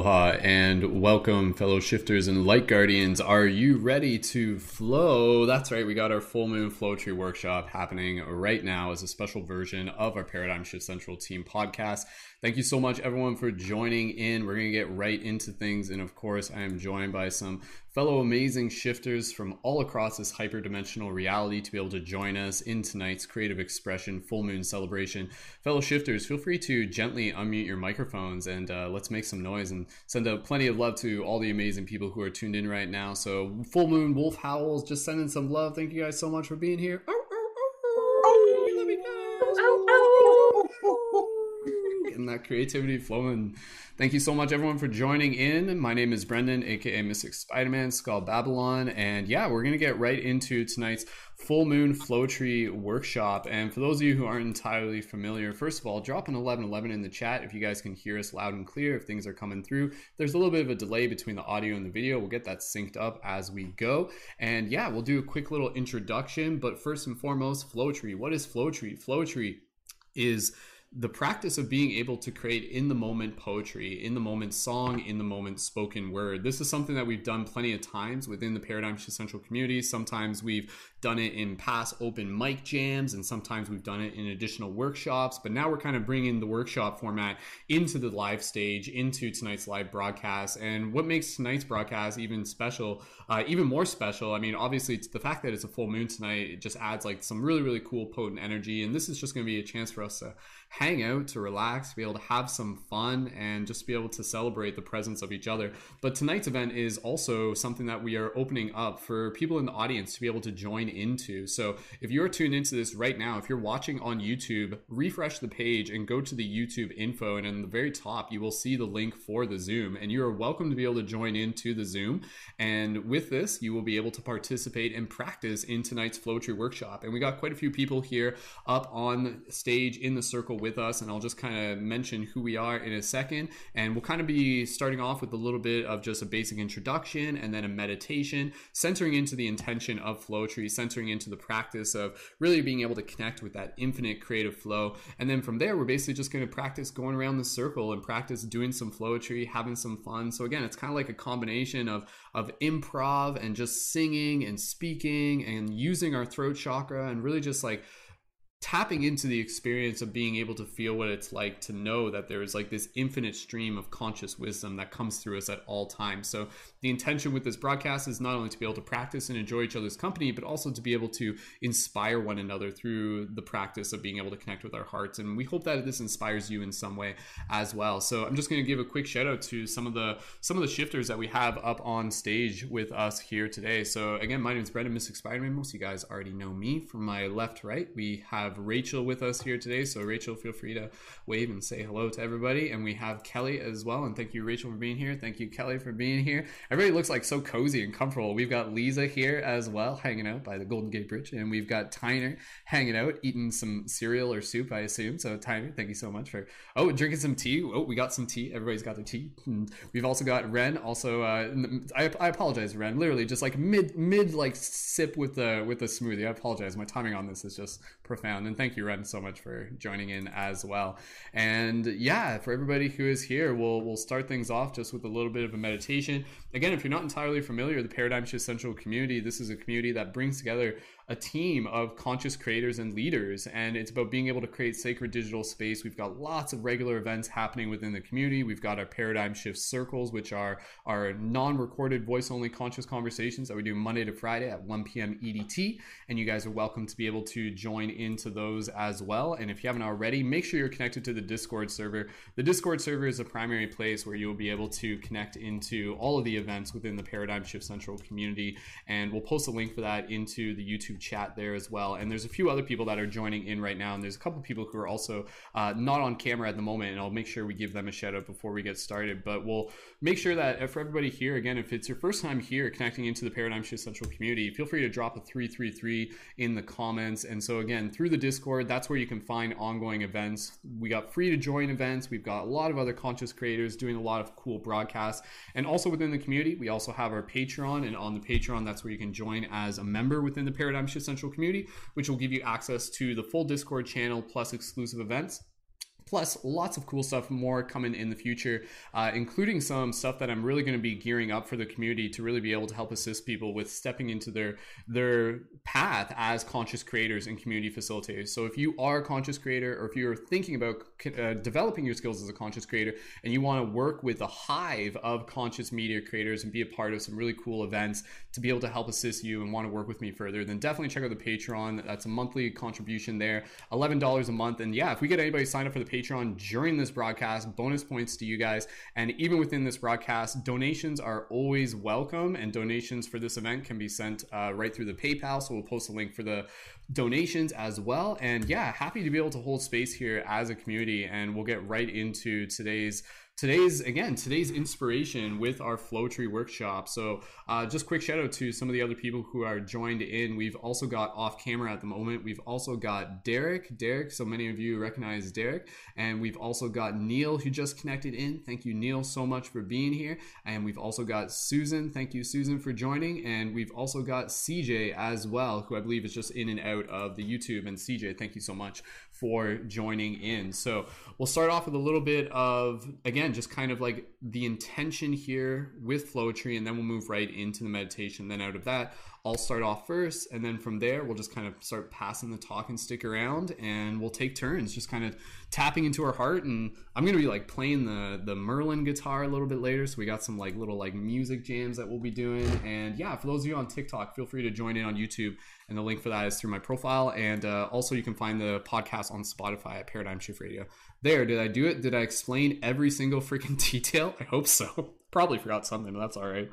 Aloha and welcome, fellow shifters and light guardians. Are you ready to flow? That's right, we got our full moon flowetry workshop happening right now as a special version of our Paradigm Shift Central team podcast. Thank you so much, everyone, for joining in. We're going to get right into things. And of course, I am joined by some fellow amazing shifters from all across this hyperdimensional reality to be able to join us in tonight's creative expression full moon celebration. Fellow shifters, feel free to gently unmute your microphones and uh, let's make some noise and send out plenty of love to all the amazing people who are tuned in right now. So, full moon wolf howls, just sending some love. Thank you guys so much for being here. Getting that creativity flowing. Thank you so much, everyone, for joining in. My name is Brendon, aka Mystic Spider-Man, Skull Babylon, and yeah, we're gonna get right into tonight's full moon flowetry workshop. And for those of you who aren't entirely familiar, first of all, drop an 1111 in the chat if you guys can hear us loud and clear, if things are coming through. There's a little bit of a delay between the audio and the video. We'll get that synced up as we go. And yeah, we'll do a quick little introduction. But first and foremost, flowetry. What is flowetry? Flow tree is the practice of being able to create in the moment poetry, in the moment song, in the moment spoken word. This is something that we've done plenty of times within the Paradigm Shift Central community. Sometimes we've done it in past open mic jams, and sometimes we've done it in additional workshops. But now we're kind of bringing the workshop format into the live stage, into tonight's live broadcast. And what makes tonight's broadcast even special, uh, even more special, I mean, obviously, it's the fact that it's a full moon tonight, it just adds like some really, really cool, potent energy. And this is just going to be a chance for us to hang out, to relax, be able to have some fun, and just be able to celebrate the presence of each other. But tonight's event is also something that we are opening up for people in the audience to be able to join into. So if you're tuned into this right now, if you're watching on YouTube, refresh the page and go to the YouTube info. And in the very top, you will see the link for the Zoom. And you are welcome to be able to join into the Zoom. And with this, you will be able to participate and practice in tonight's Flowetry workshop. And we got quite a few people here up on stage in the circle with us, and I'll just kind of mention who we are in a second. And we'll kind of be starting off with a little bit of just a basic introduction and then a meditation, centering into the intention of flowetry, centering into the practice of really being able to connect with that infinite creative flow. And then from there, we're basically just going to practice going around the circle and practice doing some flowetry, having some fun. So again, it's kind of like a combination of of improv and just singing and speaking and using our throat chakra and really just like tapping into the experience of being able to feel what it's like to know that there is like this infinite stream of conscious wisdom that comes through us at all times. So the intention with this broadcast is not only to be able to practice and enjoy each other's company, but also to be able to inspire one another through the practice of being able to connect with our hearts. And we hope that this inspires you in some way as well. So I'm just going to give a quick shout out to some of the some of the shifters that we have up on stage with us here today. So again, my name is Brendon Mystic Spider-Man. Most of you guys already know me. From my left, right, we have have Rachel with us here today. So, Rachel, feel free to wave and say hello to everybody. And we have Kelly as well. And thank you, Rachel, for being here. Thank you, Kelly, for being here. Everybody looks like so cozy and comfortable. We've got Lisa here as well, hanging out by the Golden Gate Bridge. And we've got Tyner hanging out, eating some cereal or soup, I assume. So, Tyner, thank you so much for, oh, drinking some tea. Oh, we got some tea. Everybody's got their tea. And we've also got Ren. Also, uh, I, I apologize, Ren. Literally just like mid, mid, like sip with the, with the smoothie. I apologize. My timing on this is just profound. And thank you, Ren, so much for joining in as well. And yeah, for everybody who is here, we'll we'll start things off just with a little bit of a meditation. If you're not entirely familiar, the Paradigm Shift Central community, this is a community that brings together a team of conscious creators and leaders. And it's about being able to create sacred digital space. We've got lots of regular events happening within the community. We've got our paradigm shift circles, which are our non recorded voice only conscious conversations that we do Monday to Friday at 1 p.m. EDT. And you guys are welcome to be able to join into those as well. And if you haven't already, make sure you're connected to the Discord server. The Discord server is a primary place where you'll be able to connect into all of the events within the Paradigm Shift Central community. And we'll post a link for that into the YouTube chat there as well. And there's a few other people that are joining in right now, and there's a couple people who are also uh, not on camera at the moment. And I'll make sure we give them a shout out before we get started. But we'll make sure that uh, for everybody here, again, if it's your first time here connecting into the Paradigm Shift Central community, feel free to drop a 333 in the comments. And so, again, through the Discord, that's where you can find ongoing events. We got free to join events. We've got a lot of other conscious creators doing a lot of cool broadcasts. And also within the community, we also have our Patreon. And on the Patreon, that's where you can join as a member within the Paradigm Shift Central community, which will give you access to the full Discord channel plus exclusive events plus lots of cool stuff more coming in the future uh, including some stuff that i'm really going to be gearing up for the community to really be able to help assist people with stepping into their their path as conscious creators and community facilitators. So if you are a conscious creator or if you're thinking about uh, developing your skills as a conscious creator and you want to work with a hive of conscious media creators and be a part of some really cool events to be able to help assist you and want to work with me further then definitely check out the patreon. That's a monthly contribution there $11 a month. And yeah if we get anybody signed up for the patreon Patreon during this broadcast, bonus points to you guys. And even within this broadcast, donations are always welcome, and donations for this event can be sent uh, right through the PayPal. So we'll post a link for the donations as well. And yeah, happy to be able to hold space here as a community. And we'll get right into today's today's again today's inspiration with our Flowetry workshop. So uh, just quick shout out to some of the other people who are joined in. We've also got off camera at the moment. We've also got derek. Derek so many of you recognize derek. And we've also got neil who just connected in. Thank you neil so much for being here. And we've also got susan. Thank you susan for joining. And we've also got cj as well who i believe is just in and out of the youtube. And cj thank you so much for joining in. So we'll start off with a little bit of, again, just kind of like the intention here with Flowetry, and then we'll move right into the meditation. Then out of that, I'll start off first, and then from there, we'll just kind of start passing the talk and stick around, and we'll take turns, just kind of tapping into our heart. And I'm gonna be like playing the the Merlin guitar a little bit later, so we got some like little like music jams that we'll be doing. And yeah, for those of you on TikTok, feel free to join in on YouTube, and the link for that is through my profile. And uh, also, you can find the podcast on Spotify at Paradigm Shift Radio. There, did I do it? Did I explain every single freaking detail? I hope so. Probably forgot something, but that's all right.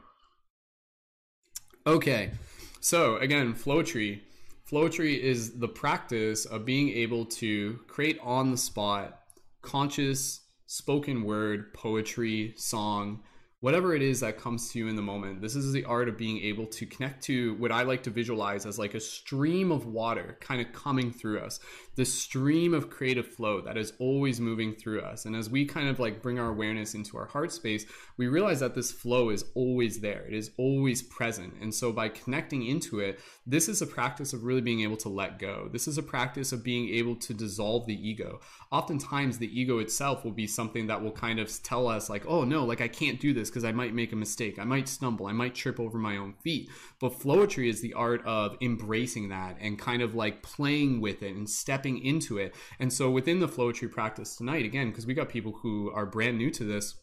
Okay. So again, Flowetry. Flowetry is the practice of being able to create on the spot conscious spoken word, poetry, song, whatever it is that comes to you in the moment. This is the art of being able to connect to what I like to visualize as like a stream of water kind of coming through us the stream of creative flow that is always moving through us. And as we kind of like bring our awareness into our heart space, we realize that this flow is always there. It is always present. And so by connecting into it, this is a practice of really being able to let go. This is a practice of being able to dissolve the ego. Oftentimes, the ego itself will be something that will kind of tell us, like, oh no, like I can't do this because I might make a mistake. I might stumble. I might trip over my own feet. But flowetry is the art of embracing that and kind of like playing with it and stepping stepping into it. And so within the Flowetry practice tonight, again, because we got people who are brand new to this,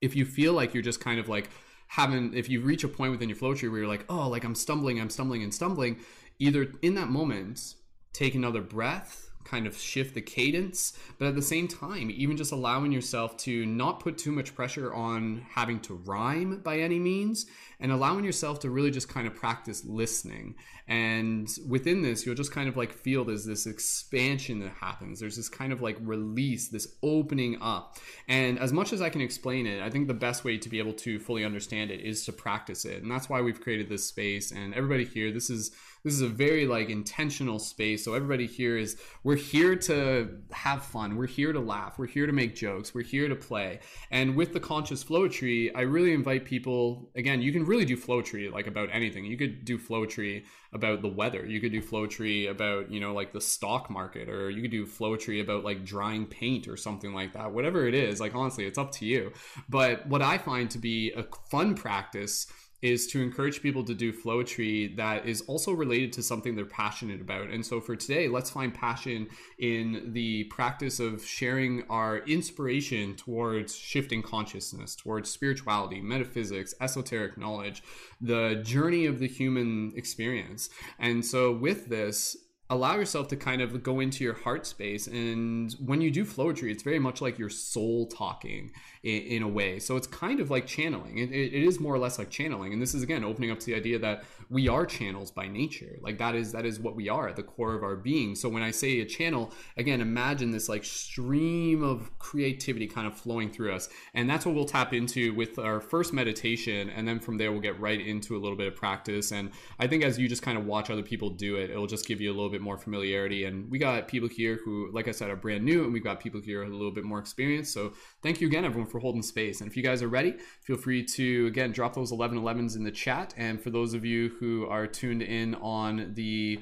if you feel like you're just kind of like having, if you reach a point within your Flowetry where you're like, oh, like I'm stumbling, I'm stumbling and stumbling, either in that moment, take another breath kind of shift the cadence, but at the same time, even just allowing yourself to not put too much pressure on having to rhyme by any means, and allowing yourself to really just kind of practice listening. And within this, you'll just kind of like feel there's this expansion that happens. There's this kind of like release, this opening up. And as much as I can explain it, I think the best way to be able to fully understand it is to practice it. And that's why we've created this space. And everybody here, this is this is a very like intentional space so everybody here is we're here to have fun we're here to laugh we're here to make jokes we're here to play. And with the conscious flowetry, i really invite people again you can really do flowetry like about anything. You could do flowetry about the weather. You could do flowetry about you know like the stock market or you could do flowetry about like drying paint or something like that. Whatever it is like honestly it's up to you. But what i find to be a fun practice is to encourage people to do Flowetry that is also related to something they're passionate about. And so for today, let's find passion in the practice of sharing our inspiration towards shifting consciousness, towards spirituality, metaphysics, esoteric knowledge, the journey of the human experience. And so with this, allow yourself to kind of go into your heart space and when you do Flowetry it's very much like your soul talking in, in a way. So it's kind of like channeling. It, it is more or less like channeling. And this is again opening up to the idea that we are channels by nature. Like that is that is what we are at the core of our being. So when I say a channel, again, imagine this like stream of creativity kind of flowing through us. And that's what we'll tap into with our first meditation. And then from there we'll get right into a little bit of practice. And I think as you just kind of watch other people do it, it'll just give you a little bit more familiarity. And we got people here who, like I said, are brand new, and we've got people here a little bit more experience. So thank you again, everyone, for holding space. And if you guys are ready, feel free to again drop those 1111s in the chat. And for those of you who are tuned in on the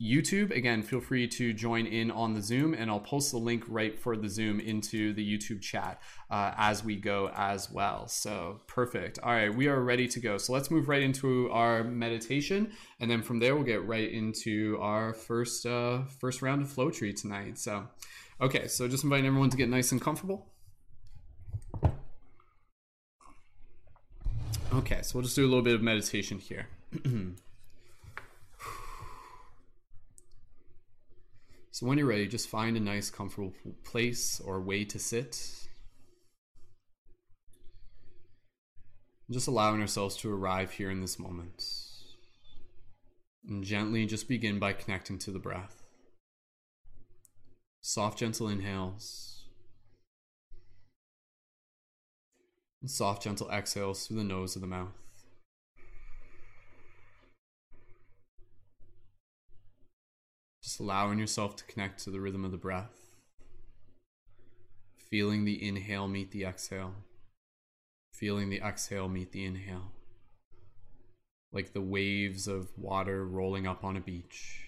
YouTube, again, feel free to join in on the Zoom, and I'll post the link right for the Zoom into the YouTube chat uh, as we go as well. So perfect. All right, we are ready to go. So let's move right into our meditation, and then from there we'll get right into our first uh, first round of flowetry tonight. So, okay, so just inviting everyone to get nice and comfortable. Okay, so we'll just do a little bit of meditation here. So when you're ready, just find a nice, comfortable place or way to sit. Just allowing ourselves to arrive here in this moment. And gently just begin by connecting to the breath. Soft, gentle inhales. And soft, gentle exhales through the nose of the mouth. Allowing yourself to connect to the rhythm of the breath. Feeling the inhale meet the exhale. Feeling the exhale meet the inhale. Like the waves of water rolling up on a beach.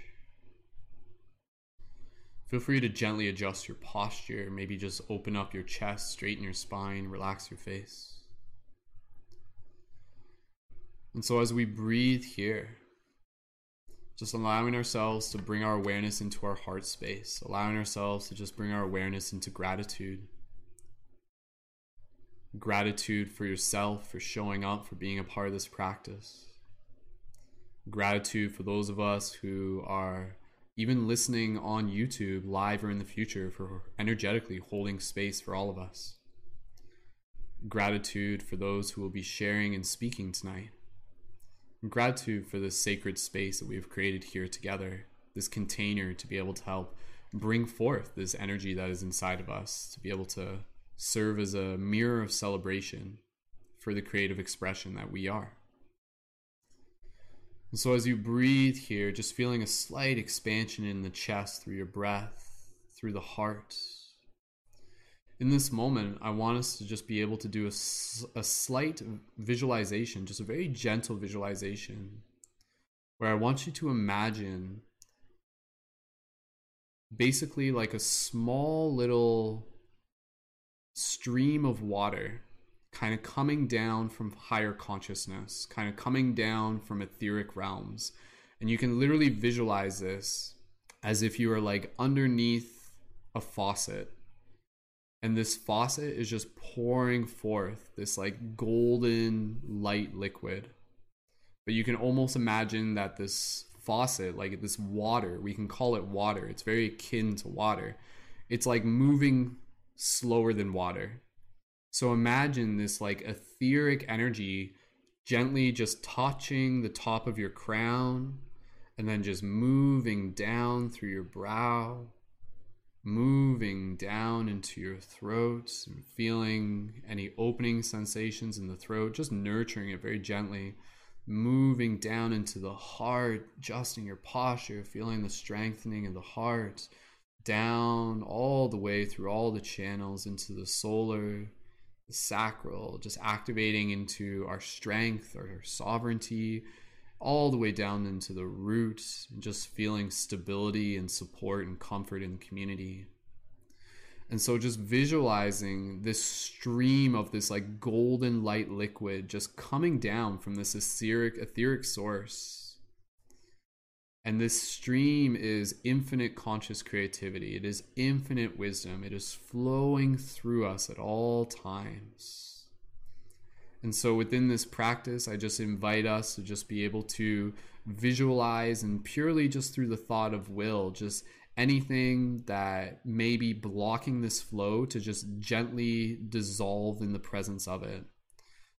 Feel free to gently adjust your posture. Maybe just open up your chest, straighten your spine, relax your face. And so, as we breathe here, just allowing ourselves to bring our awareness into our heart space, allowing ourselves to just bring our awareness into gratitude. Gratitude for yourself, for showing up, for being a part of this practice. Gratitude for those of us who are even listening on YouTube live or in the future for energetically holding space for all of us. Gratitude for those who will be sharing and speaking tonight gratitude for this sacred space that we have created here together, this container to be able to help bring forth this energy that is inside of us, to be able to serve as a mirror of celebration for the creative expression that we are. And so, as you breathe here, just feeling a slight expansion in the chest through your breath, through the heart, in this moment, I want us to just be able to do a, a slight visualization, just a very gentle visualization, where I want you to imagine basically like a small little stream of water kind of coming down from higher consciousness, kind of coming down from etheric realms. And you can literally visualize this as if you are like underneath a faucet and this faucet is just pouring forth this like golden light liquid. But you can almost imagine that this faucet like this water we can call it water it's very akin to water it's like moving slower than water. So imagine this like etheric energy gently just touching the top of your crown and then just moving down through your brow moving down into your throat and feeling any opening sensations in the throat, just nurturing it very gently, moving down into the heart, adjusting your posture, feeling the strengthening of the heart, down all the way through all the channels into the solar, the sacral, just activating into our strength, our sovereignty all the way down into the roots and just feeling stability and support and comfort in the community. And so just visualizing this stream of this like golden light liquid just coming down from this etheric etheric source. And this stream is infinite conscious creativity. It is infinite wisdom. It is flowing through us at all times. And so within this practice, I just invite us to just be able to visualize and purely just through the thought of will, just anything that may be blocking this flow to just gently dissolve in the presence of it.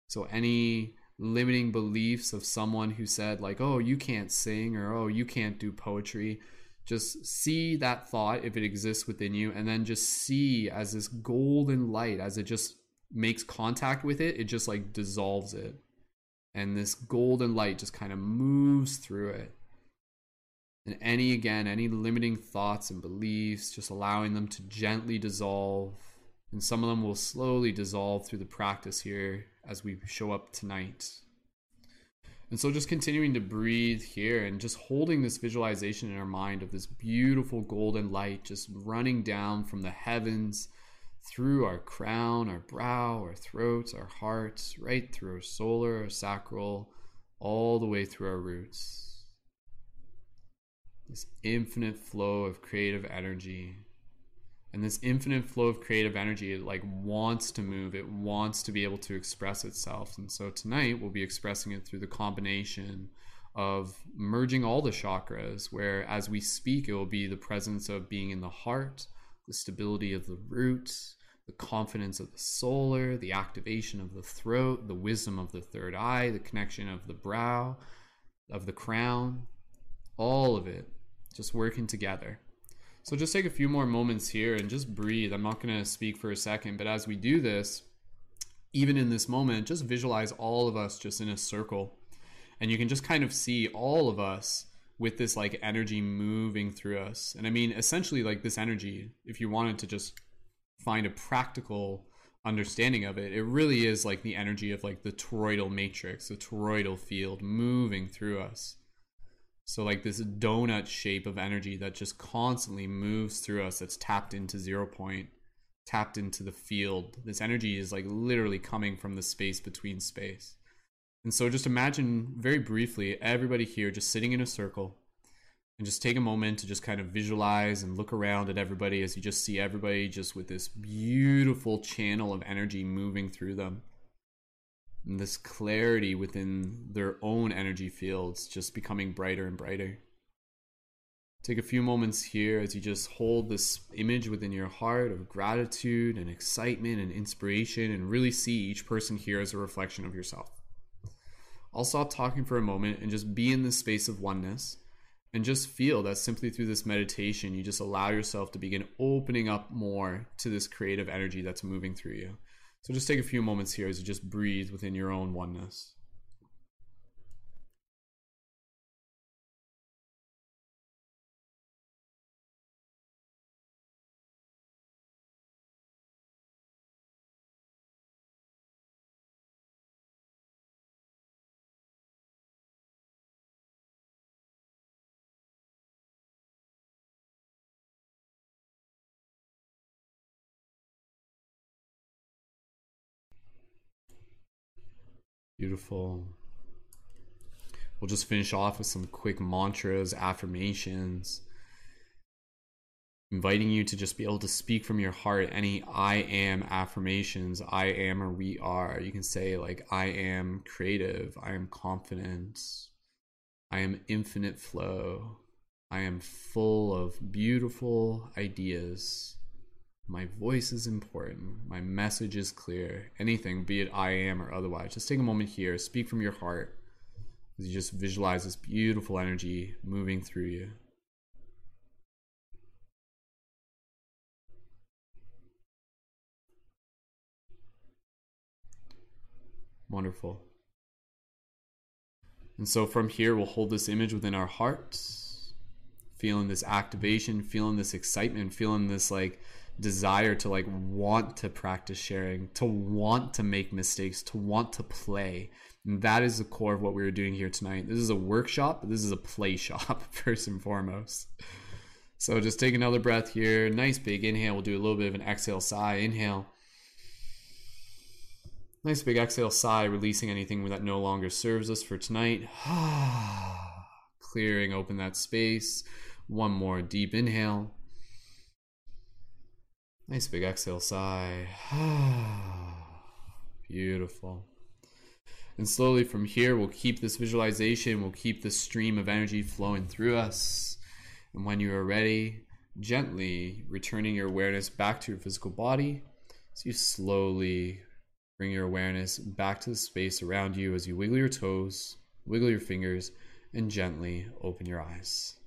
So any limiting beliefs of someone who said like, "Oh, you can't sing," or "Oh, you can't do poetry." Just see that thought if it exists within you, and then just see as this golden light, as it just makes contact with it, it just like dissolves it. And this golden light just kind of moves through it. And any, again, any limiting thoughts and beliefs, just allowing them to gently dissolve. And some of them will slowly dissolve through the practice here as we show up tonight. And so just continuing to breathe here and just holding this visualization in our mind of this beautiful golden light just running down from the heavens through our crown, our brow, our throats, our hearts, right through our solar, our sacral, all the way through our roots. This infinite flow of creative energy. And this infinite flow of creative energy, it like wants to move, it wants to be able to express itself. And so tonight we'll be expressing it through the combination of merging all the chakras, where as we speak, it will be the presence of being in the heart, the stability of the roots, the confidence of the solar, the activation of the throat, the wisdom of the third eye, the connection of the brow, of the crown, all of it just working together. So just take a few more moments here and just breathe. I'm not going to speak for a second, but as we do this, even in this moment, just visualize all of us just in a circle. And you can just kind of see all of us with this like energy moving through us. And I mean, essentially, like this energy, if you wanted to just find a practical understanding of it, it really is like the energy of like the toroidal matrix, the toroidal field moving through us. So like this donut shape of energy that just constantly moves through us that's tapped into zero point, tapped into the field. This energy is like literally coming from the space between space. And so just imagine very briefly everybody here just sitting in a circle and just take a moment to just kind of visualize and look around at everybody as you just see everybody just with this beautiful channel of energy moving through them. And this clarity within their own energy fields just becoming brighter and brighter. Take a few moments here as you just hold this image within your heart of gratitude and excitement and inspiration and really see each person here as a reflection of yourself. I'll stop talking for a moment and just be in this space of oneness and just feel that simply through this meditation, you just allow yourself to begin opening up more to this creative energy that's moving through you. So just take a few moments here as you just breathe within your own oneness. Beautiful. We'll just finish off with some quick mantras, affirmations, inviting you to just be able to speak from your heart any I am affirmations. I am or we are. You can say, like, I am creative. I am confident. I am infinite flow. I am full of beautiful ideas. My voice is important. My message is clear. Anything, be it I am or otherwise. Just take a moment here. Speak from your heart as you just visualize this beautiful energy moving through you. Wonderful. And so from here, we'll hold this image within our hearts, feeling this activation, feeling this excitement, feeling this like desire to like want to practice sharing, to want to make mistakes, to want to play. And that is the core of what we were doing here tonight. This is a workshop, but this is a play shop first and foremost. So just take another breath here. Nice big inhale. We'll do a little bit of an exhale sigh. Inhale. Nice big exhale sigh, releasing anything that no longer serves us for tonight. Clearing open that space. One more deep inhale. Nice big exhale sigh. Beautiful. And slowly from here, we'll keep this visualization, we'll keep this stream of energy flowing through us. And when you are ready, gently returning your awareness back to your physical body. So you slowly bring your awareness back to the space around you as you wiggle your toes, wiggle your fingers, and gently open your eyes.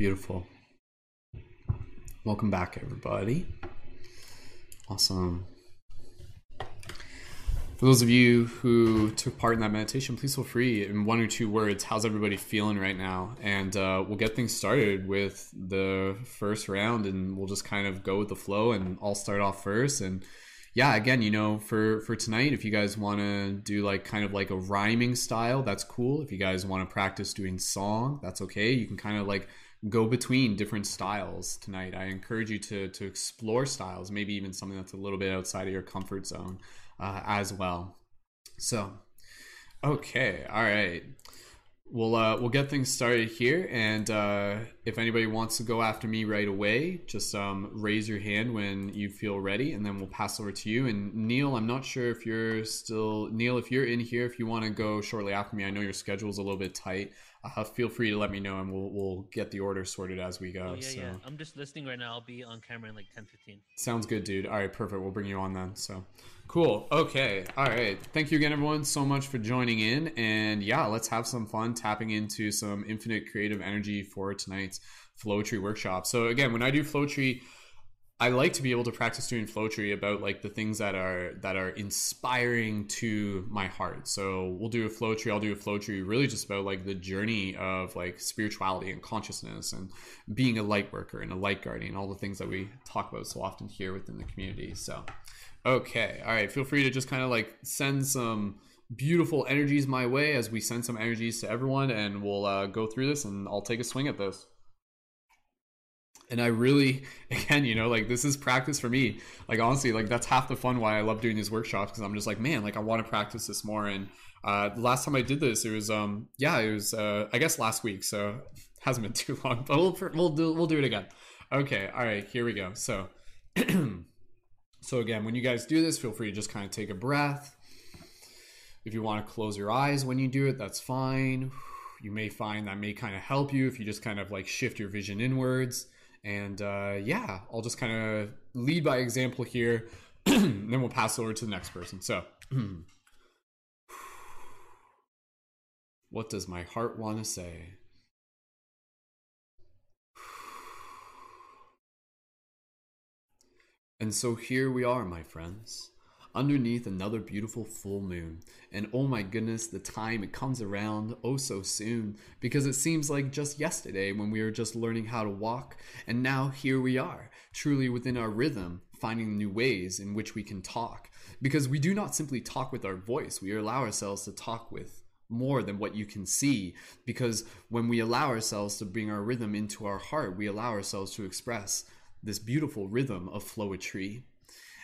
Beautiful. Welcome back, everybody. Awesome. for those of you who took part in that meditation, please feel free in one or two words. How's everybody feeling right now? And uh, we'll get things started with the first round, and we'll just kind of go with the flow. And I'll start off first. And yeah, again, you know, for for tonight, if you guys want to do like kind of like a rhyming style, that's cool. If you guys want to practice doing song, that's okay. You can kind of like go between different styles tonight. I encourage you to to explore styles, maybe even something that's a little bit outside of your comfort zone uh, as well. So, okay, all right. We'll uh, we'll get things started here, and uh, if anybody wants to go after me right away, just um, raise your hand when you feel ready, and then we'll pass over to you. And Neil, I'm not sure if you're still Neil. If you're in here, if you want to go shortly after me, I know your schedule is a little bit tight uh, feel free to let me know and we'll we'll get the order sorted as we go. Oh, yeah, so. yeah. I'm just listening right now. I'll be on camera in like 10 15. Sounds good, dude. All right, perfect. We'll bring you on then. So cool. Okay. All right. Thank you again, everyone, so much for joining in. And yeah, let's have some fun tapping into some infinite creative energy for tonight's Flowetry workshop. So again, when I do Flowetry, I like to be able to practice doing Flowetry about like the things that are that are inspiring to my heart. So we'll do a Flowetry. I'll do a Flowetry really just about like the journey of like spirituality and consciousness and being a light worker and a light guardian, all the things that we talk about so often here within the community. So, okay, all right. Feel free to just kind of like send some beautiful energies my way as we send some energies to everyone, and we'll uh, go through this, and I'll take a swing at this and I really, again, you know, like this is practice for me. Like honestly, like that's half the fun why I love doing these workshops because I'm just like, man, like I want to practice this more. And uh, the last time I did this, it was, um, yeah, it was, uh, I guess last week, so hasn't been too long, but we'll we'll do we'll do it again. Okay, all right, here we go. So, so again, when you guys do this, feel free to just kind of take a breath. If you want to close your eyes when you do it, that's fine. You may find that may kind of help you if you just kind of like shift your vision inwards. And uh, yeah, I'll just kind of lead by example here, then we'll pass over to the next person. So, what does my heart want to say? And so here we are, my friends underneath another beautiful full moon. And oh my goodness, the time it comes around oh so soon because it seems like just yesterday when we were just learning how to walk, and now here we are, truly within our rhythm, finding new ways in which we can talk. Because we do not simply talk with our voice, we allow ourselves to talk with more than what you can see because when we allow ourselves to bring our rhythm into our heart we allow ourselves to express this beautiful rhythm of flowetry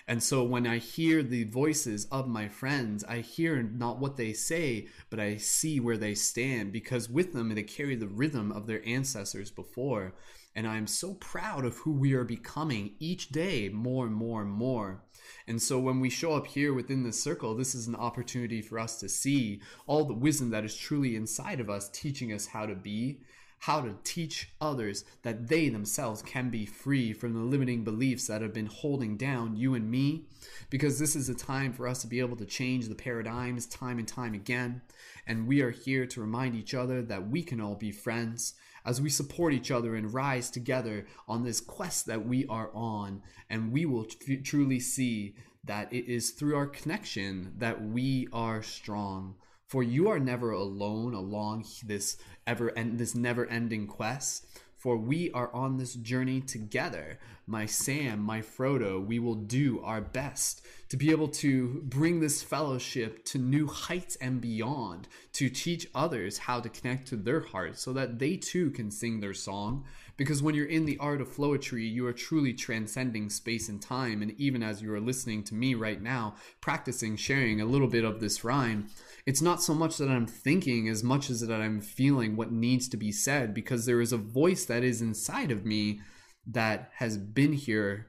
and so when I hear the voices of my friends, I hear not what they say, but I see where they stand because with them they carry the rhythm of their ancestors before. And I'm so proud of who we are becoming each day more and more and more. And so when we show up here within this circle, this is an opportunity for us to see all the wisdom that is truly inside of us, teaching us how to be how to teach others that they themselves can be free from the limiting beliefs that have been holding down you and me. Because this is a time for us to be able to change the paradigms time and time again. And we are here to remind each other that we can all be friends as we support each other and rise together on this quest that we are on. And we will t- truly see that it is through our connection that we are strong. For you are never alone along this ever and this never ending quest. For we are on this journey together. My Sam, my Frodo, we will do our best to be able to bring this fellowship to new heights and beyond, to teach others how to connect to their hearts so that they too can sing their song. Because when you're in the art of flowetry, you are truly transcending space and time. And even as you are listening to me right now, practicing sharing a little bit of this rhyme, it's not so much that I'm thinking as much as that I'm feeling what needs to be said because there is a voice that is inside of me that has been here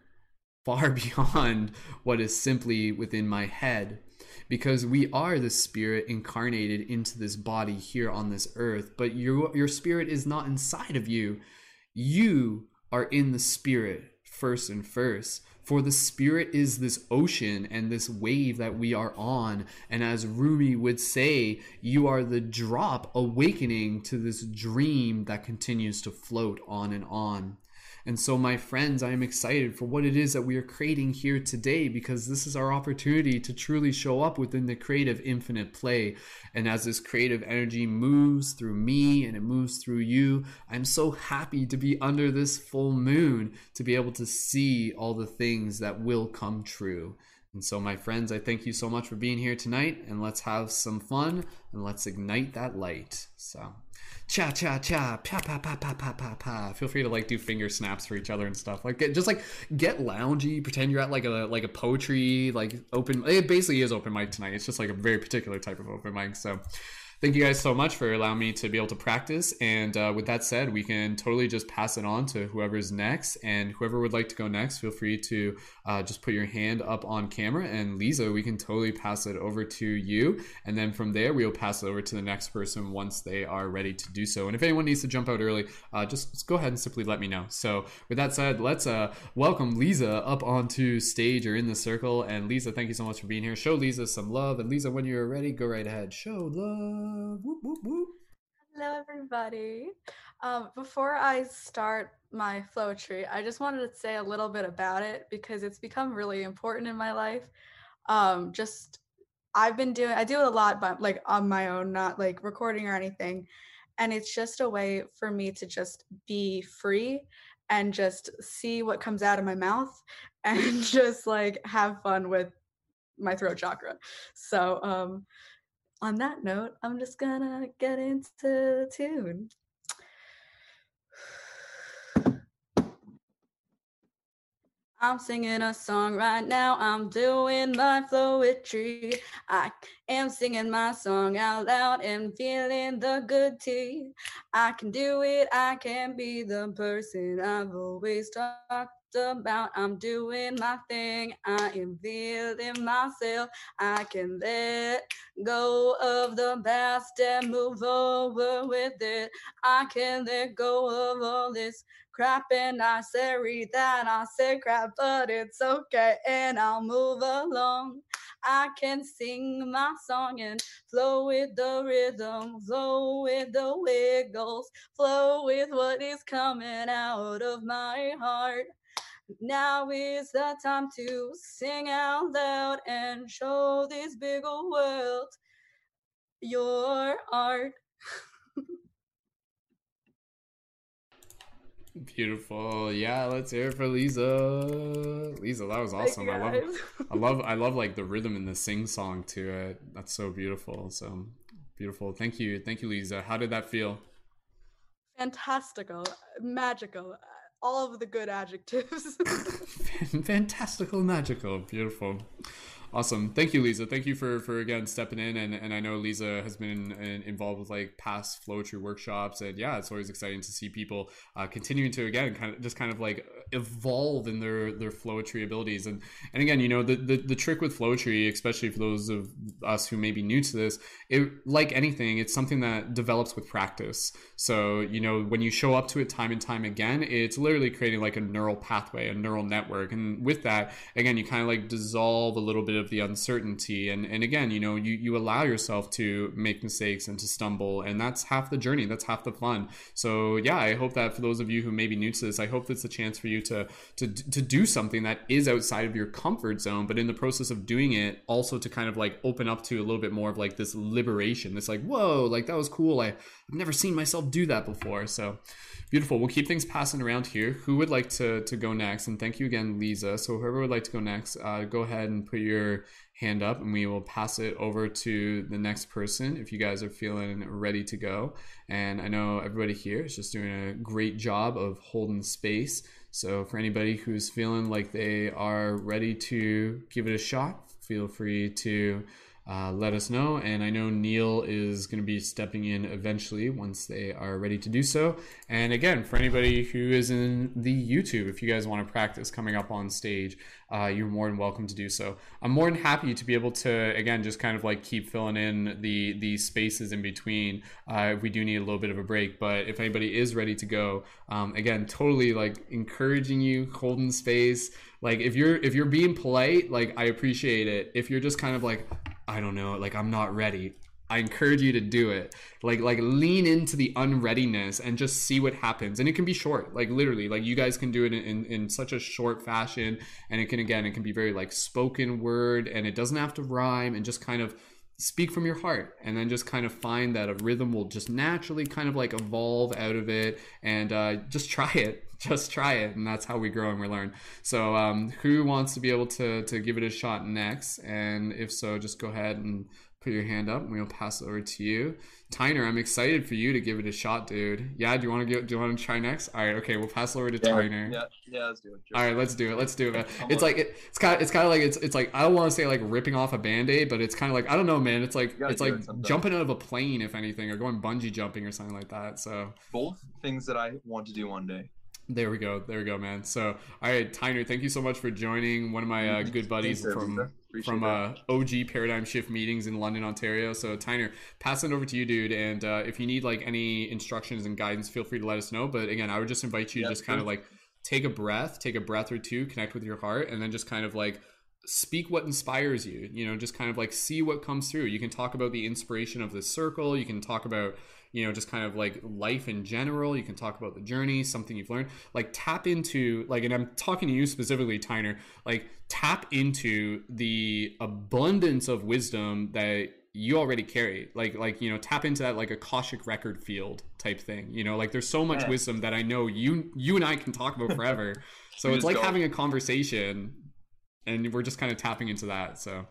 far beyond what is simply within my head. Because we are the spirit incarnated into this body here on this earth but your your spirit is not inside of you. You are in the spirit first and first for the spirit is this ocean and this wave that we are on. And as Rumi would say, you are the drop awakening to this dream that continues to float on and on. And so, my friends, I am excited for what it is that we are creating here today because this is our opportunity to truly show up within the creative infinite play. And as this creative energy moves through me and it moves through you, I'm so happy to be under this full moon to be able to see all the things that will come true. And so, my friends, I thank you so much for being here tonight, and let's have some fun and let's ignite that light. So, cha cha cha, pa pa pa pa pa pa pa. Feel free to like do finger snaps for each other and stuff. Like, get, just like get loungy, pretend you're at like a like a poetry like open. It basically is open mic tonight. It's just like a very particular type of open mic. So thank you guys so much for allowing me to be able to practice. And uh, with that said, we can totally just pass it on to whoever's next. And whoever would like to go next, feel free to uh, just put your hand up on camera. And Lisa, we can totally pass it over to you. And then from there, we'll pass it over to the next person once they are ready to do so. And if anyone needs to jump out early, uh, just, just, go ahead and simply let me know. So with that said, let's uh, welcome Lisa up onto stage or in the circle. And Lisa, thank you so much for being here. Show Lisa some love. And Lisa, when you're ready, go right ahead. Show love. Whoop, whoop, whoop. Hello, everybody. Um, before I start my flowetry, I just wanted to say a little bit about it because it's become really important in my life. Um, just I've been doing, I do it a lot, but like on my own, not like recording or anything. And it's just a way for me to just be free and just see what comes out of my mouth and just like have fun with my throat chakra. So, um, on that note, I'm just gonna get into the tune. I'm singing a song right now. I'm doing my flowetry. I am singing my song out loud and feeling the good tea. I can do it. I can be the person I've always talked about. I'm doing my thing. I am feeling myself. I can let go of the past and move over with it. I can let go of all this crap and I say that I say crap, but it's okay and I'll move along. I can sing my song and flow with the rhythm, flow with the wiggles, flow with what is coming out of my heart. Now is the time to sing out loud and show this big old world your art. Beautiful. Yeah, let's hear it for Lisa. Lisa, that was awesome. I love I love I love like the rhythm and the sing song to it. That's so beautiful. So beautiful. Thank you. Thank you, Lisa. How did that feel? Fantastical. Magical. All of the good adjectives. Fantastical, magical, beautiful. Awesome. Thank you, Lisa. Thank you for for again stepping in and, and I know Lisa has been in, involved with like past Flowetry workshops and yeah, it's always exciting to see people uh, continuing to again kind of just kind of like evolve in their their Flowetry abilities and and again, you know, the the, the trick with Flowetry, especially for those of us who may be new to this, it like anything, it's something that develops with practice. So, you know, when you show up to it time and time again, it's literally creating like a neural pathway, a neural network. And with that, again, you kind of like dissolve a little bit of the uncertainty. And and again you know you you allow yourself to make mistakes and to stumble and that's half the journey. That's half the fun. So yeah i hope that for those of you who may be new to this i hope that's a chance for you to to to do something that is outside of your comfort zone but in the process of doing it also to kind of like open up to a little bit more of like this liberation this like whoa like that was cool. I I've never seen myself do that before so Beautiful. We'll keep things passing around here. Who would like to, to go next? And thank you again, Lisa. So whoever would like to go next, uh, go ahead and put your hand up and we will pass it over to the next person if you guys are feeling ready to go. And I know everybody here is just doing a great job of holding space. So for anybody who's feeling like they are ready to give it a shot, feel free to uh, let us know. And I know Neil is going to be stepping in eventually once they are ready to do so. And again, for anybody who is in the YouTube, if you guys want to practice coming up on stage, uh, you're more than welcome to do so. I'm more than happy to be able to again just kind of like keep filling in the the spaces in between uh, if we do need a little bit of a break. But if anybody is ready to go, um, again, totally like encouraging you, holding space. Like if you're if you're being polite, like I appreciate it. If you're just kind of like I don't know, like I'm not ready. I encourage you to do it. Like like lean into the unreadiness and just see what happens. And it can be short, like literally, like you guys can do it in, in, in such a short fashion. And it can again, it can be very like spoken word, and it doesn't have to rhyme, and just kind of speak from your heart and then just kind of find that a rhythm will just naturally kind of like evolve out of it and uh, just try it just try it and that's how we grow and we learn so um, who wants to be able to to give it a shot next and if so just go ahead and put your hand up and we'll pass it over to you. Tyner, I'm excited for you to give it a shot, dude. Yeah, do you want to? Do you want to try next? All right, okay, we'll pass it over to yeah, Tyner. Yeah, yeah, let's do it. All right, let's do it. Let's do it. Man. It's like it, it's kind of it's kind of like it's it's like I don't want to say like ripping off a band-aid, but it's kind of like I don't know, man. It's like it's like it jumping out of a plane, if anything, or going bungee jumping or something like that. So both things that I want to do one day. There we go. There we go, man. So, all right, Tyner, thank you so much for joining. One of my uh, good buddies from from uh, OG Paradigm Shift meetings in London, Ontario. So, Tyner, pass it over to you, dude. And uh, if you need like any instructions and guidance, feel free to let us know. But again, I would just invite you yeah, to just kind of like take a breath, take a breath or two, connect with your heart, and then just kind of like speak what inspires you. You know, just kind of like see what comes through. You can talk about the inspiration of this circle. You can talk about you know just kind of like life in general. You can talk about the journey something you've learned. Like tap into like and i'm talking to you specifically tyner like tap into the abundance of wisdom that you already carry. Like like you know tap into that like a Akashic record field type thing you know? Like there's so much yeah. wisdom that i know you you and i can talk about forever. So it's like having a conversation and we're just kind of tapping into that so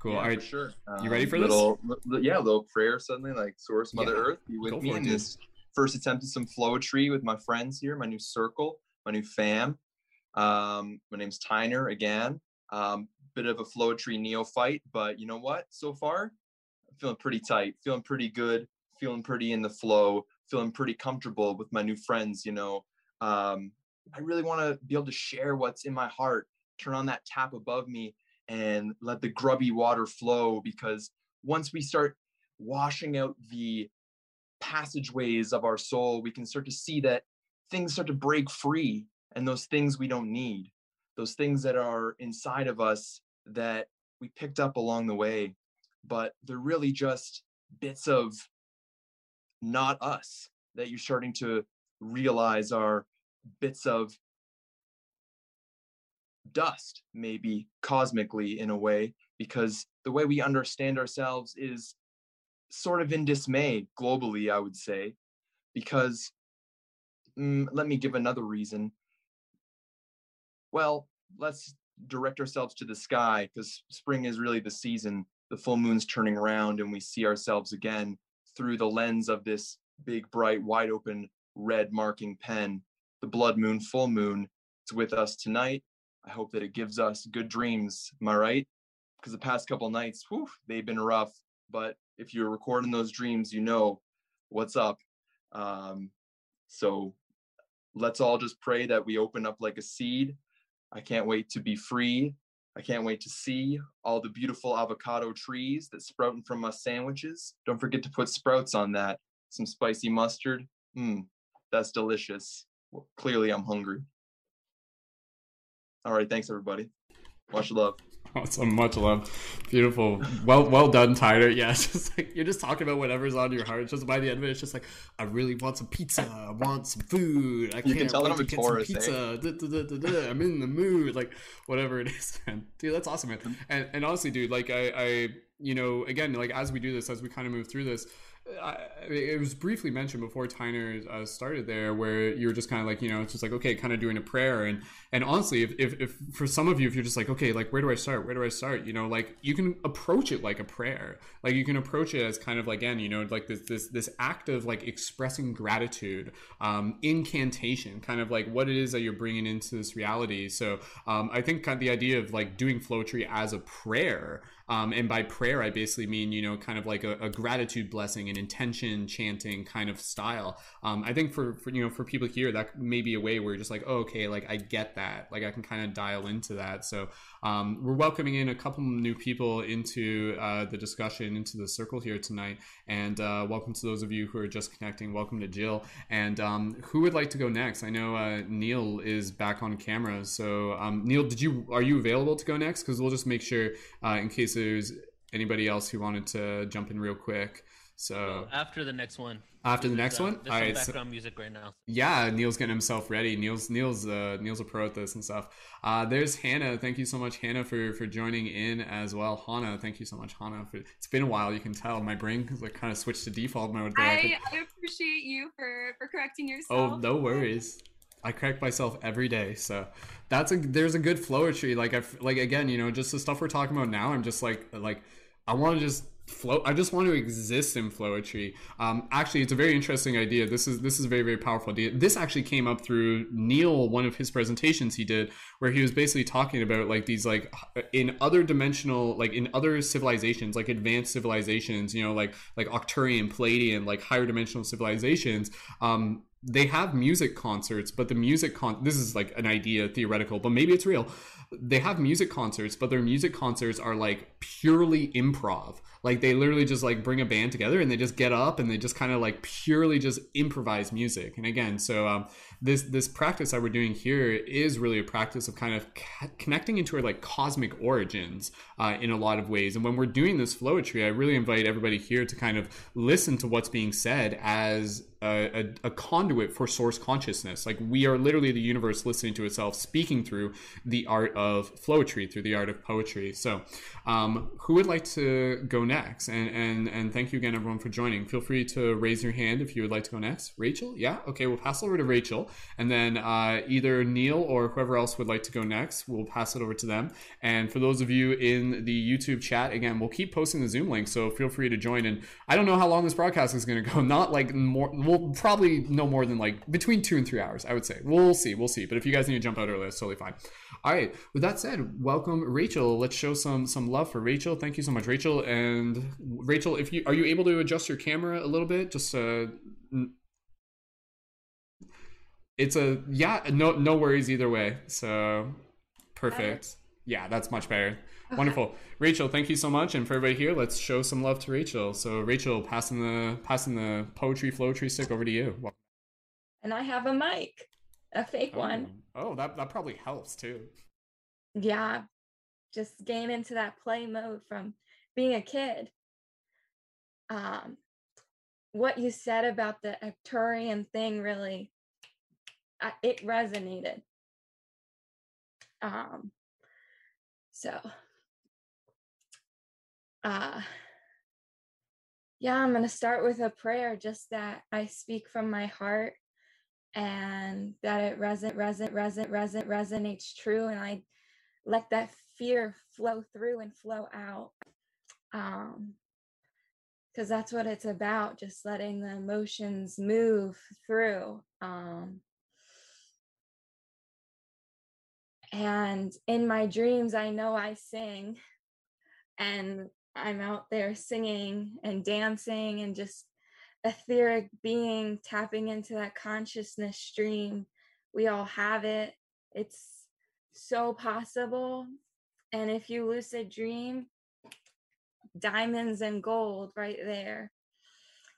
Cool. Yeah, All right. sure. Um, you ready for little, this? Yeah, a little prayer suddenly, like Source, Mother yeah. Earth, be with Go me in this first attempt at some flowetry with my friends here, my new circle, my new fam. Um, my name's Tyner again. Um, bit of a flowetry neophyte, but you know what? So far, I'm feeling pretty tight, feeling pretty good, feeling pretty in the flow, feeling pretty comfortable with my new friends. You know, um, I really want to be able to share what's in my heart, turn on that tap above me, and let the grubby water flow because once we start washing out the passageways of our soul, we can start to see that things start to break free and those things we don't need, those things that are inside of us that we picked up along the way, but they're really just bits of not us that you're starting to realize are bits of dust, maybe cosmically in a way, because the way we understand ourselves is sort of in dismay globally, I would say, because mm, let me give another reason. Well, let's direct ourselves to the sky because spring is really the season. The full moon's turning around, and we see ourselves again through the lens of this big, bright, wide open red marking pen. The blood moon, full moon, it's with us tonight. I hope that it gives us good dreams. Am I right? Because the past couple nights, whew, they've been rough. But if you're recording those dreams, you know what's up. Um, so let's all just pray that we open up like a seed. I can't wait to be free. I can't wait to see all the beautiful avocado trees that sprouting from my sandwiches. Don't forget to put sprouts on that. Some spicy mustard. Mmm, that's delicious. Well, clearly, I'm hungry. All right. Thanks, everybody. Much love. Awesome, much love, beautiful, well, well done, Tyler. Yeah, it's just like you're just talking about whatever's on your heart. Just by the end of it, it's just like I really want some pizza. I want some food. I you can't can tell wait to get Taurus, some pizza. Eh? Da, da, da, I'm in the mood. Like whatever it is, man. Dude, that's awesome, man. And and honestly, dude, like I, I, you know, again, like as we do this, as we kind of move through this, I, it was briefly mentioned before Tyner uh, started there, where you were just kind of like, you know, it's just like, okay, kind of doing a prayer. And and honestly, if, if, if for some of you, if you're just like, okay, like where do I start? Where do I start? You know, like you can approach it like a prayer. Like you can approach it as kind of like, again, you know, like this this this act of like expressing gratitude, um, incantation, kind of like what it is that you're bringing into this reality. So um, I think kind of the idea of like doing flowetry as a prayer. Um, and by prayer, I basically mean, you know, kind of like a, a gratitude blessing, an intention chanting kind of style. Um, I think for, for, you know, for people here, that may be a way where you're just like, oh, okay, like I get that. Like I can kind of dial into that. So um, we're welcoming in a couple new people into uh, the discussion, into the circle here tonight. And uh, welcome to those of you who are just connecting. Welcome to Jill. And um, who would like to go next? I know uh, Neil is back on camera. So um, Neil, did you are you available to go next? Because we'll just make sure uh, in case there's anybody else who wanted to jump in real quick. So Well, after the next one. after the next uh, one, There's all some right. so- background music right now. yeah, Neil's getting himself ready. Neil's Neil's uh, Neil's a pro at this and stuff. Uh, there's Hannah. Thank you so much, Hannah, for for joining in as well. Hannah, thank you so much, Hannah. For, it's been a while. You can tell my brain like kind of switched to default mode. there. I I, I appreciate you for for correcting yourself. Oh, no worries. I correct myself every day, so that's a there's a good flowetry. Like I like again, you know, just the stuff we're talking about now. I'm just like like I want to just flow. I just want to exist in flowetry. Um, actually, it's a very interesting idea. This is this is very very powerful idea. This actually came up through Neil, one of his presentations he did, where he was basically talking about like these like in other dimensional like in other civilizations like advanced civilizations you know like like Arcturian Pleiadian like higher dimensional civilizations um they have music concerts but the music con this is like an idea theoretical but maybe it's real they have music concerts but their music concerts are like purely improv. Like they literally just like bring a band together and they just get up and they just kind of like purely just improvise music. And again so um this this practice that we're doing here is really a practice of kind of ca- connecting into our like cosmic origins uh, in a lot of ways. And when we're doing this flowetry i really invite everybody here to kind of listen to what's being said as a, a, a conduit for source consciousness. Like we are literally the universe listening to itself speaking through the art of flowetry through the art of poetry. So um, who would like to go next? And and and thank you again everyone for joining. Feel free to raise your hand if you would like to go next. Rachel? Yeah? Okay we'll pass over to rachel. And then uh, either neil or whoever else would like to go next we'll pass it over to them. And for those of you in the youtube chat again we'll keep posting the zoom link so feel free to join. And i don't know how long this broadcast is going to go. Not like more we'll probably no more than like between two and three hours i would say. We'll see we'll see. But if you guys need to jump out early that's totally fine. All right with that said welcome rachel. Let's show some some love for rachel. Thank you so much rachel. And rachel if you are you able to adjust your camera a little bit? Just uh it's a yeah no no worries either way. So perfect. Yeah that's much better. Wonderful. Rachel thank you so much. And for everybody here let's show some love to rachel. So rachel passing the passing the poetry flowetry stick over to you. And I have a mic, a fake one. oh that, that probably helps too. Yeah, just gain into that play mode from being a kid. Um, what you said about the Arcturian thing really, I, it resonated. Um, so, uh, yeah, I'm gonna start with a prayer, just that I speak from my heart and that it reson reson reson reson resonates true and I let that fear flow through and flow out. Um because that's what it's about, just letting the emotions move through. Um and in my dreams I know I sing and I'm out there singing and dancing and just etheric being tapping into that consciousness stream. We all have it. It's so possible. And if you lucid dream, diamonds and gold right there.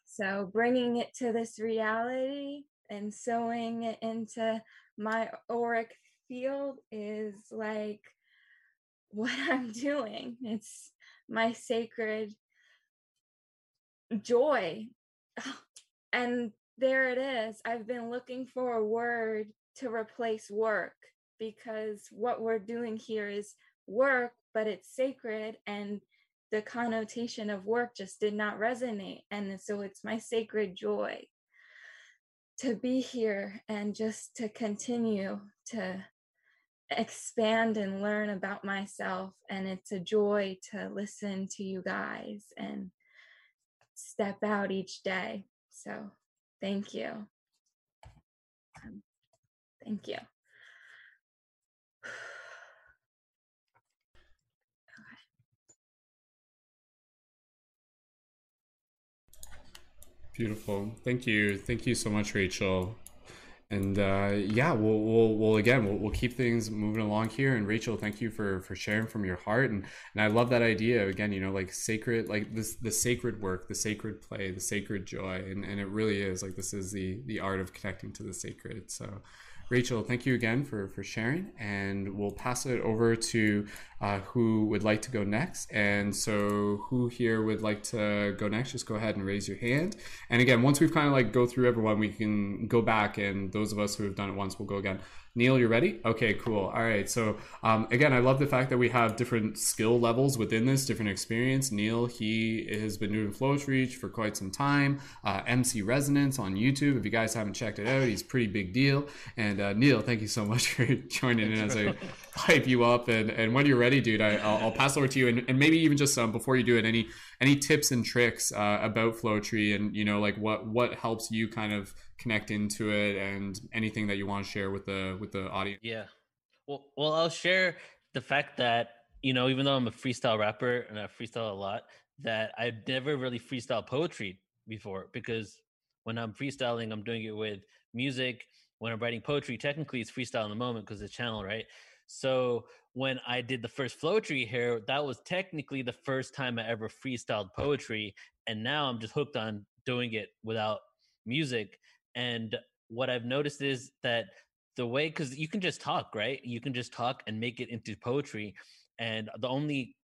So bringing it to this reality and sewing it into my auric field is like what I'm doing. It's my sacred joy and there it is. I've been looking for a word to replace work because what we're doing here is work, but it's sacred and the connotation of work just did not resonate. And so it's my sacred joy to be here and just to continue to expand and learn about myself. And it's a joy to listen to you guys and step out each day. So thank you. Um, thank you. Beautiful. Thank you. Thank you so much, Rachel. And uh, yeah, we'll, we'll, we'll again, we'll, we'll keep things moving along here. And Rachel, thank you for, for sharing from your heart. And, and I love that idea again, you know, like sacred, like this, the sacred work, the sacred play, the sacred joy. And, and it really is like, this is the, the art of connecting to the sacred. So Rachel, thank you again for, for sharing. And we'll pass it over to uh, who would like to go next. And so, who here would like to go next? Just go ahead and raise your hand. And again, once we've kind of like go through everyone, we can go back. And those of us who have done it once will go again. Neil, you ready? Okay, cool. All right. So um, again, I love the fact that we have different skill levels within this, different experience. Neil, he has been doing Flowetry for quite some time. Uh, MC Resonance on YouTube. If you guys haven't checked it out, he's pretty big deal. And uh, Neil, thank you so much for joining in as I hype you up. And, and when you're ready, dude, I, will pass over to you. And, and maybe even just um, before you do it, any any tips and tricks uh, about Flowetry and you know like what what helps you kind of connect into it and anything that you want to share with the with the audience? Yeah. Well well i'll share the fact that you know even though i'm a freestyle rapper and i freestyle a lot that i've never really freestyle poetry before because when i'm freestyling i'm doing it with music. When i'm writing poetry technically it's freestyle in the moment because it's channel right? So when I did the first Flowetry here, that was technically the first time I ever freestyled poetry. And now I'm just hooked on doing it without music. And what I've noticed is that the way, because you can just talk, right? You can just talk and make it into poetry. And the only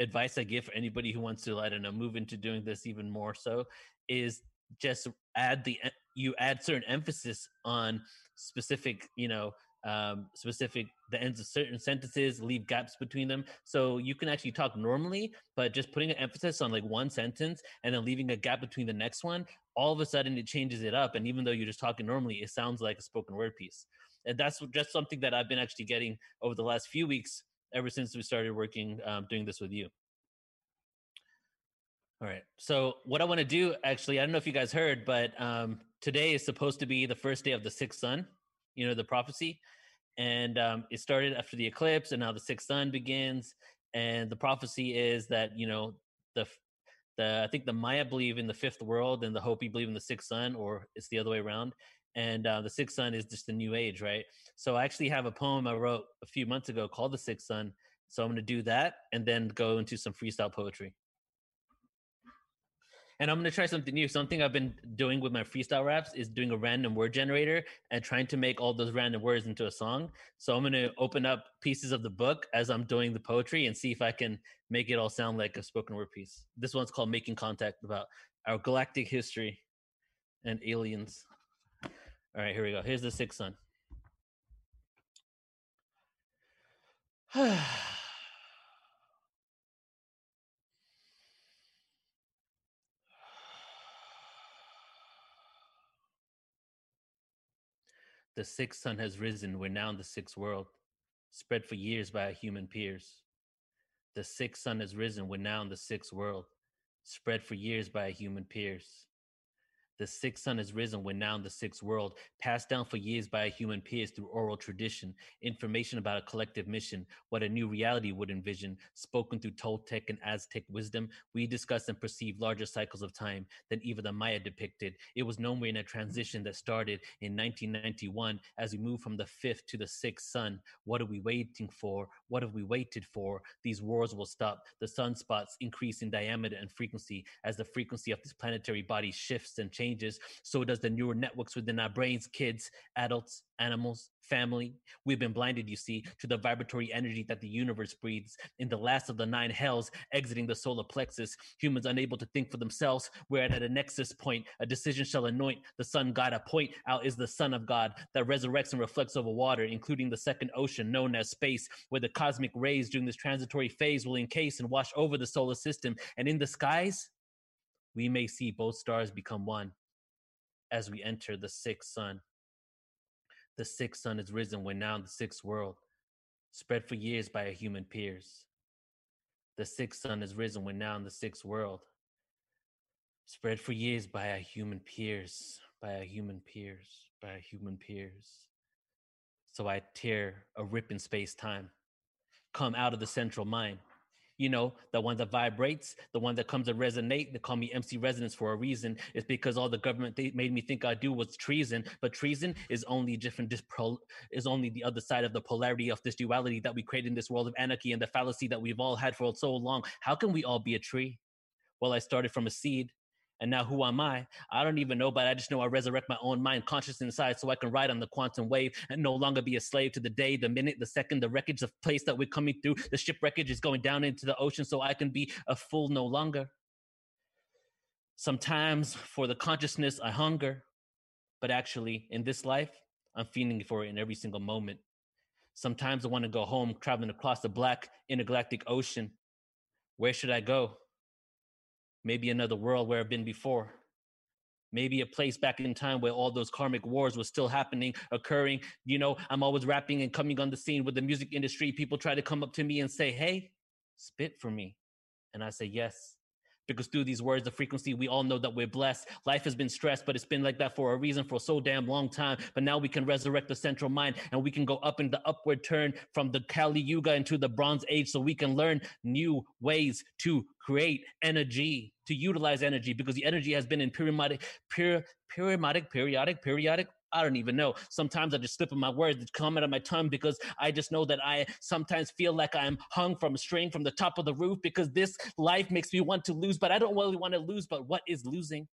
advice I give for anybody who wants to, I don't know, move into doing this even more so is just add the, you add certain emphasis on specific, you know, um, specific the ends of certain sentences leave gaps between them. So you can actually talk normally but just putting an emphasis on like one sentence and then leaving a gap between the next one all of a sudden it changes it up. And even though you're just talking normally it sounds like a spoken word piece. And that's just something that i've been actually getting over the last few weeks ever since we started working um, doing this with you. All right. So what i want to do actually i don't know if you guys heard but um, today is supposed to be the first day of the sixth sun you know the prophecy and um, it started after the eclipse and now the sixth sun begins and the prophecy is that you know the the i think the maya believe in the fifth world and the hopi believe in the sixth sun or it's the other way around and uh, the sixth sun is just the new age right? So i actually have a poem i wrote a few months ago called the sixth sun so i'm going to do that and then go into some freestyle poetry and I'm gonna try something new. Something I've been doing with my freestyle raps is doing a random word generator and trying to make all those random words into a song. So I'm gonna open up pieces of the book as I'm doing the poetry and see if I can make it all sound like a spoken word piece. This one's called Making Contact about our galactic history and aliens. All right, here we go. Here's the sixth sun. The sixth sun has risen, we're now in the sixth world, spread for years by our human peers. The sixth sun has risen, we're now in the sixth world, spread for years by our human peers. The sixth sun has risen when now in the sixth world, passed down for years by human peers through oral tradition, information about a collective mission, what a new reality would envision, spoken through Toltec and Aztec wisdom. We discuss and perceive larger cycles of time than even the Maya depicted. It was known we're in a transition that started in 1991 as we move from the fifth to the sixth sun. What are we waiting for? What have we waited for? These wars will stop. The sunspots increase in diameter and frequency as the frequency of this planetary body shifts and changes changes, so does the neural networks within our brains, kids, adults, animals, family. We've been blinded, you see, to the vibratory energy that the universe breathes. In the last of the nine hells, exiting the solar plexus, humans unable to think for themselves, we're at a nexus point. A decision shall anoint the sun god. A point out is the Son of God that resurrects and reflects over water, including the second ocean known as space, where the cosmic rays during this transitory phase will encase and wash over the solar system. And in the skies, we may see both stars become one as we enter the sixth sun. The sixth sun is risen when now in the sixth world, spread for years by our human peers. The sixth sun is risen when now in the sixth world, spread for years by our human peers, by our human peers, by our human peers. So I tear a rip in space time, come out of the central mind you know, the one that vibrates, the one that comes to resonate. They call me MC Resonance for a reason. It's because all the government they made me think I do was treason. But treason is only different. Dispro- is only the other side of the polarity of this duality that we create in this world of anarchy and the fallacy that we've all had for so long. How can we all be a tree? Well, I started from a seed, And now who am I? I don't even know, but I just know I resurrect my own mind, conscious inside, so I can ride on the quantum wave and no longer be a slave to the day, the minute, the second, the wreckage of place that we're coming through. The shipwreckage is going down into the ocean, so I can be a fool no longer. Sometimes for the consciousness I hunger, but actually in this life, I'm feeling for it in every single moment. Sometimes I want to go home traveling across the black intergalactic ocean. Where should I go? Maybe another world where I've been before. Maybe a place back in time where all those karmic wars were still happening, occurring. You know, I'm always rapping and coming on the scene with the music industry. People try to come up to me and say, Hey, spit for me. And I say, Yes because through these words, the frequency, we all know that we're blessed. Life has been stressed, but it's been like that for a reason for so damn long time. But now we can resurrect the central mind and we can go up in the upward turn from the Kali Yuga into the Bronze Age so we can learn new ways to create energy, to utilize energy because the energy has been in periodic, peri- periodic, periodic, periodic I don't even know. Sometimes I just slip in my words that come out of my tongue because I just know that I sometimes feel like I'm hung from a string from the top of the roof because this life makes me want to lose, but I don't really want to lose. But what is losing?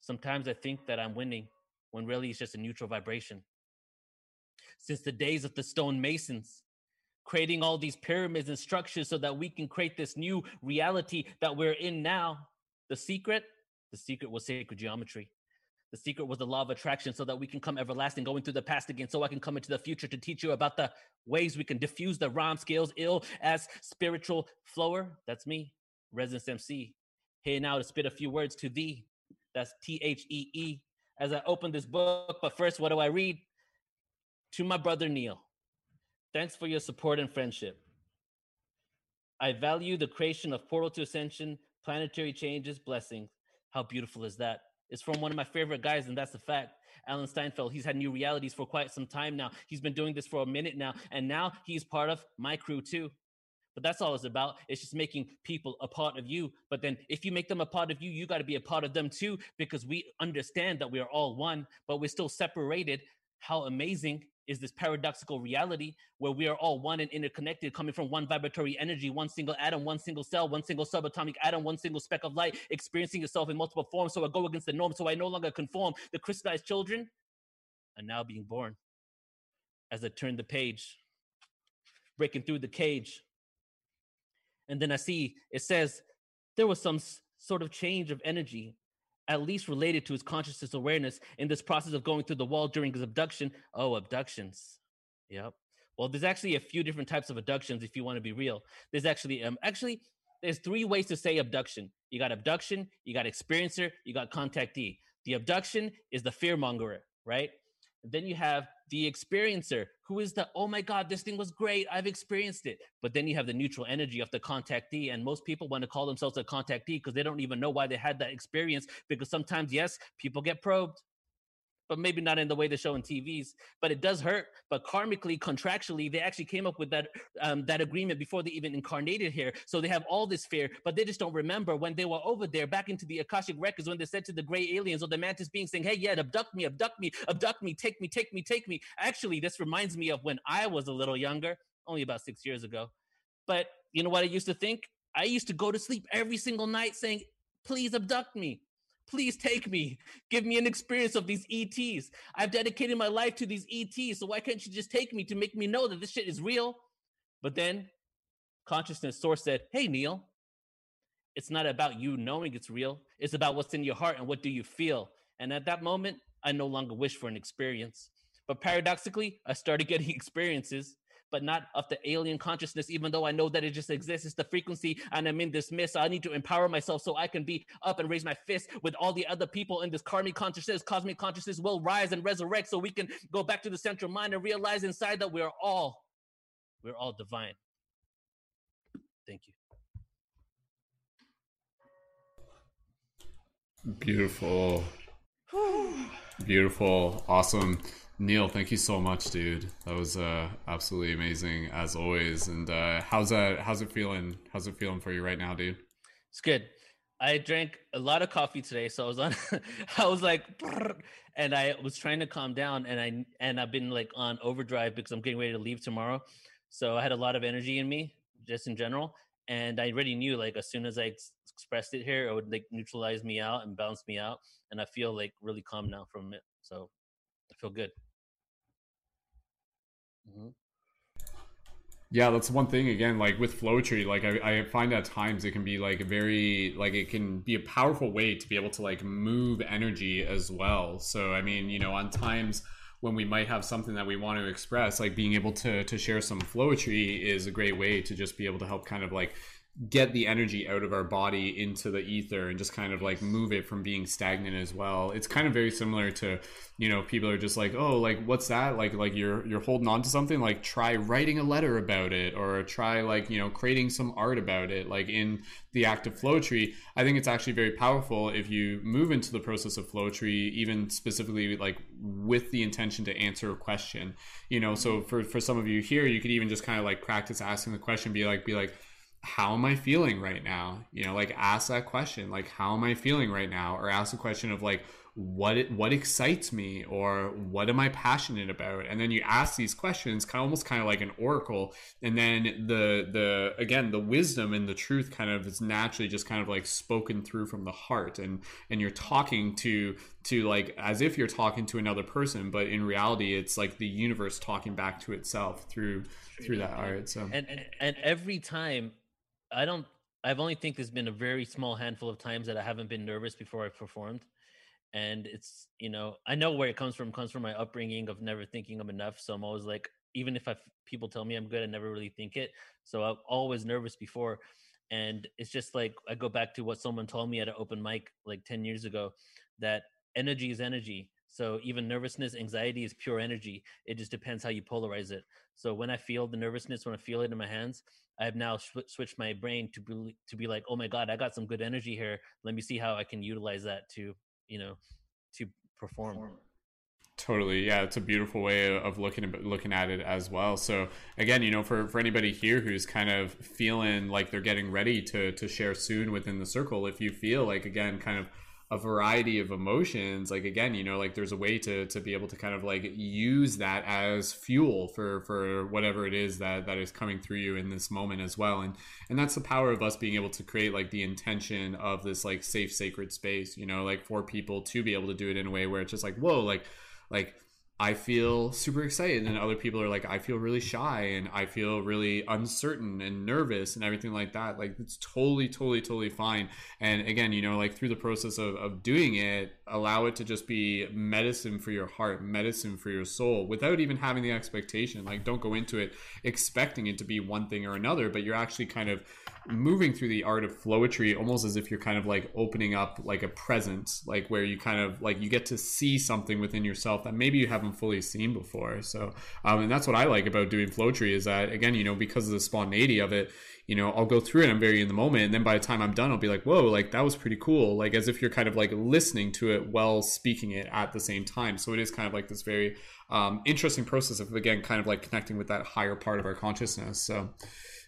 Sometimes I think that I'm winning when really it's just a neutral vibration. Since the days of the stonemasons, creating all these pyramids and structures so that we can create this new reality that we're in now. The secret, the secret was sacred geometry. The secret was the law of attraction so that we can come everlasting, going through the past again, so I can come into the future to teach you about the ways we can diffuse the rhyme scales ill as spiritual flower. That's me, Resonance MC. Here now to spit a few words to thee. That's T H E E. As I open this book, but first, what do I read? To my brother Neil. Thanks for your support and friendship. I value the creation of Portal to Ascension, planetary changes, blessings. How beautiful is that? Is from one of my favorite guys, and that's the fact. Alan Steinfeld, he's had new realities for quite some time now. He's been doing this for a minute now, and now he's part of my crew too. But that's all it's about. It's just making people a part of you. But then if you make them a part of you, you got to be a part of them too, because we understand that we are all one, but we're still separated. How amazing is this paradoxical reality where we are all one and interconnected, coming from one vibratory energy, one single atom, one single cell, one single subatomic atom, one single speck of light, experiencing itself in multiple forms. So I go against the norm, so I no longer conform. The crystallized children are now being born. As I turn the page, breaking through the cage. And then I see it says there was some sort of change of energy at least related to his consciousness awareness in this process of going through the wall during his abduction. Oh, abductions. Yep. Well, there's actually a few different types of abductions if you want to be real. There's actually um actually there's three ways to say abduction. You got abduction, you got experiencer, you got contactee. The abduction is the fear mongerer, right? Then you have the experiencer who is the oh my god this thing was great i've experienced it. But then you have the neutral energy of the contactee and most people want to call themselves a contactee because they don't even know why they had that experience because sometimes yes people get probed but maybe not in the way they show in TVs. But it does hurt. But karmically, contractually, they actually came up with that um, that agreement before they even incarnated here. So they have all this fear, but they just don't remember when they were over there, back into the Akashic records, when they said to the gray aliens or the mantis being saying, "Hey, yeah, abduct me, abduct me, abduct me, take me, take me, take me." Actually, this reminds me of when I was a little younger, only about six years ago. But you know what I used to think? I used to go to sleep every single night saying, "Please abduct me." Please take me. Give me an experience of these ETs. I've dedicated my life to these ETs, so why can't you just take me to make me know that this shit is real? But then consciousness source said, Hey, Neil, it's not about you knowing it's real. It's about what's in your heart and what do you feel. And at that moment, I no longer wish for an experience. But paradoxically, I started getting experiences but not of the alien consciousness, even though I know that it just exists. It's the frequency, and I'm in this mist. So I need to empower myself so I can be up and raise my fist with all the other people in this karmic consciousness. Cosmic consciousness will rise and resurrect so we can go back to the central mind and realize inside that we're all, we're all divine. Thank you. Beautiful. Beautiful. Awesome. Neil, thank you so much, dude. That was uh, absolutely amazing as always. And uh, how's that? How's it feeling? How's it feeling for you right now, dude? It's good. I drank a lot of coffee today, so I was on. I was like, and I was trying to calm down, and I and I've been like on overdrive because I'm getting ready to leave tomorrow. So I had a lot of energy in me, just in general. and I already knew like as soon as I ex- expressed it here, it would like neutralize me out and balance me out, and I feel like really calm now from it. So I feel good. Mm-hmm. Yeah, that's one thing again, like with Flowetry, like I, I find at times it can be like a very like it can be a powerful way to be able to like move energy as well. So I mean, you know, on times when we might have something that we want to express, like being able to to share some Flowetry is a great way to just be able to help kind of like get the energy out of our body into the ether and just kind of like move it from being stagnant as well. It's kind of very similar to, you know, people are just like, "Oh, like what's that?" Like like you're you're holding on to something, like try writing a letter about it or try like, you know, creating some art about it. Like in the act of Flowetry, I think it's actually very powerful if you move into the process of Flowetry even specifically like with the intention to answer a question. You know, so for for some of you here, you could even just kind of like practice asking the question, be like be like how am I feeling right now? You know, like ask that question, like how am I feeling right now? Or ask the question of like what what excites me or what am I passionate about? And then you ask these questions, kind of almost kind of like an oracle. And then the the again the wisdom and the truth kind of is naturally just kind of like spoken through from the heart, and and you're talking to to like as if you're talking to another person, but in reality, it's like the universe talking back to itself through through that art. So and and, and every time I don't. I've only think there's been a very small handful of times that I haven't been nervous before I've performed, and it's you know I know where it comes from. It comes from my upbringing of never thinking I'm enough. So I'm always like, even if I people tell me I'm good, I never really think it. So I'm always nervous before, and it's just like I go back to what someone told me at an open mic like ten years ago, that energy is energy. So even nervousness, anxiety is pure energy. It just depends how you polarize it. So when I feel the nervousness, when I feel it in my hands, I've now sw- switched my brain to be to be like, oh my god, I got some good energy here. Let me see how I can utilize that to you know to perform. Totally, yeah, it's a beautiful way of looking at looking at it as well. So again, you know, for for anybody here who's kind of feeling like they're getting ready to to share soon within the circle, if you feel like again, kind of a variety of emotions like again you know like there's a way to to be able to kind of like use that as fuel for for whatever it is that that is coming through you in this moment as well. And and that's the power of us being able to create like the intention of this like safe sacred space you know like for people to be able to do it in a way where it's just like whoa like like I feel super excited, and other people are like, I feel really shy, and I feel really uncertain and nervous, and everything like that. Like, it's totally, totally, totally fine. And again, you know, like through the process of, of doing it, allow it to just be medicine for your heart, medicine for your soul, without even having the expectation. Like, don't go into it expecting it to be one thing or another, but you're actually kind of moving through the art of flowetry almost as if you're kind of like opening up like a present like where you kind of like you get to see something within yourself that maybe you haven't fully seen before. So um, and that's what i like about doing flowetry is that again you know because of the spontaneity of it you know i'll go through it i'm very in the moment and then by the time i'm done i'll be like whoa like that was pretty cool like as if you're kind of like listening to it while speaking it at the same time. So it is kind of like this very um, interesting process of again kind of like connecting with that higher part of our consciousness. So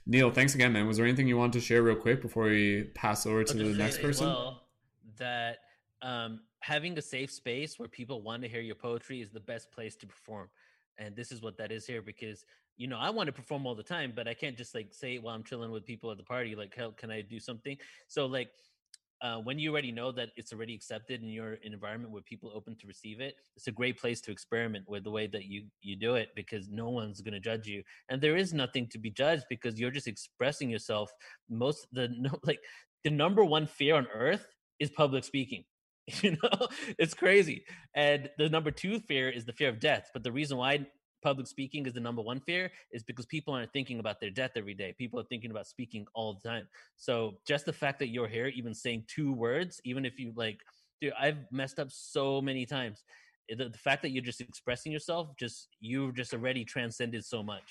Neil, thanks again, man. Was there anything you wanted to share real quick before we pass over to the next person? Well, that um, having a safe space where people want to hear your poetry is the best place to perform. And this is what that is here because you know I want to perform all the time, but I can't just like say while I'm chilling with people at the party, like, hell, can I do something? So like uh, when you already know that it's already accepted in your environment where people open to receive it, it's a great place to experiment with the way that you you do it because no one's going to judge you, and there is nothing to be judged because you're just expressing yourself. Most the no, like the number one fear on earth is public speaking. You know, it's crazy, and the number two fear is the fear of death. But the reason why public speaking is the number one fear is because people aren't thinking about their death every day. People are thinking about speaking all the time. So just the fact that you're here, even saying two words, even if you like, dude, I've messed up so many times. The, the fact that you're just expressing yourself, just you've just already transcended so much.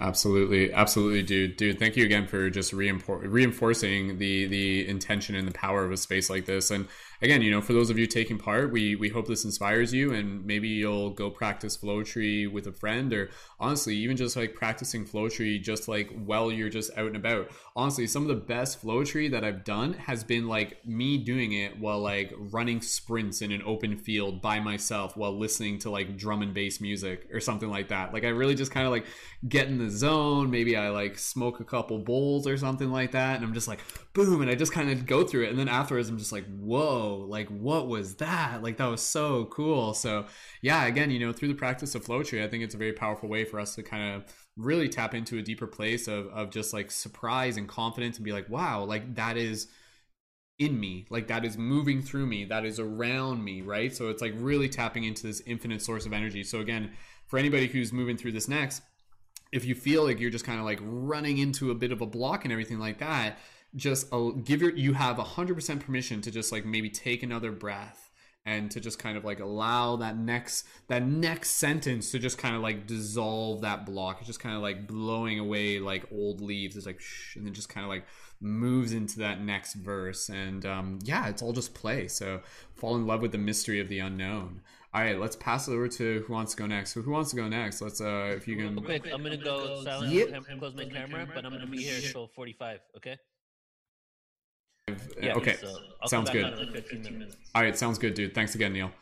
Absolutely, absolutely, dude. Dude, thank you again for just reinforcing the the intention and the power of a space like this. And again, you know, for those of you taking part, we we hope this inspires you, and maybe you'll go practice Flowetry with a friend, or honestly, even just like practicing Flowetry just like while you're just out and about. Honestly, some of the best Flowetry that I've done has been like me doing it while like running sprints in an open field by myself while listening to like drum and bass music or something like that. Like I really just kind of like get in the zone. Maybe I like smoke a couple bowls or something like that, and I'm just like, boom, and I just kind of go through it, and then afterwards, I'm just like, whoa, like what was that? Like that was so cool. So yeah, again, you know, through the practice of Flowetry, I think it's a very powerful way for us to kind of really tap into a deeper place of of just like surprise and confidence and be like, wow, like that is in me like that is moving through me that is around me right so it's like really tapping into this infinite source of energy so again for anybody who's moving through this next if you feel like you're just kind of like running into a bit of a block and everything like that just give your you have 100% permission to just like maybe take another breath and to just kind of like allow that next that next sentence to just kind of like dissolve that block. It's just kind of like blowing away like old leaves. It's like shh, and then just kind of like moves into that next verse. And um yeah it's all just play. So fall in love with the mystery of the unknown. All right let's pass it over to who wants to go next. So who wants to go next? Let's uh if you can Real quick i'm gonna go silent Yep. and close my camera but i'm gonna be here till 45 okay Yeah, okay. so Sounds good. back on in 15 minutes. All right, sounds good, dude. Thanks again, Neil.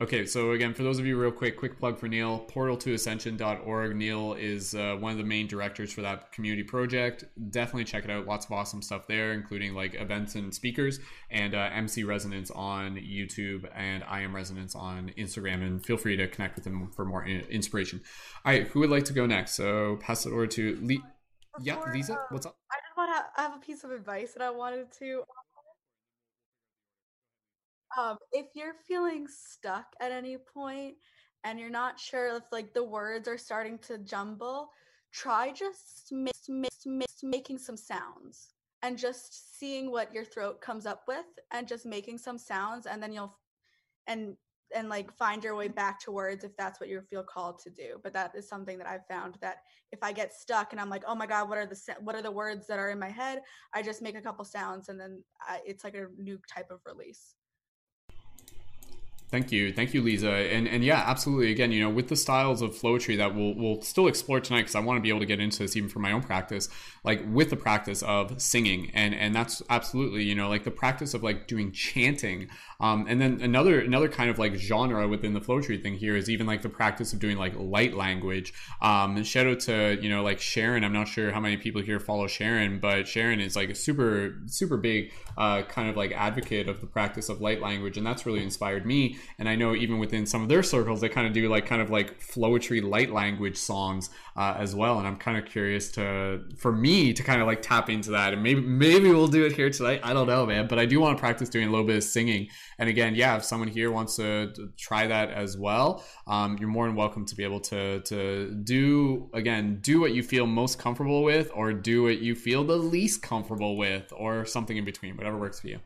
Okay, so again, for those of you, real quick, quick plug for Neil, portal to ascension.org. Neil is uh, one of the main directors for that community project. Definitely check it out. Lots of awesome stuff there, including like events and speakers, and uh, MC Resonance on YouTube and I Am Resonance on Instagram. And feel free to connect with them for more in- inspiration. All right, who would like to go next? So pass it over to Le- Yeah, Before, Lisa, what's up? I have a piece of advice that I wanted to. Um, if you're feeling stuck at any point and you're not sure if like the words are starting to jumble, try just mi- mi- mi- making some sounds and just seeing what your throat comes up with and just making some sounds and then you'll and and like find your way back to words if that's what you feel called to do but that is something that i've found that if i get stuck and i'm like oh my god what are the what are the words that are in my head? I just make a couple sounds and then I, it's like a new type of release Thank you, thank you, Lisa, and and yeah, absolutely. Again, you know, with the styles of flowetry that we'll we'll still explore tonight, because I want to be able to get into this even for my own practice, like with the practice of singing, and and that's absolutely, you know, like the practice of like doing chanting, um, and then another another kind of like genre within the flowetry thing here is even like the practice of doing like light language. Um, shout out to you know like Sharon. I'm not sure how many people here follow Sharon, but Sharon is like a super super big uh, kind of like advocate of the practice of light language, and that's really inspired me. And I know even within some of their circles, they kind of do like kind of like flowetry light language songs uh, as well. And I'm kind of curious to for me to kind of like tap into that, and maybe maybe we'll do it here tonight. I don't know, man, but I do want to practice doing a little bit of singing. And again, yeah, if someone here wants to, to try that as well, um, you're more than welcome to be able to to do again do what you feel most comfortable with, or do what you feel the least comfortable with, or something in between, whatever works for you.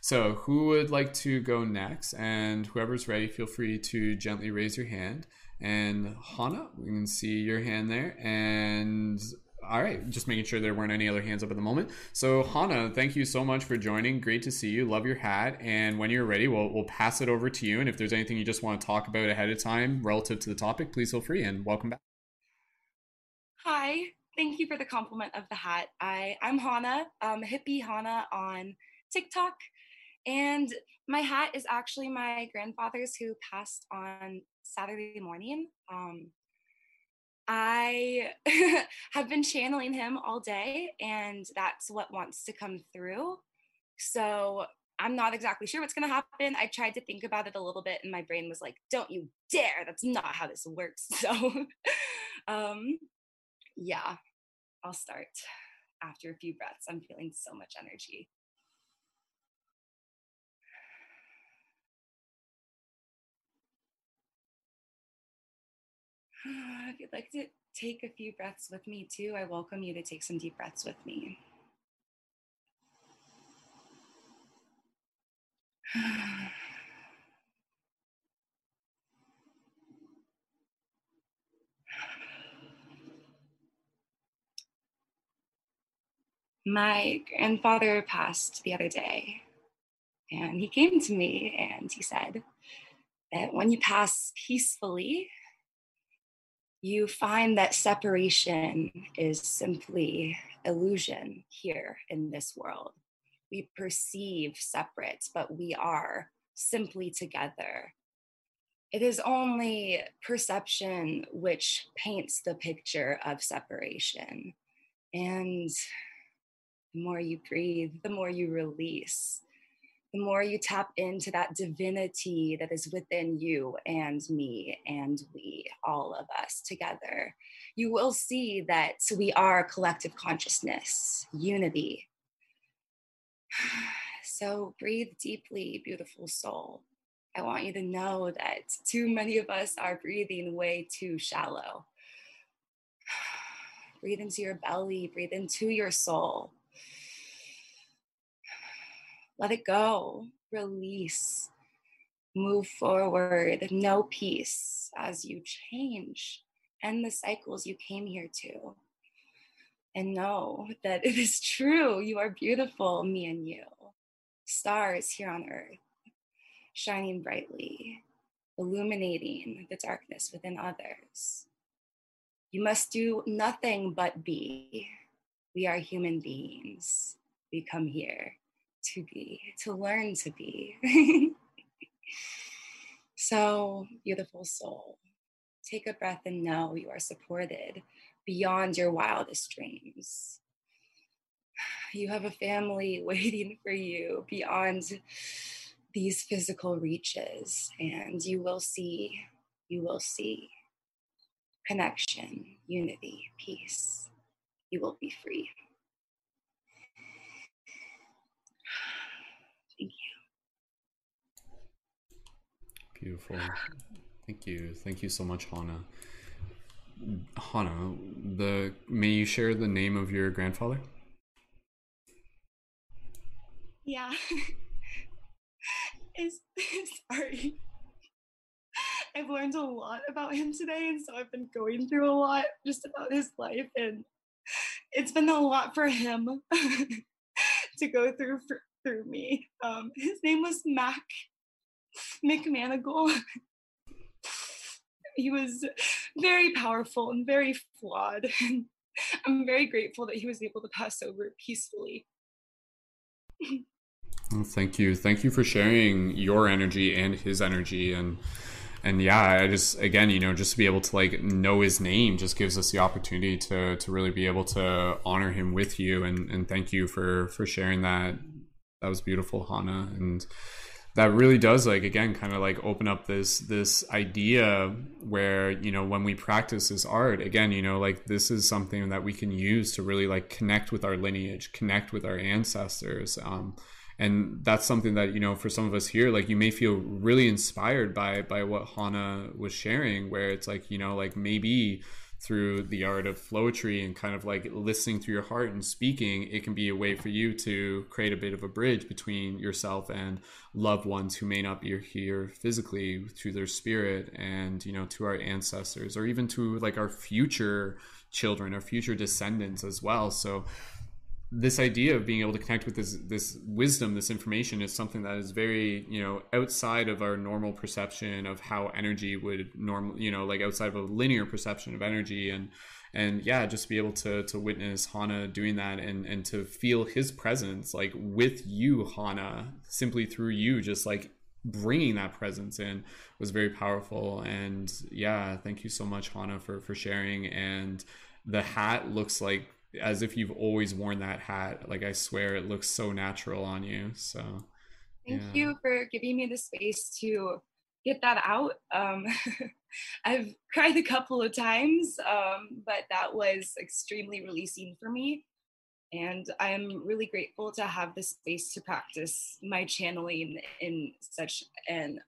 So, who would like to go next? And whoever's ready, feel free to gently raise your hand. And Hana, we can see your hand there. And all right, just making sure there weren't any other hands up at the moment. So, Hana, thank you so much for joining. Great to see you. Love your hat. And when you're ready, we'll we'll pass it over to you. And if there's anything you just want to talk about ahead of time relative to the topic, please feel free. And welcome back. Hi, thank you for the compliment of the hat. I I'm Hana, um, hippie Hana on TikTok, and my hat is actually my grandfather's who passed on Saturday morning. Um, I have been channeling him all day, and that's what wants to come through. So I'm not exactly sure what's going to happen. I tried to think about it a little bit, and my brain was like, "Don't you dare! That's not how this works." So, um, yeah, I'll start after a few breaths. I'm feeling so much energy. If you'd like to take a few breaths with me too, I welcome you to take some deep breaths with me. My grandfather passed the other day, and he came to me and he said that when you pass peacefully, you find that separation is simply illusion here in this world. We perceive separate, but we are simply together. it is only perception which paints the picture of separation. And the more you breathe, the more you release, the more you tap into that divinity that is within you and me and we, all of us together, you will see that we are collective consciousness, unity. So breathe deeply, beautiful soul. I want you to know that too many of us are breathing way too shallow. breathe into your belly, breathe into your soul. Let it go, release, move forward, know peace as you change and the cycles you came here to. And know that it is true. You are beautiful, me and you. Stars here on earth shining brightly, illuminating the darkness within others. You must do nothing but be. We are human beings. We come here to be, to learn to be. so, beautiful soul, take a breath and know you are supported beyond your wildest dreams. You have a family waiting for you beyond these physical reaches, and you will see, you will see connection, unity, peace. You will be free. Thank you. Beautiful. Thank you. Thank you so much, Hana. Hana, the may you share the name of your grandfather? Yeah. is sorry. I've learned a lot about him today, and so I've been going through a lot just about his life, and it's been a lot for him to go through for, through me. Um, his name was Mac McManigal. he was very powerful and very flawed. I'm very grateful that he was able to pass over peacefully. thank you. Thank you for sharing your energy and his energy and and yeah, I just again, you know, just to be able to like know his name just gives us the opportunity to to really be able to honor him with you and and thank you for for sharing that. That was beautiful, Hana. And that really does like again kind of like open up this this idea where you know when we practice this art again you know like this is something that we can use to really like connect with our lineage connect with our ancestors um, and that's something that you know for some of us here like you may feel really inspired by by what hana was sharing where it's like you know like maybe through the art of flowetry and kind of like listening to your heart and speaking it can be a way for you to create a bit of a bridge between yourself and loved ones who may not be here physically to their spirit and you know to our ancestors or even to like our future children our future descendants as well. So this idea of being able to connect with this this wisdom this information is something that is very you know outside of our normal perception of how energy would normal you know like outside of a linear perception of energy and and yeah just be able to to witness hana doing that and and to feel his presence like with you hana simply through you just like bringing that presence in was very powerful. And yeah thank you so much hana for for sharing. And the hat looks like as if you've always worn that hat. Like I swear it looks so natural on you. So thank yeah. you for giving me the space to get that out. Um, I've cried a couple of times, um, but that was extremely releasing for me. And I'm really grateful to have the space to practice my channeling in such an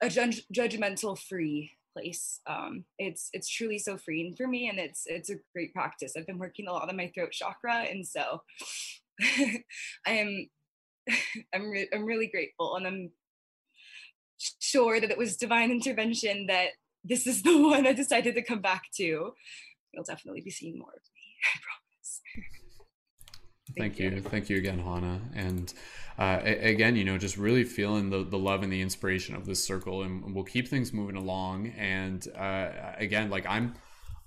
a judge, judgmental free place. Um, it's it's truly so freeing for me, and it's it's a great practice. I've been working a lot on my throat chakra, and so I am I'm re- I'm really grateful, and I'm sure that it was divine intervention that this is the one I decided to come back to. You'll definitely be seeing more of me. I promise. Thank, Thank you. you. Thank you again, Hana. And uh, again, you know, just really feeling the, the love and the inspiration of this circle, and we'll keep things moving along. And uh, again, like I'm,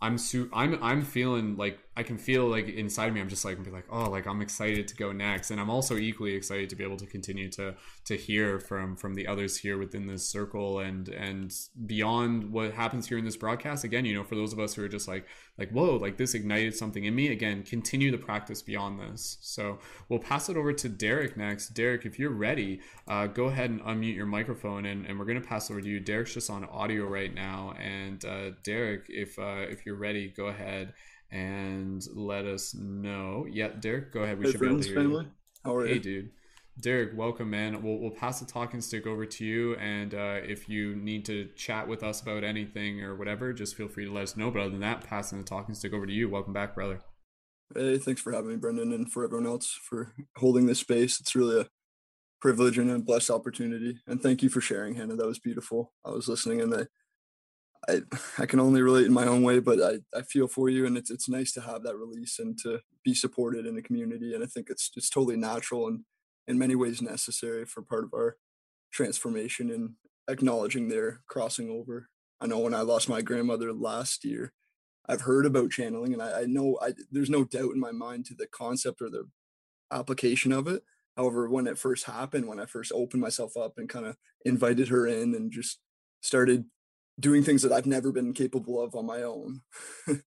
I'm su- I'm I'm feeling like I can feel like inside me, I'm just like, be like, oh, like I'm excited to go next, and I'm also equally excited to be able to continue to to hear from from the others here within this circle and and beyond what happens here in this broadcast. Again, you know, for those of us who are just like like whoa, like this ignited something in me. Again, continue the practice beyond this. So we'll pass it over to Derek next. Derek, if you're ready, uh, go ahead and unmute your microphone, and, and we're gonna pass over to you. Derek's just on audio right now, and uh, Derek, if uh, if you're ready, go ahead and let us know. Yeah, Derek, go ahead. We hey, should friends, be able to hear family. You. How are hey, you? dude. Derek, welcome, man. We'll, we'll pass the talking stick over to you. And uh, if you need to chat with us about anything or whatever, just feel free to let us know. But other than that, passing the talking stick over to you. Welcome back, brother. Hey, thanks for having me, Brendon, and for everyone else for holding this space. It's really a privilege and a blessed opportunity. And thank you for sharing, Hannah. That was beautiful. I was listening and I I I can only relate in my own way, but I, I feel for you, and it's it's nice to have that release and to be supported in the community, and I think it's it's totally natural and in many ways necessary for part of our transformation and acknowledging their crossing over. I know when I lost my grandmother last year, I've heard about channeling, and I, I know I there's no doubt in my mind to the concept or the application of it. However, when it first happened, when I first opened myself up and kind of invited her in and just started doing things that I've never been capable of on my own. it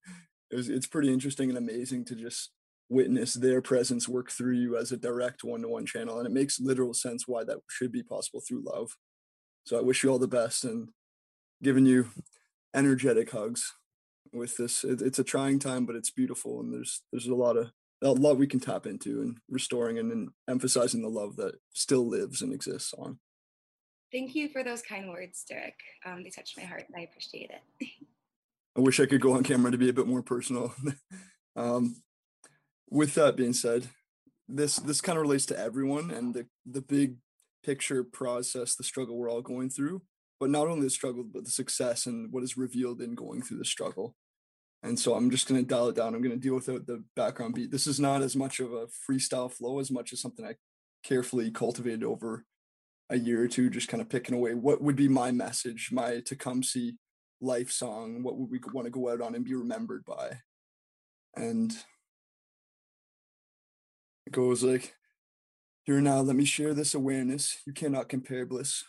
was, it's pretty interesting and amazing to just witness their presence work through you as a direct one-to-one channel and it makes literal sense why that should be possible through love. So i wish you all the best and giving you energetic hugs with this. It, it's a trying time but it's beautiful and there's there's a lot of a lot we can tap into and restoring and, and emphasizing the love that still lives and exists on Thank you for those kind words, Derek. Um, they touched my heart and I appreciate it. I wish I could go on camera to be a bit more personal. um, with that being said, this this kind of relates to everyone and the, the big picture process, the struggle we're all going through, but not only the struggle, but the success and what is revealed in going through the struggle. And so I'm just going to dial it down. I'm going to deal without the background beat. This is not as much of a freestyle flow as much as something I carefully cultivated over a year or two just kind of picking away what would be my message my tecumseh life song what would we want to go out on and be remembered by? And it goes like here now let me share this awareness. You cannot compare bliss.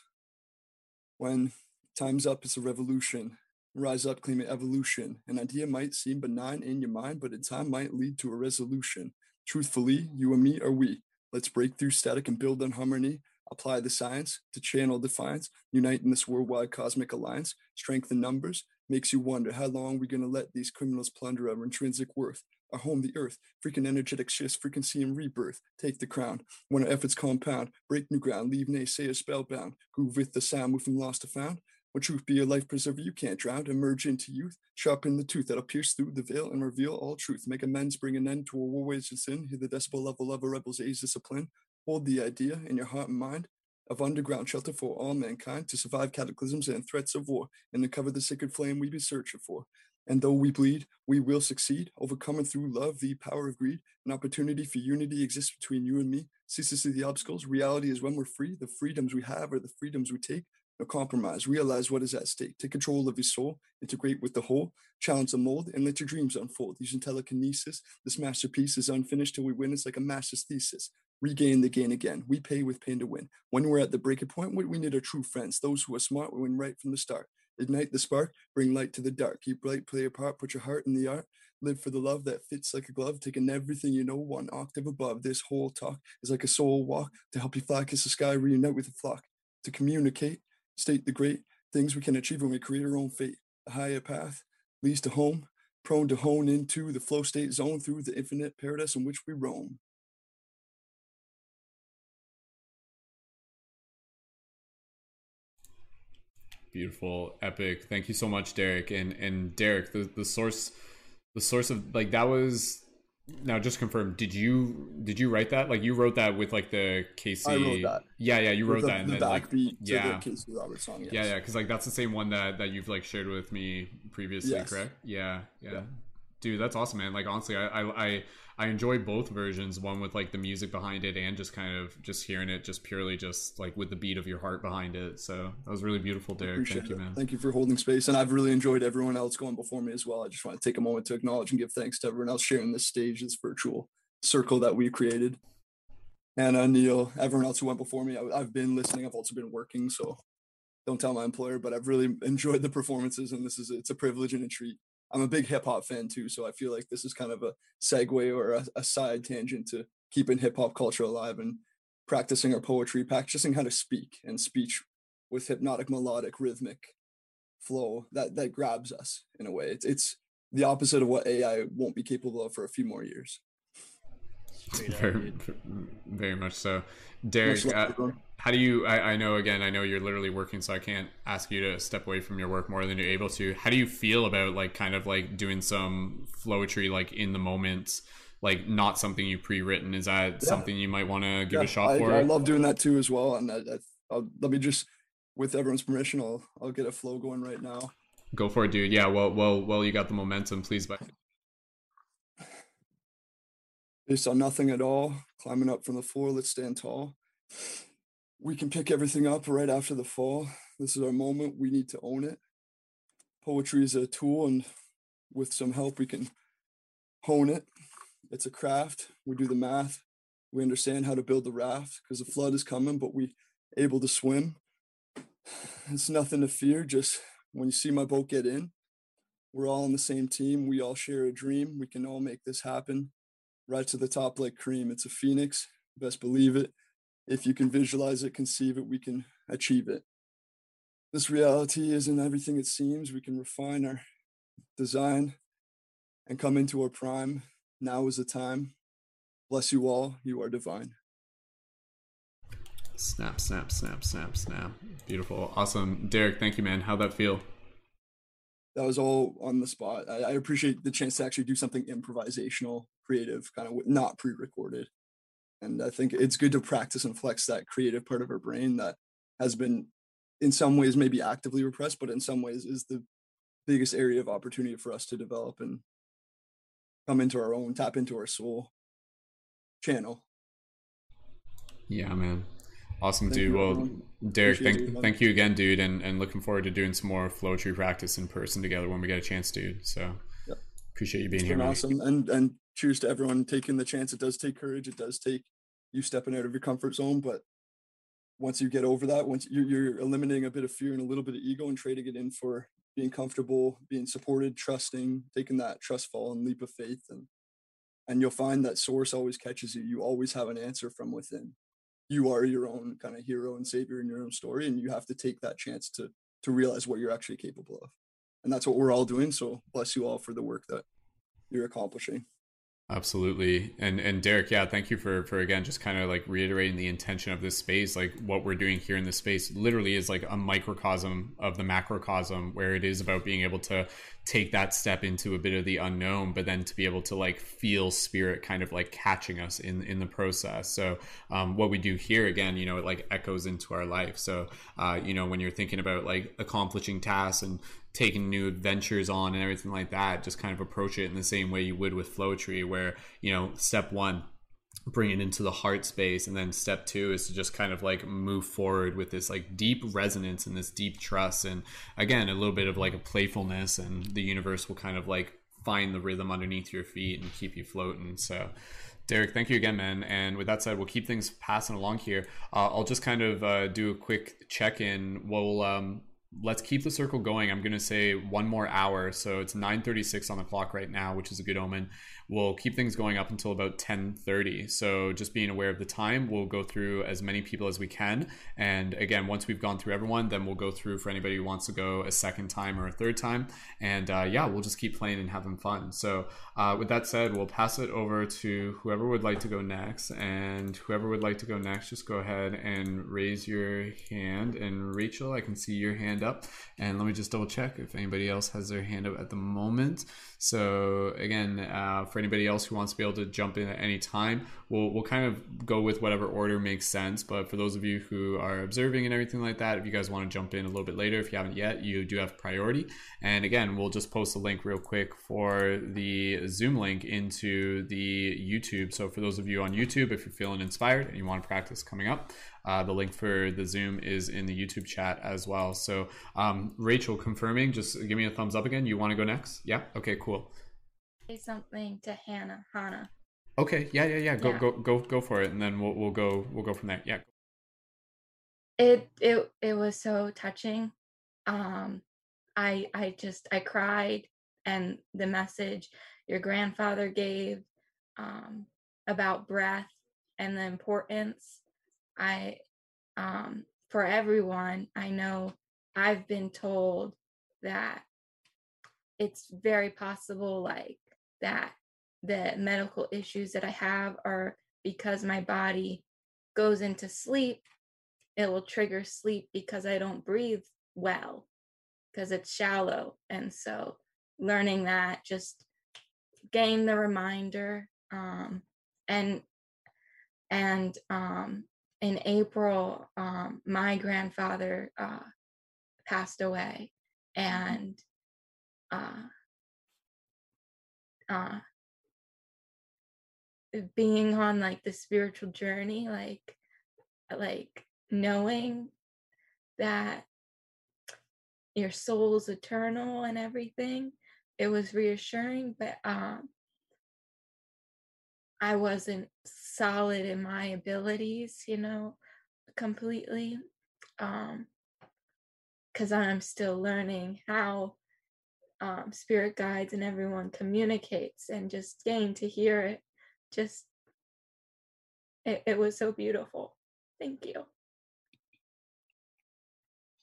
When time's up it's a revolution. Rise up claim it evolution. An idea might seem benign in your mind but in time might lead to a resolution. Truthfully you and me are we. Let's break through static and build on harmony apply the science to channel defiance, unite in this worldwide cosmic alliance, strengthen numbers, makes you wonder how long we're going to let these criminals plunder our intrinsic worth, our home, the earth, freaking energetic shifts, frequency and rebirth, take the crown. When our efforts compound, break new ground, leave naysayers spellbound, groove with the sound, move from lost to found. When truth be a life preserver, you can't drown. Emerge into youth, sharpen the tooth that'll pierce through the veil and reveal all truth. Make amends, bring an end to a war waged in sin. Hear the decibel level of a rebel's age discipline. Hold the idea in your heart and mind of underground shelter for all mankind to survive cataclysms and threats of war and to cover the sacred flame we be searching for. And though we bleed, we will succeed, overcoming through love the power of greed. An opportunity for unity exists between you and me. Cease to see the obstacles. Reality is when we're free. The freedoms we have are the freedoms we take. No compromise. Realize what is at stake. Take control of your soul. Integrate with the whole. Challenge the mold and let your dreams unfold. Using telekinesis, this masterpiece is unfinished till we win. It's like a master's thesis regain the gain again. We pay with pain to win. When we're at the breaking point, we need our true friends, those who are smart, we win right from the start. Ignite the spark, bring light to the dark. Keep light, play your part, put your heart in the art. Live for the love that fits like a glove, taking everything you know one octave above. This whole talk is like a soul walk to help you fly, kiss the sky, reunite with the flock. To communicate, state the great things we can achieve when we create our own fate. A higher path leads to home, prone to hone into the flow state zone through the infinite paradise in which we roam. Beautiful, epic. Thank you so much, Derek. And and Derek, the, the source the source of like that was now just confirm did you did you write that like you wrote that with like the casey I wrote that. yeah yeah you wrote the, that and then like yeah the casey roberts song yes. yeah yeah because like that's the same one that that you've like shared with me previously yes. correct yeah, yeah, yeah dude, that's awesome, man. Like honestly, I, I, I I enjoy both versions. One with like the music behind it, and just kind of just hearing it, just purely just like with the beat of your heart behind it. So that was really beautiful, Derek. Thank it. you, man. Thank you for holding space, and I've really enjoyed everyone else going before me as well. I just want to take a moment to acknowledge and give thanks to everyone else sharing this stage, this virtual circle that we created. Anna, uh, Neil, everyone else who went before me. I, I've been listening. I've also been working, so don't tell my employer, but I've really enjoyed the performances, and this is it's a privilege and a treat. I'm a big hip hop fan too, so I feel like this is kind of a segue or a, a side tangent to keeping hip hop culture alive and practicing our poetry, practicing how to speak and speech with hypnotic, melodic, rhythmic flow that that grabs us in a way. It's it's the opposite of what AI won't be capable of for a few more years. Very, very much so. Derek, uh, how do you? I, I, know again. I know you're literally working, so I can't ask you to step away from your work more than you're able to. How do you feel about like kind of like doing some flowetry like in the moment? Like not something you pre-written. Is that yeah. something you might want to give yeah, a shot I, for? I love doing that too as well. And I, I, let me just, with everyone's permission, I'll I'll get a flow going right now. Go for it, dude. Yeah. Well, well, well. You got the momentum. Please, but based on nothing at all, climbing up from the floor, let's stand tall. We can pick everything up right after the fall. This is our moment. We need to own it. Poetry is a tool, and with some help, we can hone it. It's a craft. We do the math. We understand how to build the raft because the flood is coming, but we able to swim. It's nothing to fear. Just when you see my boat get in, we're all on the same team. We all share a dream. We can all make this happen right to the top like cream. It's a phoenix. Best believe it. If you can visualize it, conceive it, we can achieve it. This reality isn't everything it seems. We can refine our design and come into our prime. Now is the time. Bless you all. You are divine. Snap, snap, snap, snap, snap. Beautiful. Awesome. Derek, thank you, man. How'd that feel? that was all on the spot. I, I, appreciate the chance to actually do something improvisational, creative, kind of not pre-recorded. And I think it's good to practice and flex that creative part of our brain that has been, in some ways, maybe actively repressed, but in some ways is the biggest area of opportunity for us to develop and come into our own, tap into our soul channel. Yeah, man. Awesome, thank dude. well, Derek, thank, thank you again, dude, and, and looking forward to doing some more flowetry practice in person together when we get a chance, dude. So appreciate you being it's here. Awesome, and and cheers to everyone taking the chance. It does take courage. It does take you stepping out of your comfort zone, but once you get over that, once you're, you're eliminating a bit of fear and a little bit of ego and trading it in for being comfortable, being supported, trusting, taking that trust fall and leap of faith, and and you'll find that source always catches you. You always have an answer from within you are your own kind of hero and savior in your own story and you have to take that chance to to realize what you're actually capable of and that's what we're all doing so bless you all for the work that you're accomplishing Absolutely. And and Derek, yeah, thank you for for again just kind of like reiterating the intention of this space. Like what we're doing here in this space literally is like a microcosm of the macrocosm where it is about being able to take that step into a bit of the unknown, but then to be able to like feel spirit kind of like catching us in in the process. So um, what we do here again, you know, it like echoes into our life. So uh, you know, when you're thinking about like accomplishing tasks and taking new adventures on and everything like that just kind of approach it in the same way you would with flowetry where you know step one bring it into the heart space and then step two is to just kind of like move forward with this like deep resonance and this deep trust and again a little bit of like a playfulness and the universe will kind of like find the rhythm underneath your feet and keep you floating so Derek, thank you again, man. And with that said, we'll keep things passing along here. Uh, I'll just kind of uh, do a quick check in. We'll um, let's keep the circle going. I'm going to say one more hour. So it's 9:36 on the clock right now, which is a good omen we'll keep things going up until about 10:30. So just being aware of the time, we'll go through as many people as we can. And again, once we've gone through everyone, then we'll go through for anybody who wants to go a second time or a third time. And uh, yeah, we'll just keep playing and having fun. So uh, with that said, we'll pass it over to whoever would like to go next. And whoever would like to go next, just go ahead and raise your hand. And Rachel, I can see your hand hand up. And let me just double check if anybody else has their hand up at the moment. So again, uh, for anybody else who wants to be able to jump in at any time, we'll we'll kind of go with whatever order makes sense. But for those of you who are observing and everything like that, if you guys want to jump in a little bit later, if you haven't yet, you do have priority. And again, we'll just post a link real quick for the Zoom link into the YouTube. So for those of you on YouTube, if you're feeling inspired and you want to practice coming up, uh, the link for the Zoom is in the YouTube chat as well. So, um, Rachel, confirming, just give me a thumbs up again. You want to go next? Yeah. Okay. Cool. Say something to Hannah. Hannah. Okay. Yeah. Yeah. Yeah. Go. Yeah. Go. Go. Go for it, and then we'll we'll go we'll go from there. Yeah. It it it was so touching. Um, I I just I cried, and the message your grandfather gave um, about breath and the importance I, um, for everyone, I know I've been told that it's very possible, like that the medical issues that I have are because my body goes into sleep. It will trigger sleep because I don't breathe well, because it's shallow. And so learning that just gain the reminder um, and and um, in April, um, my grandfather uh, passed away, and uh, uh, being on like the spiritual journey, like like knowing that your soul's eternal and everything, it was reassuring. But um, I wasn't solid in my abilities, you know, completely. Um, because I'm still learning how um, spirit guides and everyone communicates, and just getting to hear it, just it, it was so beautiful. Thank you.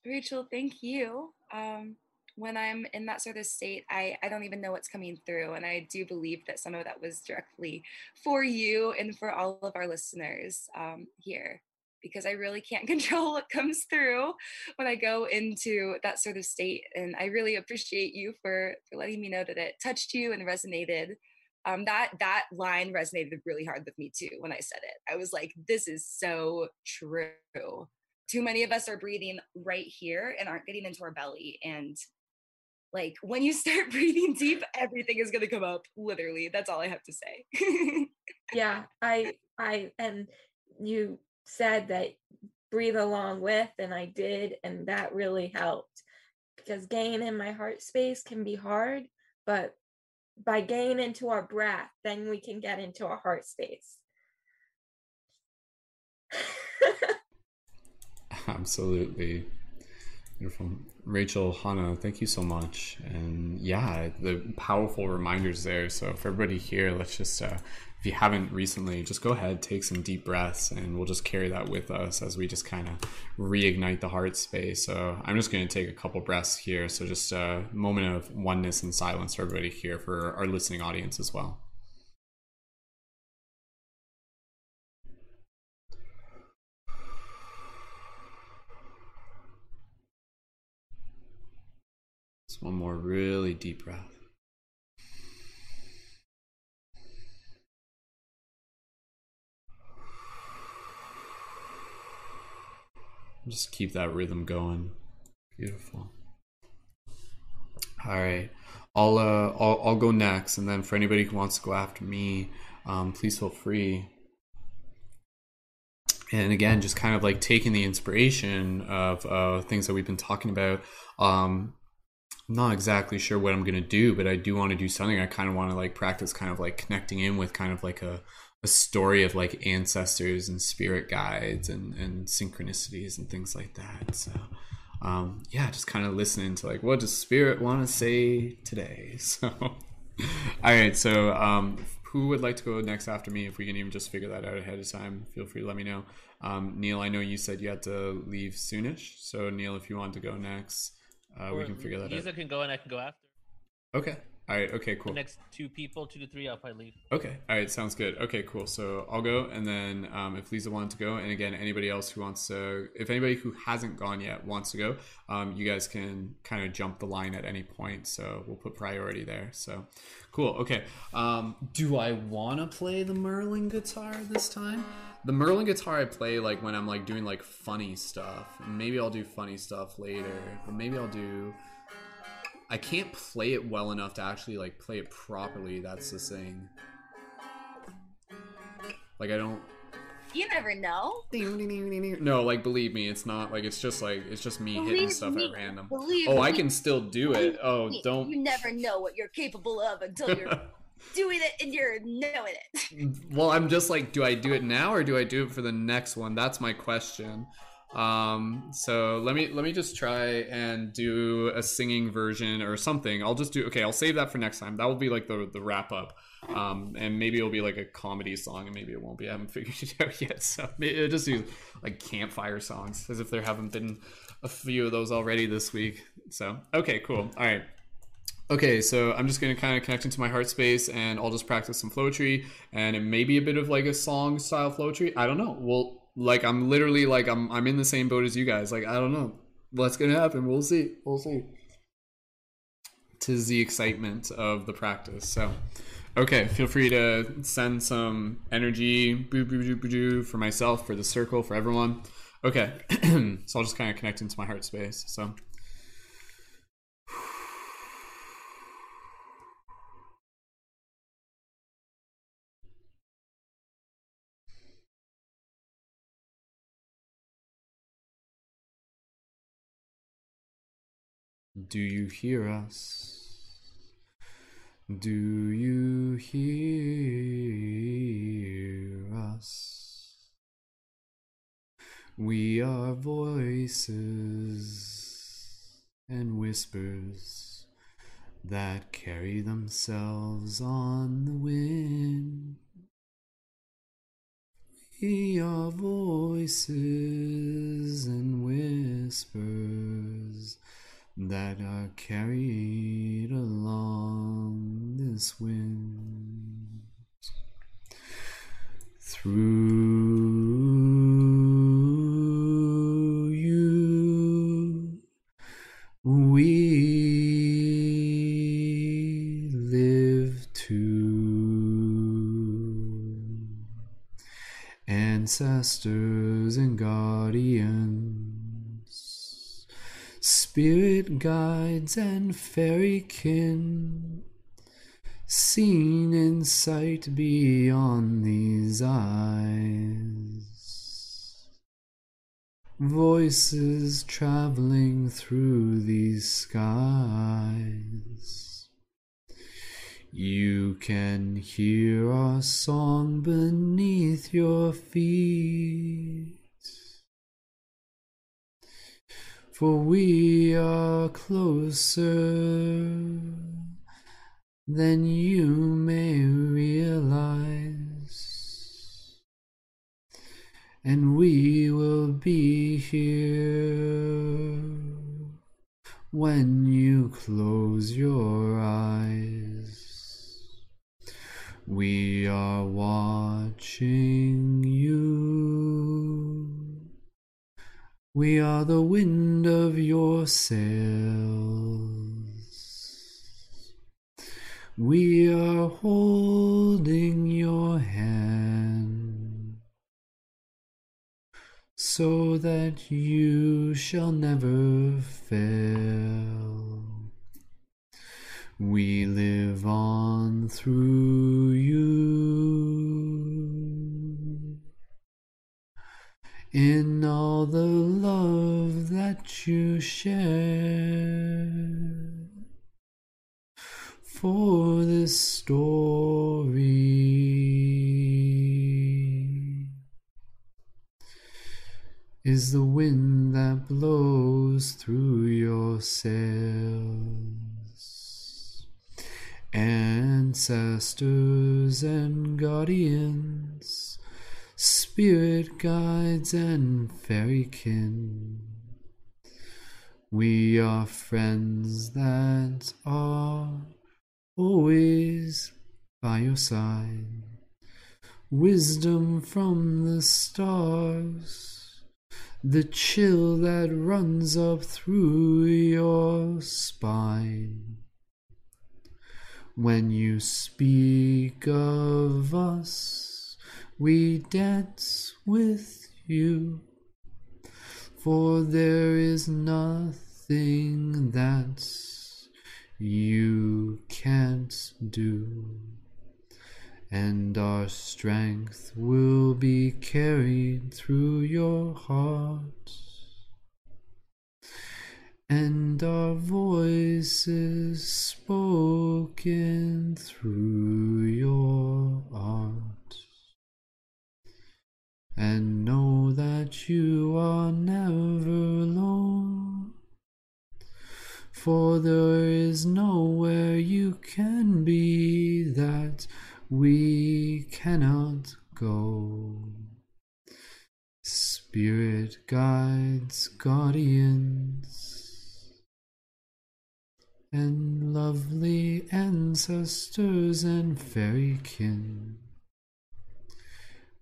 Rachel, thank you. Um, when I'm in that sort of state, I, I don't even know what's coming through. And I do believe that some of that was directly for you and for all of our listeners um, here, because I really can't control what comes through when I go into that sort of state. And I really appreciate you for, for letting me know that it touched you and resonated. Um, that that line resonated really hard with me too when I said it. I was like, this is so true. Too many of us are breathing right here and aren't getting into our belly. And like when you start breathing deep everything is going to come up literally that's all i have to say. Yeah i i and you said that breathe along with and i did and that really helped because getting in my heart space can be hard but by getting into our breath then we can get into our heart space. Absolutely. Beautiful. Rachel, Hannah, thank you so much. And yeah, the powerful reminders there. So, for everybody here, let's just, uh, if you haven't recently, just go ahead, take some deep breaths, and we'll just carry that with us as we just kind of reignite the heart space. So, I'm just going to take a couple breaths here. So, just a moment of oneness and silence for everybody here, for our listening audience as well. One more really deep breath. Just keep that rhythm going. Beautiful. All right, I'll uh, I'll, I'll go next, and then for anybody who wants to go after me, um, please feel free. And again, just kind of like taking the inspiration of uh, things that we've been talking about. Um, I'm not exactly sure what I'm gonna do, but I do want to do something. I kind of want to like practice kind of like connecting in with kind of like a, a story of like ancestors and spirit guides and, and synchronicities and things like that. So um, yeah, just kind of listening to like what does spirit want to say today. So all right, so um, who would like to go next after me? If we can even just figure that out ahead of time, feel free to let me know. Um, Neil, I know you said you had to leave soonish, so Neil, if you want to go next. Uh, we can figure that Lisa out. Lisa can go and I can go after. Okay. All right. Okay. Cool. The next two people, two to three, I'll probably leave. Okay. All right. Sounds good. Okay. Cool. So I'll go, and then um, if Lisa wanted to go, and again, anybody else who wants to, if anybody who hasn't gone yet wants to go, um, you guys can kind of jump the line at any point. So we'll put priority there. So cool. Okay. Um, do I want to play the Merlin guitar this time? The Merlin guitar I play like when I'm like doing like funny stuff. Maybe I'll do funny stuff later, but maybe I'll do. I can't play it well enough to actually like play it properly. That's the thing. Like I don't. You never know. No, like believe me, it's not like it's just like it's just me hitting stuff me. at random. Believe Oh, I can still do it. Oh, don't. You never know what you're capable of until you're doing it and you're knowing it. Well, I'm just like, do I do it now or do I do it for the next one? That's my question. Um, so let me let me just try and do a singing version or something. I'll just do okay. I'll save that for next time. That will be like the the wrap up. Um, and maybe it'll be like a comedy song, and maybe it won't be. I haven't figured it out yet. So maybe it'll just do like campfire songs, as if there haven't been a few of those already this week. So okay, cool. All right. Okay, so I'm just gonna kind of connect into my heart space, and I'll just practice some flowetry, and it may be a bit of like a song style flowetry. I don't know. Well, like I'm literally like I'm I'm in the same boat as you guys. Like I don't know what's gonna happen. We'll see. We'll see. Tis the excitement of the practice. So, okay, feel free to send some energy, boo boo boo for myself, for the circle, for everyone. Okay, so I'll just kind of connect into my heart space. So. Do you hear us? Do you hear us? We are voices and whispers that carry themselves on the wind. We are voices and whispers that are carried along this wind through you. We live too ancestors and guardians spirit guides and fairy kin, seen in sight beyond these eyes. Voices traveling through these skies. You can hear our song beneath your feet. For we are closer than you may realize. And we will be here when you close your eyes. We are watching you. We are the wind of your sails. We are holding your hand so that you shall never fail. We live on through you in all the love that you share. For this story is the wind that blows through your sails. Ancestors and guardians, spirit guides and fairy kin. We are friends that are always by your side. Wisdom from the stars, the chill that runs up through your spine. When you speak of us, we dance with you, for there is nothing that you can't do. And our strength will be carried through your heart, and our voices spoken through your art. And know that you are never alone, for there is nowhere you can be that we cannot go. Spirit guides, guardians, and lovely ancestors and fairy kin.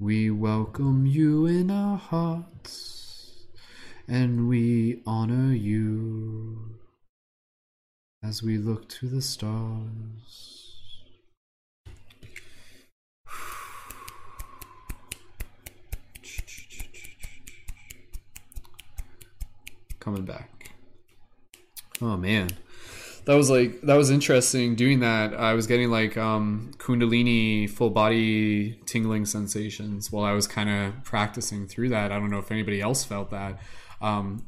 We welcome you in our hearts, and we honor you as we look to the stars. coming back. Oh man. That was like that was interesting doing that. I was getting like um kundalini full body tingling sensations while I was kind of practicing through that. I don't know if anybody else felt that. Um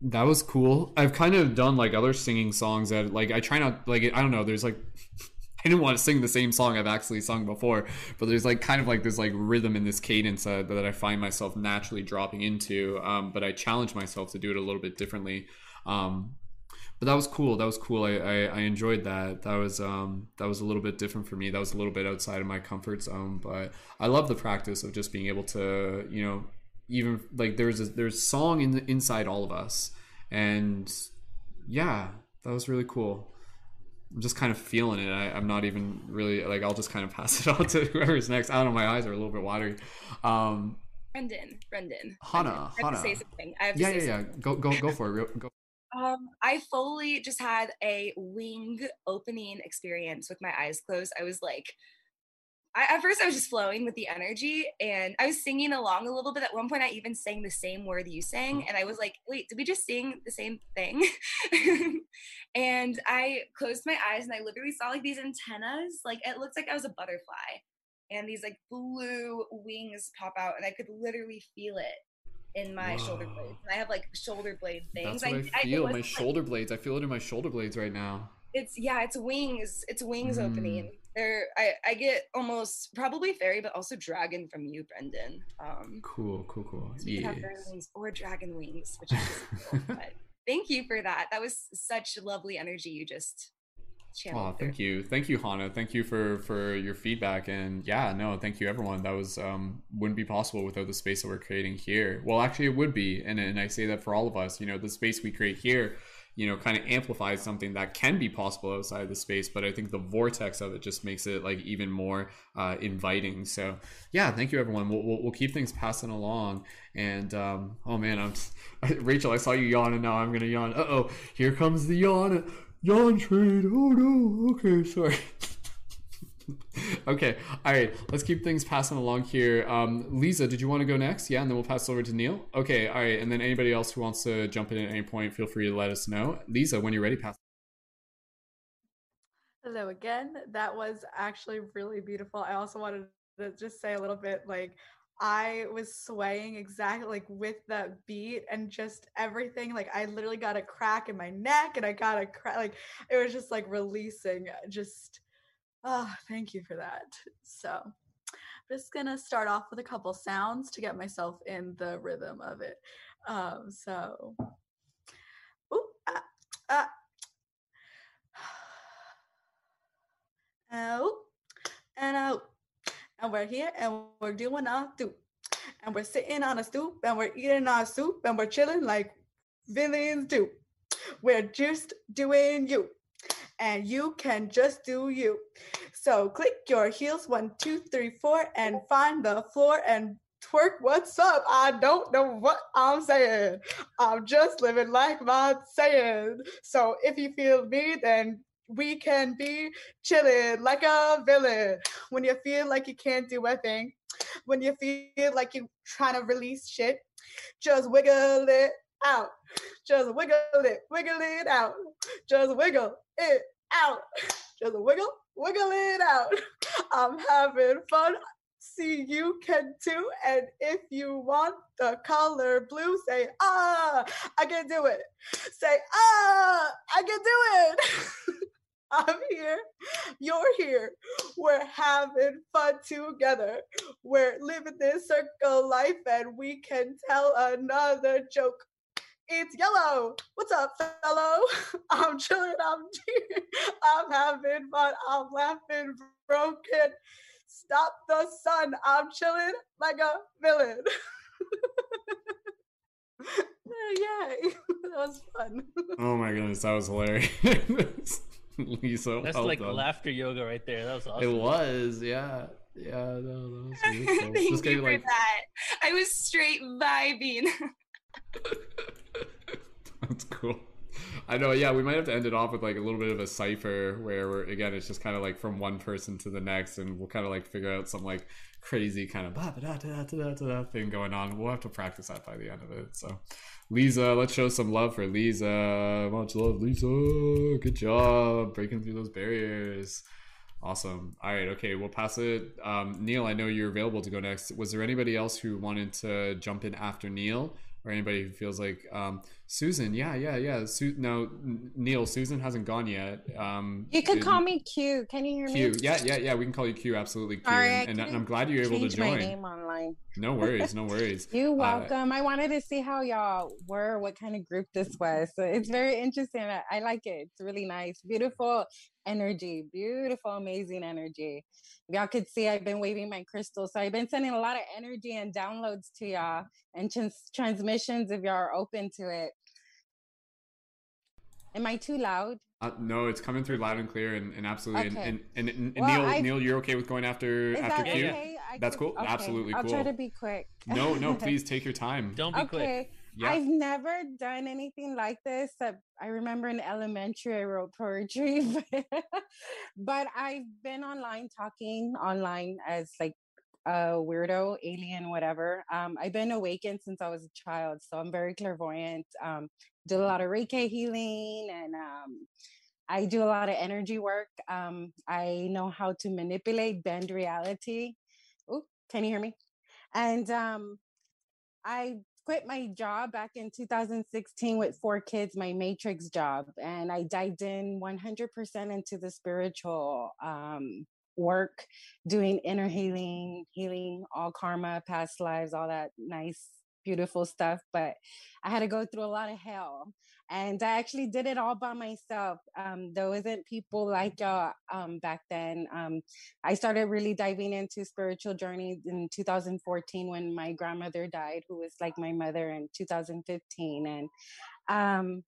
that was cool. I've kind of done like other singing songs that like I try not like I don't know, there's like I didn't want to sing the same song I've actually sung before, but there's like kind of like this like rhythm in this cadence uh, that I find myself naturally dropping into. Um, but I challenge myself to do it a little bit differently. Um, but that was cool. That was cool. I, I, I enjoyed that. That was um, that was a little bit different for me. That was a little bit outside of my comfort zone. But I love the practice of just being able to, you know, even like there's a, there's song in the, inside all of us, and yeah, that was really cool. I'm just kind of feeling it. I, am not even really like. I'll just kind of pass it on to whoever's next. I don't know. My eyes are a little bit watery. Um, Brendon, Brendon, Hannah, Brendon. I have Hannah. to say something. I have to yeah, say yeah, something. yeah. Go, go, go for it. Go. Um, I fully just had a wing opening experience with my eyes closed. I was like, I, at first I was just flowing with the energy and I was singing along a little bit. At one point, I even sang the same word you sang, and I was like, "Wait, did we just sing the same thing?" and I closed my eyes and I literally saw like these antennas. Like it looks like I was a butterfly, and these like blue wings pop out, and I could literally feel it in my Whoa. shoulder blades. And I have like shoulder blade things. That's what I, I feel. I, my shoulder like, blades. I feel it in my shoulder blades right now. It's yeah, it's wings. It's wings mm. opening there I, I get almost probably fairy but also dragon from you brendon um cool cool cool so yeah have fairy wings or dragon wings which is cool but thank you for that that was such lovely energy you just Oh, thank you, thank you, Hannah. Thank you for for your feedback, and yeah, no, thank you, everyone. That was um wouldn't be possible without the space that we're creating here. Well, actually, it would be, and and I say that for all of us. You know, the space we create here you know kind of amplifies something that can be possible outside of the space but i think the vortex of it just makes it like even more uh, inviting. So yeah thank you everyone. We'll, we'll, we'll keep things passing along. And um, oh man i'm rachel i saw you yawn and now i'm gonna yawn. Uh-oh here comes the yawn yawn trade. Oh no. Okay sorry. Okay all right. Let's keep things passing along here. Um, lisa did you want to go next? Yeah and then we'll pass over to neil. Okay all right and then anybody else who wants to jump in at any point feel free to let us know. Lisa when you're ready pass. Hello again. That was actually really beautiful. I also wanted to just say a little bit like I was swaying exactly like with that beat and just everything. Like I literally got a crack in my neck and I got a crack. Like it was just like releasing just Oh, thank you for that. So, I'm just gonna start off with a couple sounds to get myself in the rhythm of it. Um, so, ooh, ah, ah. Out and out, and we're here and we're doing our do, and we're sitting on a stoop and we're eating our soup and we're chilling like villains do. We're just doing you and you can just do you. So click your heels one, two, three, four, and find the floor and twerk. What's up? I don't know what I'm saying. I'm just living like my saying. So if you feel me, then we can be chilling like a villain. When you feel like you can't do a thing, when you feel like you're trying to release shit, just wiggle it out. Just wiggle it, wiggle it out. Just wiggle it out. Just wiggle, wiggle it out. I'm having fun. See, you can too. And if you want the color blue, say, ah, I can do it. Say, ah, I can do it. I'm here. You're here. We're having fun together. We're living this circle life and we can tell another joke. It's yellow. What's up, fellow? I'm chilling. I'm. I'm having fun. I'm laughing broken. Stop the sun. I'm chilling like a villain. Yay. That was fun. Oh my goodness, that was hilarious. Lisa, That's well like done. laughter yoga right there. That was awesome. It was, yeah. Yeah, no, that was beautiful. Thank Just you for like that. I was straight vibing. That's cool. I know, yeah, we might have to end it off with like a little bit of a cipher where we're again it's just kind of like from one person to the next and we'll kind of like figure out some like crazy kind of ba da da da da da thing going on. We'll have to practice that by the end of it. So Lisa, let's show some love for Lisa. Much love, Lisa. Good job breaking through those barriers. Awesome. All right. Okay. We'll pass it. Um, Neil, I know you're available to go next. Was there anybody else who wanted to jump in after Neil, or anybody who feels like um, Susan? Yeah, yeah, yeah. Su- no, Neil. Susan hasn't gone yet. Um, You could call me Q. Can you hear me? Q. Yeah, yeah, yeah. We can call you Q. Absolutely, Q. Sorry, I and, and I'm glad you're able to Change my join. name online. No worries. No worries. You're Uh, welcome. I wanted to see how y'all were, what kind of group this was. So it's very interesting. I, I like it. It's really nice. Beautiful energy. Beautiful, amazing energy. If y'all could see, I've been waving my crystal. So I've been sending a lot of energy and downloads to y'all and trans- transmissions if y'all are open to it. Am I too loud? Uh, no, it's coming through loud and clear, and, and absolutely. Okay. And, and, and, and Well, Neil, I've- Neil, you're okay with going after Is after that Q? okay? That's could- cool. Absolutely cool. I'll try to be quick. No, no, please take your time. Don't be quick. Yeah. I've never done anything like this. Uh, I remember in elementary I wrote poetry, but, but I've been online talking online as like a weirdo, alien, whatever. Um, I've been awakened since I was a child, so I'm very clairvoyant. Um, do a lot of Reiki healing and um, I do a lot of energy work. Um, I know how to manipulate, bend reality. Oh, can you hear me? And um, I quit my job back in 2016 with four kids, my matrix job, and I dived in 100% into the spiritual um, work, doing inner healing, healing all karma, past lives, all that nice, beautiful stuff. But I had to go through a lot of hell. And I actually did it all by myself. Um, there wasn't people like y'all um, back then. Um, I started really diving into spiritual journey in 2014 when my grandmother died, who was like my mother in 2015. And um,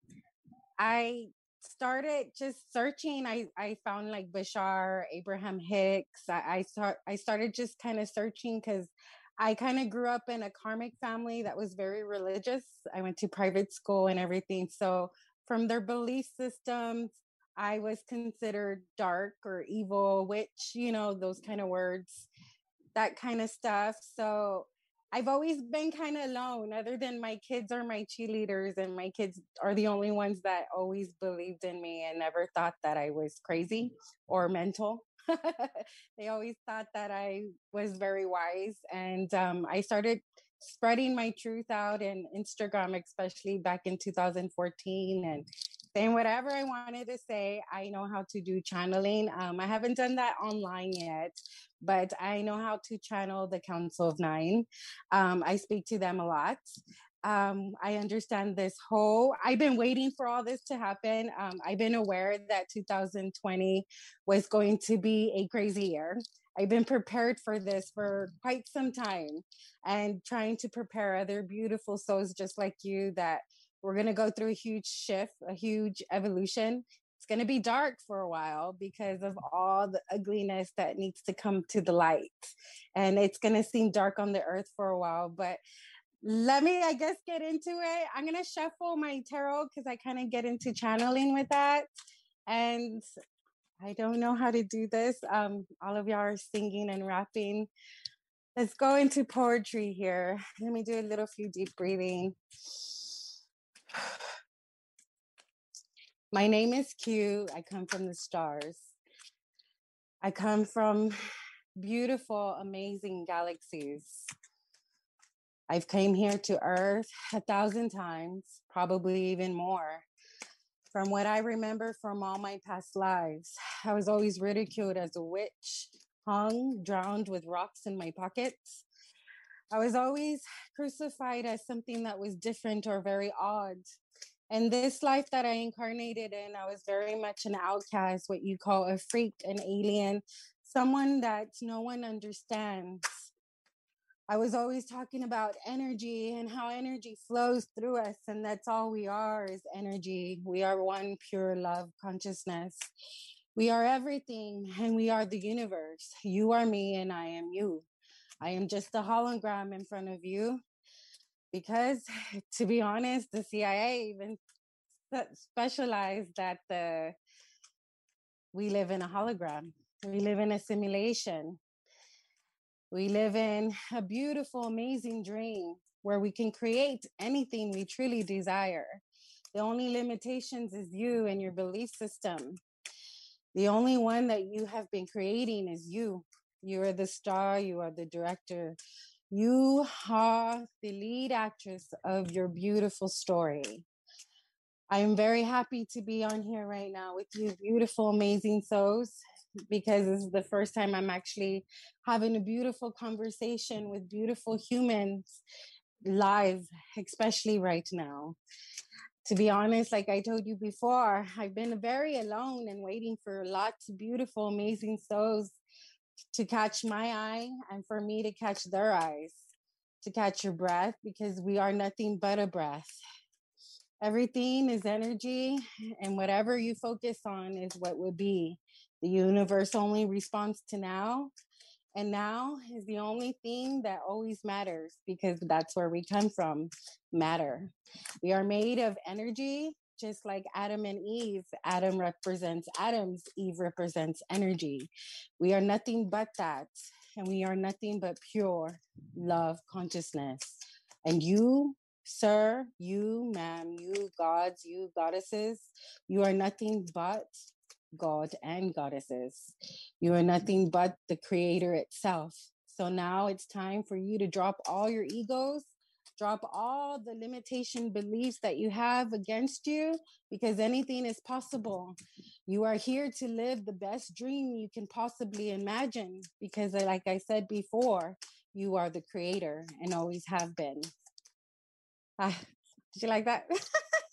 I started just searching. I, I found like Bashar, Abraham Hicks. I, I start I started just kind of searching because I kind of grew up in a karmic family that was very religious. I went to private school and everything. So from their belief systems, I was considered dark or evil, witch, you know, those kind of words, that kind of stuff. So I've always been kind of alone, other than my kids are my cheerleaders, and my kids are the only ones that always believed in me and never thought that I was crazy or mental. they always thought that I was very wise. And um, I started spreading my truth out in Instagram, especially back in 2014, and saying whatever I wanted to say. I know how to do channeling. Um, I haven't done that online yet, but I know how to channel the Council of Nine. Um, I speak to them a lot. Um, I understand this whole, I've been waiting for all this to happen. Um, I've been aware that 2020 was going to be a crazy year. I've been prepared for this for quite some time and trying to prepare other beautiful souls just like you that we're going to go through a huge shift, a huge evolution. it's going to be dark for a while because of all the ugliness that needs to come to the light. And it's going to seem dark on the earth for a while, but let me, I guess, get into it. I'm going to shuffle my tarot because I kind of get into channeling with that. And I don't know how to do this. Um, all of y'all are singing and rapping. Let's go into poetry here. Let me do a little few deep breathing. My name is Q. I come from the stars. I come from beautiful, amazing galaxies. I've came here to Earth a thousand times, probably even more. From what I remember from all my past lives, I was always ridiculed as a witch, hung, drowned with rocks in my pockets. I was always crucified as something that was different or very odd. And this life that I incarnated in, I was very much an outcast, what you call a freak, an alien, someone that no one understands. I was always talking about energy and how energy flows through us, and that's all we are is energy. We are one pure love consciousness. We are everything and we are the universe. You are me and I am you. I am just a hologram in front of you because, to be honest, the CIA even specialized that the we live in a hologram. We live in a simulation. We live in a beautiful, amazing dream where we can create anything we truly desire. The only limitations is you and your belief system. The only one that you have been creating is you. You are the star, you are the director, you are the lead actress of your beautiful story. I am very happy to be on here right now with you, beautiful, amazing souls, because this is the first time I'm actually having a beautiful conversation with beautiful humans live, especially right now to be honest, like I told you before, I've been very alone and waiting for lots of beautiful, amazing souls to catch my eye and for me to catch their eyes, to catch your breath, because we are nothing but a breath. Everything is energy, and whatever you focus on is what will be. The universe only responds to now, and now is the only thing that always matters because that's where we come from matter. We are made of energy, just like Adam and Eve. Adam represents atoms, Eve represents energy. We are nothing but that. And we are nothing but pure love consciousness. And you, sir, you, ma'am, you, gods, you, goddesses, you are nothing but God and goddesses. You are nothing but the creator itself. So now it's time for you to drop all your egos, drop all the limitation beliefs that you have against you, because anything is possible. You are here to live the best dream you can possibly imagine, because, uh, like I said before, you are the creator and always have been. Ah, did you like that?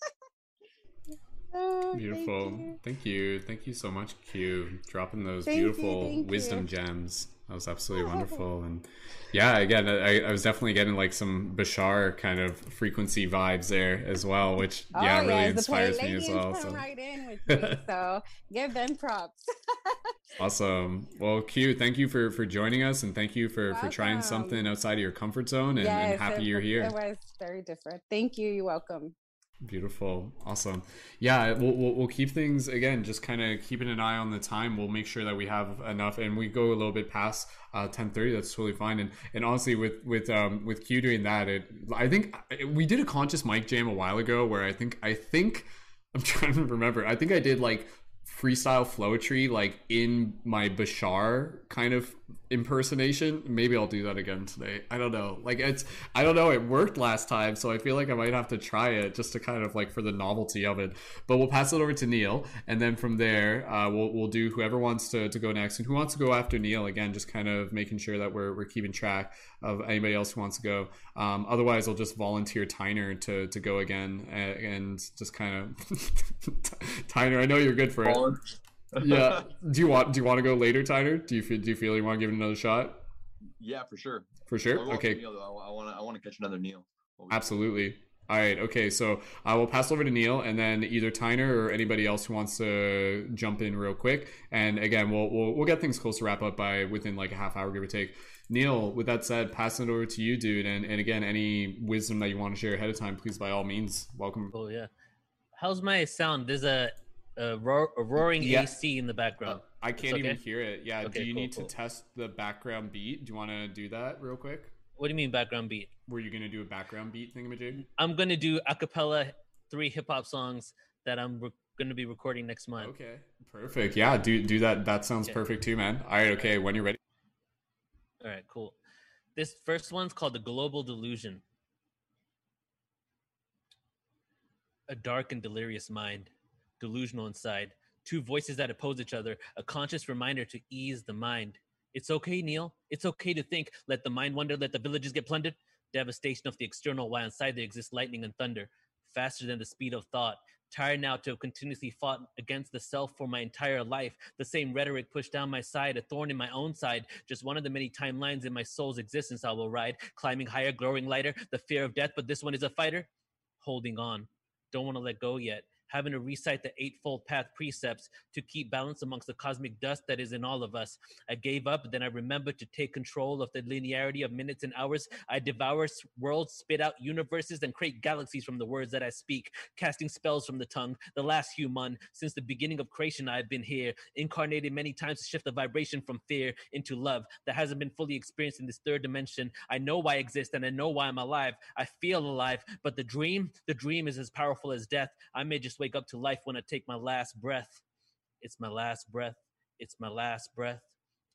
Oh, beautiful. Thank you. thank you. Thank you. so much, Q. Dropping those thank beautiful you, wisdom you. gems. That was absolutely oh. wonderful. And yeah, again, I, I, was definitely getting like some Bashar kind of frequency vibes there as well, which oh, yeah, really inspires me as well. so. right in with me, so give them props. awesome. Well, Q, thank you for for joining us, and thank you for for trying something outside of your comfort zone. And, yes, and happy it, you're here. It was very different. Thank you. You're welcome. Beautiful. Awesome. Yeah, we'll, we'll, we'll keep things again, just kind of keeping an eye on the time. We'll make sure that we have enough and we go a little bit past uh, 1030. That's totally fine. And, and honestly, with, with, um, with Q doing that, it, I think we did a conscious mic jam a while ago where I think, I think, I'm trying to remember. I think I did like freestyle flowetry like in my Bashar kind of impersonation. Maybe I'll do that again today. I don't know. Like it's I don't know. It worked last time, so I feel like I might have to try it just to kind of like for the novelty of it. But we'll pass it over to Neil, and then from there uh, we'll we'll do whoever wants to, to go next and who wants to go after Neil. Again, just kind of making sure that we're we're keeping track of anybody else who wants to go. Um, otherwise, I'll just volunteer Tyner to to go again and, and just kind of Tyner. I know you're good for it yeah. Do you want do you want to go later, Tyner? Do you feel do you feel you want to give it another shot? Yeah, for sure. For sure. Okay. Neil, I want to I want to catch another Neil. Absolutely. All right. Okay. So I will pass over to Neil, and then either Tyner or anybody else who wants to jump in real quick. And again, we'll we'll, we'll get things close to wrap up by within like a half hour, give or take. Neil, with that said, passing it over to you, dude. And and again, any wisdom that you want to share ahead of time, please by all means, welcome. Oh yeah. How's my sound? There's a a, ro- a roaring yeah. AC in the background. Uh, I can't okay? even hear it. Yeah. Okay, do you cool, need cool. to test the background beat? Do you want to do that real quick? What do you mean background beat? Were you gonna do a background beat thingamajig? I'm gonna do a cappella three hip hop songs that I'm re- gonna be recording next month. Okay, perfect. Yeah, do do that. That sounds okay. perfect too, man. All right, okay. When you're ready. All right, cool. This first one's called the Global Delusion. A dark and delirious mind, delusional inside, two voices that oppose each other, a conscious reminder to ease the mind. It's okay, Neil. It's okay to think. Let the mind wander, let the villages get plundered. Devastation of the external, while inside there exists lightning and thunder, faster than the speed of thought. Tired now to have continuously fought against the self for my entire life. The same rhetoric pushed down my side, a thorn in my own side. Just one of the many timelines in my soul's existence I will ride. Climbing higher, growing lighter. The fear of death, but this one is a fighter. Holding on. Don't want to let go yet having to recite the Eightfold Path precepts to keep balance amongst the cosmic dust that is in all of us. I gave up, then I remembered to take control of the linearity of minutes and hours. I devour worlds, spit out universes, and create galaxies from the words that I speak, casting spells from the tongue. The last human, since the beginning of creation, I've been here, incarnated many times to shift the vibration from fear into love that hasn't been fully experienced in this third dimension. I know why I exist and I know why I'm alive. I feel alive, but the dream, the dream is as powerful as death. I may just wake up to life when I take my last breath. It's my last breath. It's my last breath.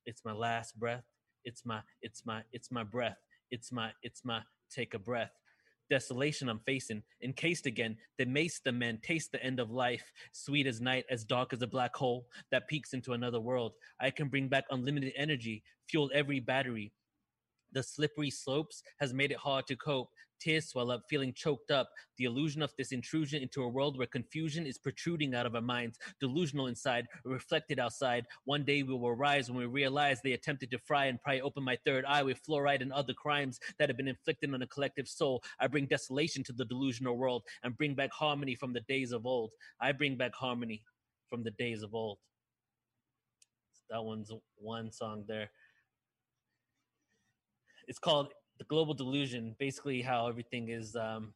It's my last breath. It's my, it's my, it's my breath. It's my, it's my, take a breath. Desolation I'm facing, encased again. They mace the men, taste the end of life. Sweet as night, as dark as a black hole that peeks into another world. I can bring back unlimited energy, fuel every battery. The slippery slopes has made it hard to cope tears swell up, feeling choked up. The illusion of this intrusion into a world where confusion is protruding out of our minds, delusional inside, reflected outside. One day we will rise when we realize they attempted to fry and pry open my third eye with fluoride and other crimes that have been inflicted on a collective soul. I bring desolation to the delusional world and bring back harmony from the days of old. I bring back harmony from the days of old. That one's one song there. It's called the global delusion, basically how everything is um,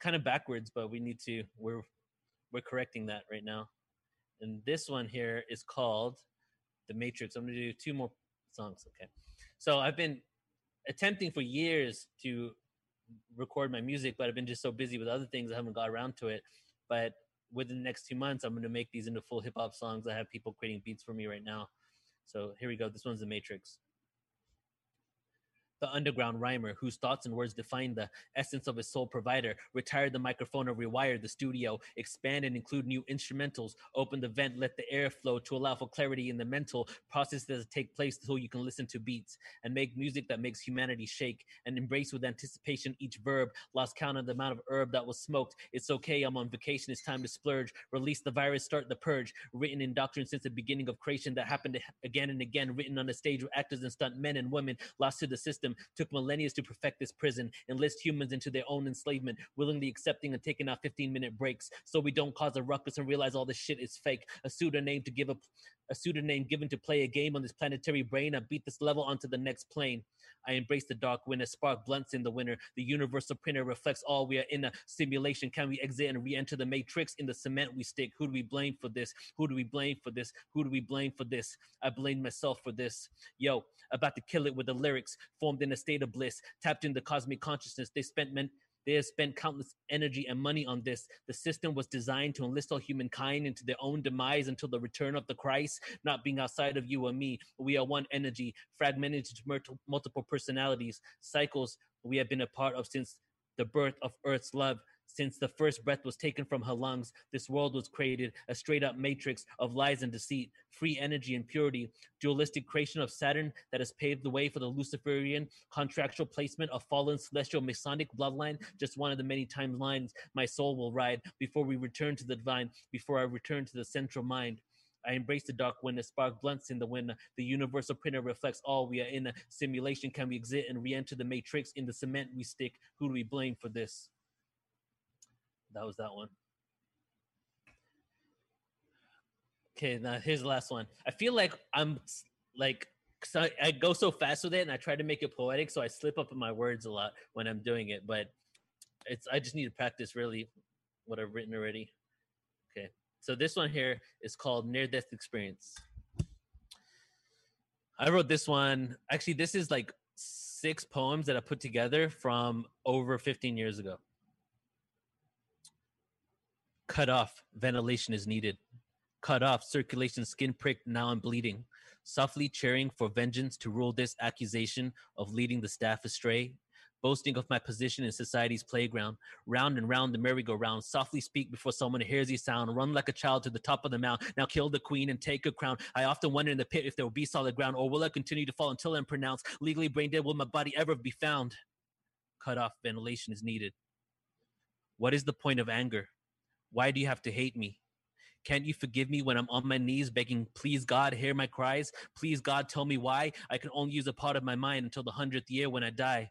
kind of backwards, but we need to we're we're correcting that right now. And this one here is called The Matrix. I'm gonna do two more songs. Okay. So I've been attempting for years to record my music, but I've been just so busy with other things I haven't got around to it. But within the next two months, I'm gonna make these into full hip hop songs. I have people creating beats for me right now. So here we go. This one's The Matrix the underground rhymer whose thoughts and words define the essence of his soul provider, retired the microphone or rewired the studio, expand and include new instrumentals, open the vent, let the air flow to allow for clarity in the mental processes that take place so you can listen to beats and make music that makes humanity shake and embrace with anticipation each verb, lost count of the amount of herb that was smoked. It's okay, I'm on vacation, it's time to splurge, release the virus, start the purge, written in doctrine since the beginning of creation that happened again and again, written on the stage with actors and stunt men and women lost to the system system took millennia to perfect this prison, enlist humans into their own enslavement, willingly accepting and taking out 15 minute breaks so we don't cause a ruckus and realize all this shit is fake. A pseudonym to give a a pseudonym given to play a game on this planetary brain. I beat this level onto the next plane. I embrace the dark winter, spark blunts in the winter. The universal printer reflects all. We are in a simulation. Can we exit and re-enter the matrix? In the cement we stick. Who do we blame for this? Who do we blame for this? Who do we blame for this? I blame myself for this. Yo, about to kill it with the lyrics in a state of bliss, tapped in the cosmic consciousness. They spent men they have spent countless energy and money on this. The system was designed to enlist all humankind into their own demise until the return of the Christ, not being outside of you or me. We are one energy, fragmented into multiple personalities, cycles we have been a part of since the birth of Earth's love. Since the first breath was taken from her lungs, this world was created, a straight up matrix of lies and deceit, free energy and purity, dualistic creation of Saturn that has paved the way for the Luciferian contractual placement of fallen celestial Masonic bloodline, just one of the many timelines my soul will ride before we return to the divine, before I return to the central mind. I embrace the dark when the spark blunts in the wind. The universal printer reflects all. We are in a simulation. Can we exit and re enter the matrix? In the cement we stick. Who do we blame for this? That was that one. Okay, now here's the last one. I feel like I'm like I, I go so fast with it, and I try to make it poetic, so I slip up in my words a lot when I'm doing it. But it's I just need to practice really what I've written already. Okay, so this one here is called Near Death Experience. I wrote this one. Actually, this is like six poems that I put together from over 15 years ago. Cut off, ventilation is needed. Cut off, circulation skin pricked, now I'm bleeding. Softly cheering for vengeance to rule this accusation of leading the staff astray boasting of my position in society's playground. Round and round the merry-go-round. Softly speak before someone hears you sound. Run like a child to the top of the mount. Now kill the queen and take a crown. I often wonder in the pit if there will be solid ground, or will I continue to fall until I'm pronounced legally brain dead? Will my body ever be found? Cut off ventilation is needed. What is the point of anger? Why do you have to hate me? Can't you forgive me when I'm on my knees begging, please God, hear my cries? Please God, tell me why I can only use a part of my mind until the hundredth year when I die.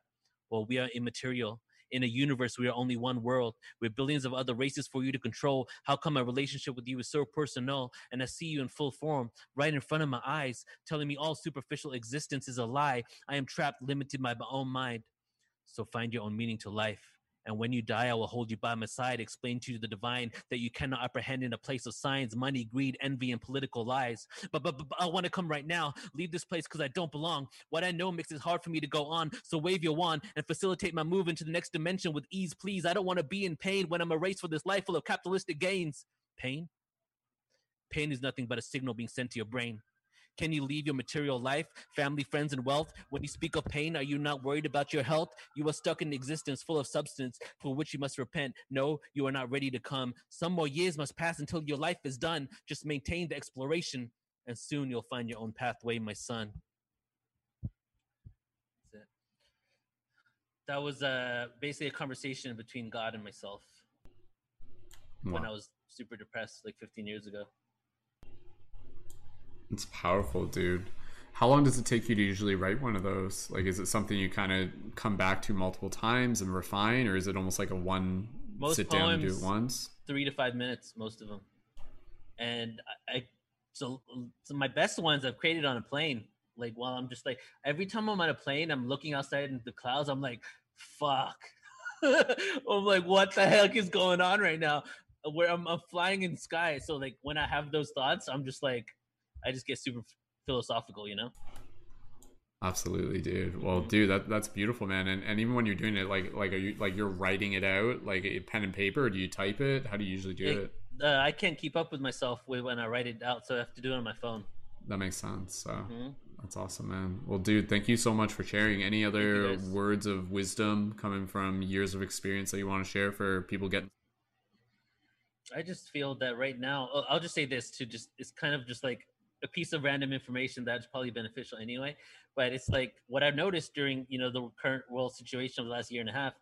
Well, we are immaterial. In a universe, we are only one world with billions of other races for you to control. How come my relationship with you is so personal and I see you in full form right in front of my eyes, telling me all superficial existence is a lie? I am trapped, limited by my own mind. So find your own meaning to life. And when you die, I will hold you by my side, explain to you the divine that you cannot apprehend in a place of signs, money, greed, envy, and political lies. But, but, but, I want to come right now, leave this place because I don't belong. What I know makes it hard for me to go on. So wave your wand and facilitate my move into the next dimension with ease, please. I don't want to be in pain when I'm erased for this life full of capitalistic gains. Pain? Pain is nothing but a signal being sent to your brain. Can you leave your material life, family, friends, and wealth? When you speak of pain, are you not worried about your health? You are stuck in existence full of substance for which you must repent. No, you are not ready to come. Some more years must pass until your life is done. Just maintain the exploration, and soon you'll find your own pathway, my son. That was uh, basically a conversation between God and myself wow. when I was super depressed like 15 years ago. It's powerful, dude. How long does it take you to usually write one of those? Like, is it something you kind of come back to multiple times and refine, or is it almost like a one most sit down and do it once? Three to five minutes, most of them. And I, I so, so my best ones I've created on a plane. Like while I'm just like every time I'm on a plane, I'm looking outside in the clouds. I'm like, fuck. I'm like, what the heck is going on right now? Where I'm, I'm flying in sky. So like when I have those thoughts, I'm just like, I just get super philosophical, you know. Absolutely, dude. Well, mm-hmm. dude, that that's beautiful, man. And and even when you're doing it, like like are you like you're writing it out like a pen and paper? Or do you type it? How do you usually do it? it? Uh, I can't keep up with myself when I write it out, so I have to do it on my phone. That makes sense. So mm-hmm. that's awesome, man. Well, dude, thank you so much for sharing. Any other words of wisdom coming from years of experience that you want to share for people getting? I just feel that right now, oh, I'll just say this to just it's kind of just like a piece of random information that's probably beneficial anyway. But it's like what I've noticed during you know the current world situation of the last year and a half.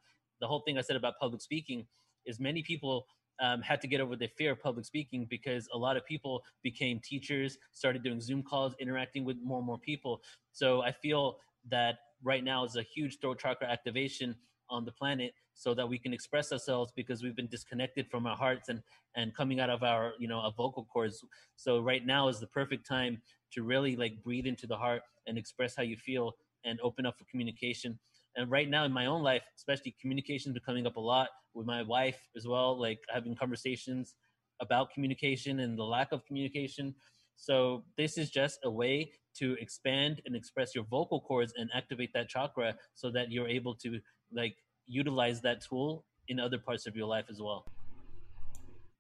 The whole thing I said about public speaking is many people um, had to get over their fear of public speaking because a lot of people became teachers, started doing Zoom calls, interacting with more and more people. So I feel that right now is a huge throat chakra activation on the planet so that we can express ourselves because we've been disconnected from our hearts and and coming out of our you know our vocal cords. So right now is the perfect time to really like breathe into the heart and express how you feel and open up for communication. And right now in my own life especially communication is coming up a lot with my wife as well like having conversations about communication and the lack of communication. So this is just a way to expand and express your vocal cords and activate that chakra so that you're able to like utilize that tool in other parts of your life as well.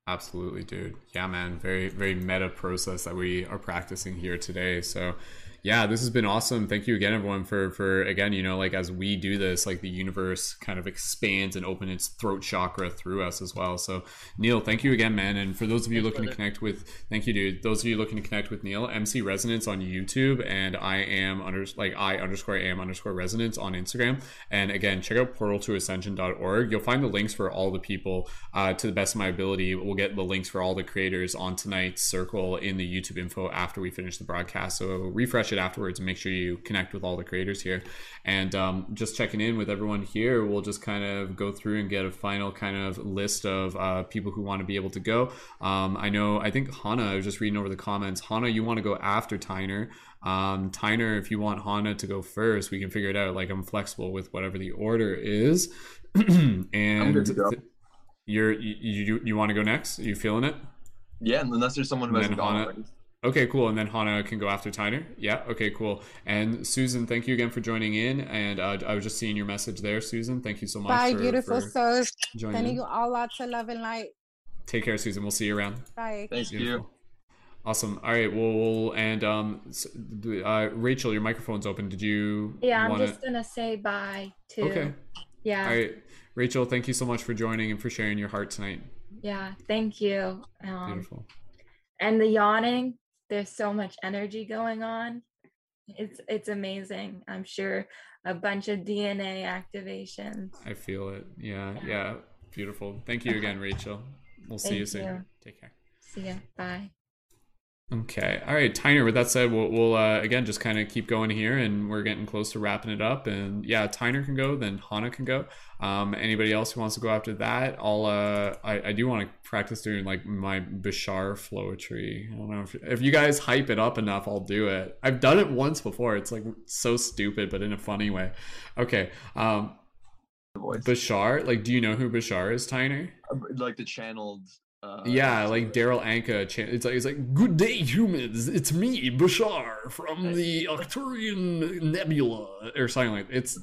Absolutely, dude. Yeah, man. Very, very meta process that we are practicing here today. So, yeah, this has been awesome. Thank you again, everyone, for for again, you know, like as we do this, like the universe kind of expands and opens its throat chakra through us as well. So, Neil, thank you again, man. And for those of you Thanks, looking brother. to connect with, thank you, dude. Those of you looking to connect with Neil, MC Resonance on YouTube, and I am under like I underscore am underscore Resonance on Instagram. And again, check out portal to ascension.org. You'll find the links for all the people uh, to the best of my ability. We'll we'll get the links for all the creators on tonight's circle in the YouTube info after we finish the broadcast. So refresh it afterwards and make sure you connect with all the creators here. And um, just checking in with everyone here, we'll just kind of go through and get a final kind of list of uh, people who want to be able to go. Um, I know, I think Hana, I was just reading over the comments. Hana, you want to go after Tyner. Um, Tyner, if you want Hana to go first, we can figure it out. Like I'm flexible with whatever the order is. and you're you, you you want to go next? Are you feeling it? Yeah, unless there's someone who hasn't gone already. Okay, cool. And then Hana can go after Tyner. Yeah. Okay, cool. And Susan, thank you again for joining in. And uh, I was just seeing your message there, Susan. Thank you so much. Bye, for, beautiful for souls. Sending you all lots of love and light. Take care, Susan. We'll see you around. Bye. Thank Beautiful. you. Awesome. All right. Well, we'll and um, uh, Rachel, your microphone's open. Did you? Yeah, wanna... I'm just gonna say bye too. Okay. Yeah. All right, Rachel. Thank you so much for joining and for sharing your heart tonight. Yeah. Thank you. Um, Beautiful. And the yawning. There's so much energy going on. It's it's amazing. I'm sure a bunch of DNA activations. I feel it. Yeah. Yeah. Beautiful. Thank you again, Rachel. We'll see you soon. You. Take care. See ya. Bye. Okay. All right, Tyner. With that said, we'll, we'll uh, again just kind of keep going here, and we're getting close to wrapping it up. And yeah, Tyner can go, then Hana can go. Um, anybody else who wants to go after that, I'll. Uh, I, I do want to practice doing like my Bashar flowetry. I don't know if if you guys hype it up enough, I'll do it. I've done it once before. It's like so stupid, but in a funny way. Okay. Um, Bashar, like, do you know who Bashar is, Tyner? Like the channeled uh, yeah, like Darryl Anka. It's like, it's like, good day, humans. It's me, Bashar, from the Arcturian Nebula, or something like. It's.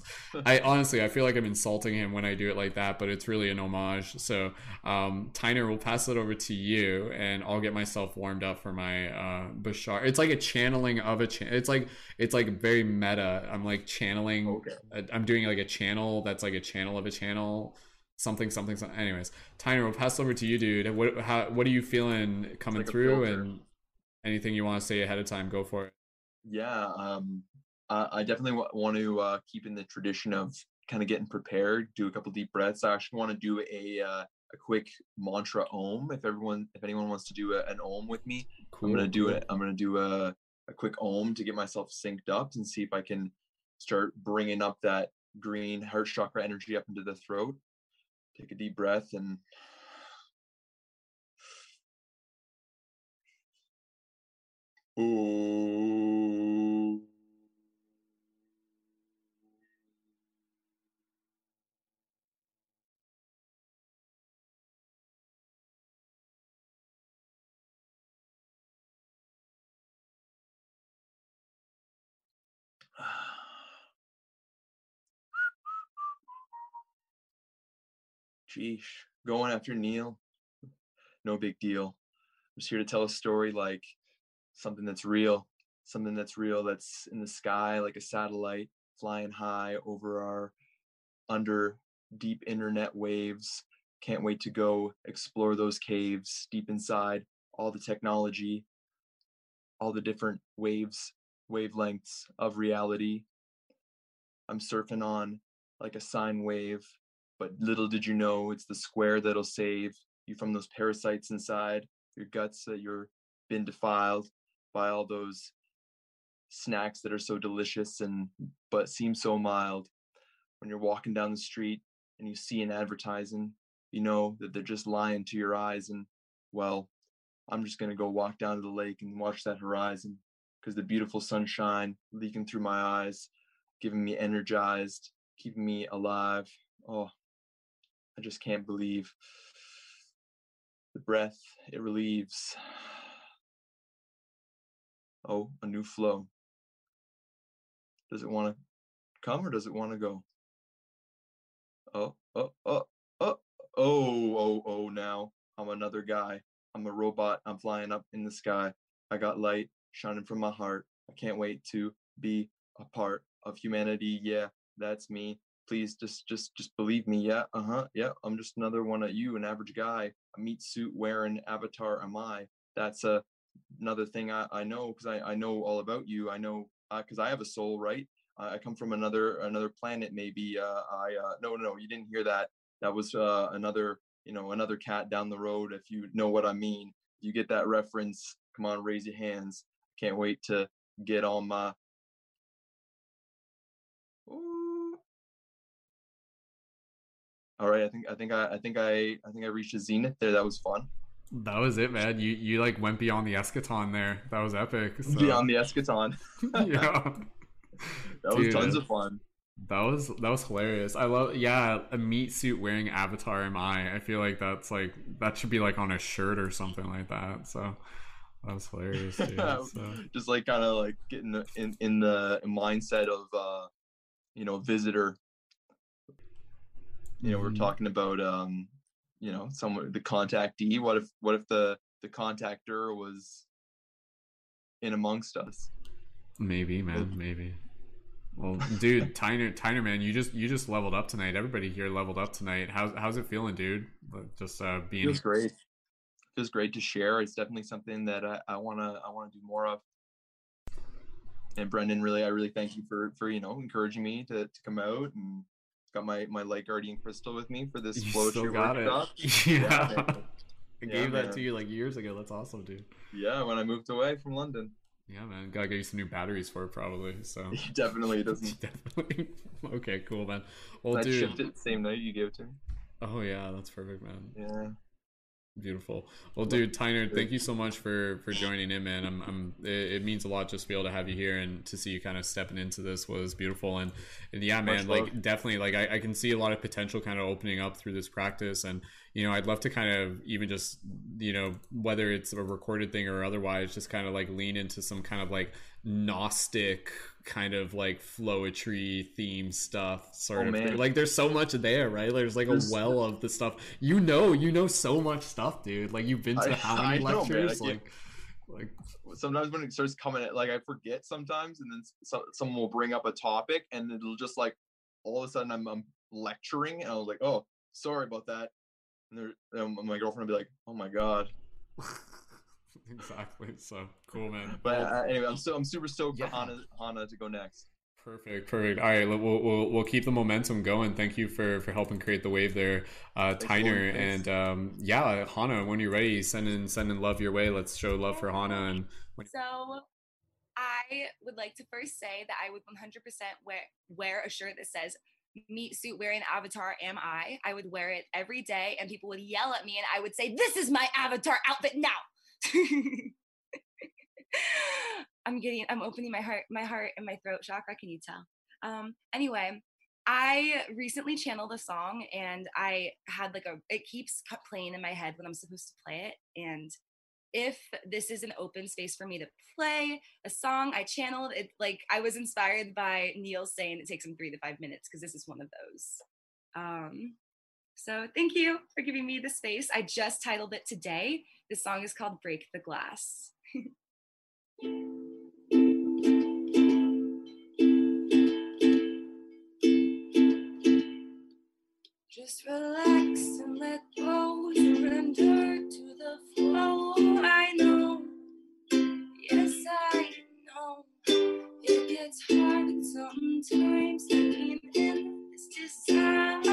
I honestly, I feel like I'm insulting him when I do it like that, but it's really an homage. So, um, Tyner, we'll pass it over to you, and I'll get myself warmed up for my uh, Bashar. It's like a channeling of a. Cha- it's like it's like very meta. I'm like channeling. Okay. I'm doing like a channel that's like a channel of a channel something, something, something. Anyways, Tyner, we'll pass over to you, dude. What how what are you feeling coming like through, and anything you want to say ahead of time? Go for it. Yeah, um, I, I definitely w- want to uh, keep in the tradition of kind of getting prepared. Do a couple deep breaths. I actually want to do a uh, a quick mantra om. If everyone, if anyone wants to do a, an om with me, cool. I'm gonna do it. I'm gonna do a a quick om to get myself synced up and see if I can start bringing up that green heart chakra energy up into the throat Take a deep breath and Ooh. Sheesh. Going after Neil, no big deal. I'm just here to tell a story like something that's real, something that's real that's in the sky like a satellite flying high over our under deep internet waves. Can't wait to go explore those caves deep inside, all the technology, all the different waves, wavelengths of reality. I'm surfing on like a sine wave but little did you know it's the square that'll save you from those parasites inside your guts that you're been defiled by all those snacks that are so delicious and but seem so mild. When you're walking down the street and you see an advertising you know that they're just lying to your eyes and well i'm just going to go walk down to the lake and watch that horizon because the beautiful sunshine leaking through my eyes giving me energized keeping me alive. Oh I just can't believe the breath it relieves. Oh, a new flow. Does it want to come or does it want to go? Oh, oh, oh, oh, oh, oh, oh, now I'm another guy. I'm a robot. I'm flying up in the sky. I got light shining from my heart. I can't wait to be a part of humanity. Yeah, that's me please just just just believe me yeah uh-huh yeah i'm just another one of you an average guy a meat suit wearing avatar am i that's a another thing i, I know because I, I know all about you i know because uh, i have a soul right? I come from another another planet maybe uh, i uh, no no you didn't hear that that was uh, another you know another cat down the road if you know what i mean you get that reference come on raise your hands can't wait to get all my all right i think i think i i think i i think i reached a zenith there that was fun that was it man you you like went beyond the eschaton there that was epic so. beyond the eschaton yeah that was Dude, tons of fun that was that was hilarious. I love yeah, a meat suit wearing avatar am I. I feel like that's like that should be like on a shirt or something like that. So that was hilarious. Dude, so. Just like kind of like getting in in the mindset of uh you know visitor. You know, mm-hmm. we're talking about um you know someone the contactee. What if what if the the contactor was in amongst us? Maybe, man. Maybe. Well, dude, Tyner, Tyner, man, you just you just leveled up tonight. Everybody here leveled up tonight. How's how's it feeling, dude? Just uh, being feels great. Feels great to share. It's definitely something that I, I wanna I wanna do more of. And Brendon, really, I really thank you for for you know encouraging me to to come out and got my my light guardian crystal with me for this flow still got workshop. It. Yeah. yeah I yeah, gave man. that to you like years ago. That's awesome, dude. Yeah, when I moved away from London. Yeah, man. Gotta get you some new batteries for it, probably. So definitely doesn't. definitely. Okay, cool, man. Well, I dude. shipped it the same night you gave it to me. Oh yeah, that's perfect, man. Yeah. Beautiful. Well, dude, Tyner, thank you so much for for joining in, man. I'm, I'm. It, it, means a lot just to be able to have you here and to see you kind of stepping into this was beautiful. And, and yeah, man, like definitely, like I, I can see a lot of potential kind of opening up through this practice. And you know, I'd love to kind of even just you know whether it's a recorded thing or otherwise, just kind of like lean into some kind of like gnostic kind of like flowetry theme stuff sort oh, of thing. like there's so much there right? There's like there's, a well of the stuff. You know you know so much stuff dude. Like you've been to I, how many I lectures? Know, like like sometimes when it starts coming at, like i forget sometimes and then so, someone will bring up a topic and it'll just like all of a sudden i'm, I'm lecturing and i was like oh sorry about that. And, and my girlfriend will be like oh my god exactly. So cool, man. But uh, anyway, I'm so I'm super stoked yeah. for Hana Hana to go next. Perfect, perfect. All right, we'll, we'll we'll keep the momentum going. Thank you for for helping create the wave there, uh, Tyner. And um, yeah, Hana, when you're ready, send in send in love your way. Let's show love for Hana. And when- so, I would like to first say that I would 100% wear wear a shirt that says meat suit wearing avatar am I. I would wear it every day, and people would yell at me, and I would say, "This is my avatar outfit now." I'm getting, I'm opening my heart, my heart and my throat chakra. Can you tell? Um, anyway, I recently channeled a song and I had like a, it keeps playing in my head when I'm supposed to play it. And if this is an open space for me to play a song I channeled, it like I was inspired by Neil saying it takes him three to five minutes because this is one of those. Um, so thank you for giving me the space. I just titled it today. This song is called Break the Glass. Just relax and let go, surrender to the flow. I know, yes, I know it gets hard sometimes living in this designed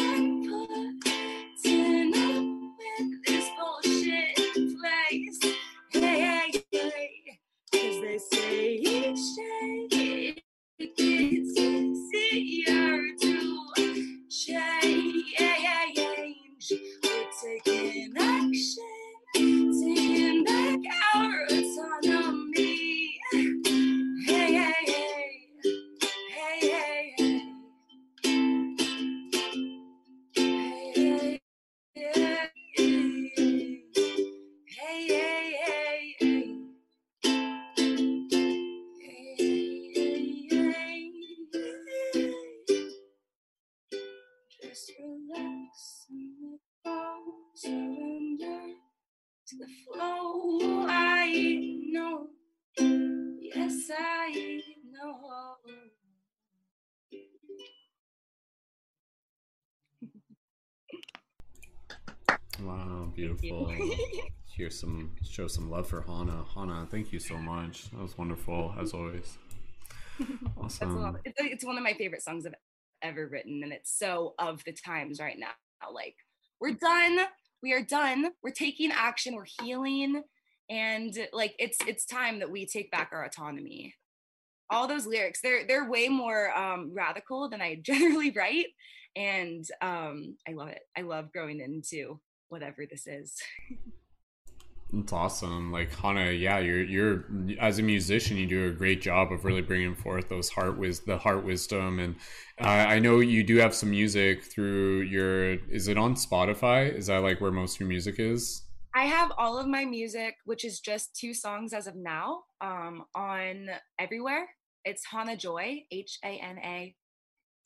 they're Hear some, show some love for Hana. Hana, thank you so much. That was wonderful as always. That's a lot. Awesome. It's, it's one of my favorite songs I've ever written, and it's so of the times right now. Like, we're done. We are done. We're taking action. We're healing, and like it's it's time that we take back our autonomy. All those lyrics, they're they're way more um, radical than I generally write, and um, I love it. I love growing into whatever this is. It's awesome. Like Hana, yeah, you're you're as a musician, you do a great job of really bringing forth those heart wis the heart wisdom, and uh, I know you do have some music through your. Is it on Spotify? Is that like where most of your music is? I have all of my music, which is just two songs as of now, um, on everywhere. It's Hana Joy, H A N A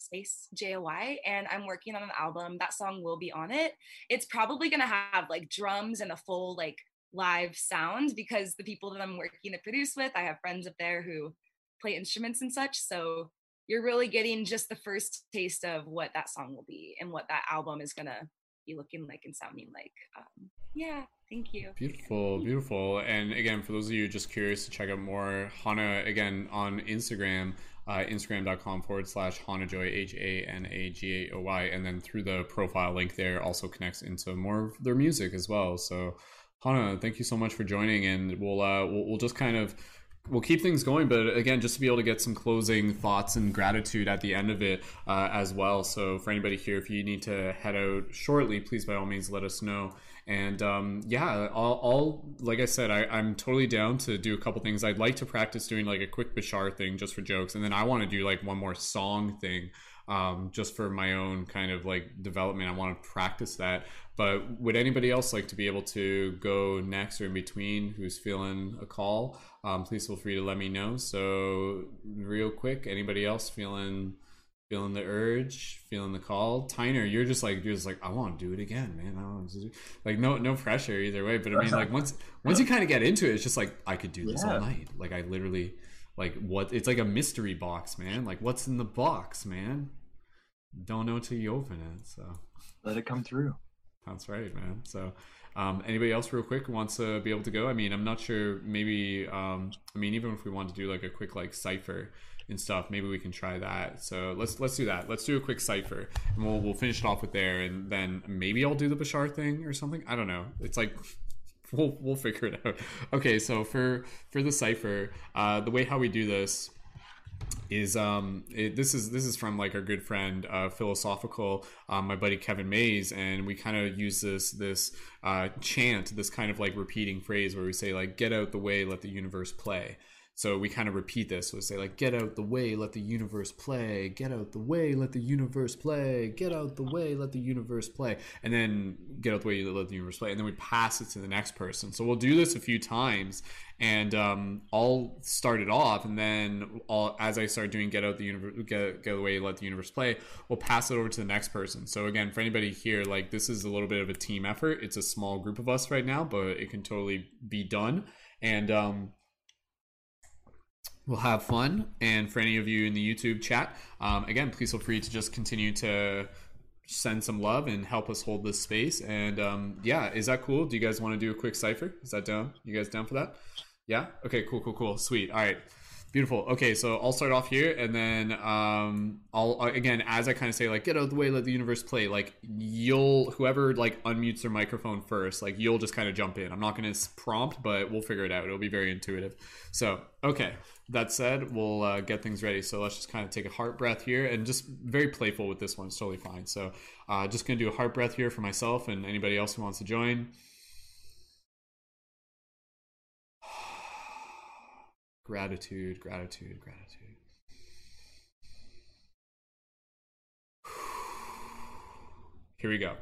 space J O Y, and I'm working on an album. That song will be on it. It's probably gonna have like drums and a full like live sound because the people that I'm working to produce with, I have friends up there who play instruments and such. So you're really getting just the first taste of what that song will be and what that album is gonna be looking like and sounding like. Um, yeah, thank you. Beautiful, beautiful. And again, for those of you just curious to check out more, Hana, again, on Instagram, uh, instagram.com forward slash Hanajoy, H A N A G A O Y. And then through the profile link there also connects into more of their music as well. So, Hana, thank you so much for joining. And we'll, uh, we'll, we'll just kind of we'll keep things going but again just to be able to get some closing thoughts and gratitude at the end of it uh, as well so for anybody here if you need to head out shortly please by all means let us know and um, yeah I'll, I'll like i said I, i'm totally down to do a couple things i'd like to practice doing like a quick bashar thing just for jokes and then i want to do like one more song thing um, just for my own kind of like development. I want to practice that. But would anybody else like to be able to go next or in between who's feeling a call? Um, please feel free to let me know. So, real quick, anybody else feeling feeling the urge, feeling the call? Tyner, you're just like you're just like I want to do it again, man. I want to do like no no pressure either way. But I mean, like once once you kind of get into it, it's just like I could do this Yeah. all night. Like I literally like what it's like a mystery box man like what's in the box man don't know till you open it so Let it come through. that's right man so um, anybody else real quick wants to be able to go i mean i'm not sure maybe um, i mean even if we want to do like a quick like cipher and stuff maybe we can try that. So let's let's do that. Let's do a quick cipher and we'll, we'll finish it off with there and then maybe i'll do the bashar thing or something. I don't know. It's like we'll we'll figure it out. Okay, so for for the cipher, uh, the way how we do this is um it, this is this is from like our good friend uh philosophical um, my buddy kevin mays and we kind of use this this uh chant this kind of like repeating phrase where we say like get out the way let the universe play so we kind of repeat this. We say like get out the way let the universe play. Get out the way let the universe play. Get out the way let the universe play. And then get out the way let the universe play. And then we pass it to the next person. So we'll do this a few times and um, I'll start it off, and then I'll, as I start doing "Get Out the Universe," get, "Get Away," "Let the Universe Play," we'll pass it over to the next person. So again, for anybody here, like this is a little bit of a team effort. It's a small group of us right now, but it can totally be done, and um, we'll have fun. And for any of you in the YouTube chat, um, again, please feel free to just continue to send some love and help us hold this space. And um, yeah, is that cool? Do you guys want to do a quick cipher? Is that down? You guys down for that? Yeah. Okay. Cool. Cool. Cool. Sweet. All right. Beautiful. Okay, so I'll start off here, and then um, I'll uh, again, as I kind of say, like, get out of the way, let the universe play. Like, you'll whoever like unmutes their microphone first, like, you'll just kind of jump in. I'm not going to prompt, but we'll figure it out. It'll be very intuitive. So, okay. That said, we'll uh, get things ready. So let's just kind of take a heart breath here, and just very playful with this one. It's totally fine. So, uh, just gonna do a heart breath here for myself and anybody else who wants to join. Gratitude, gratitude, gratitude. Here we go.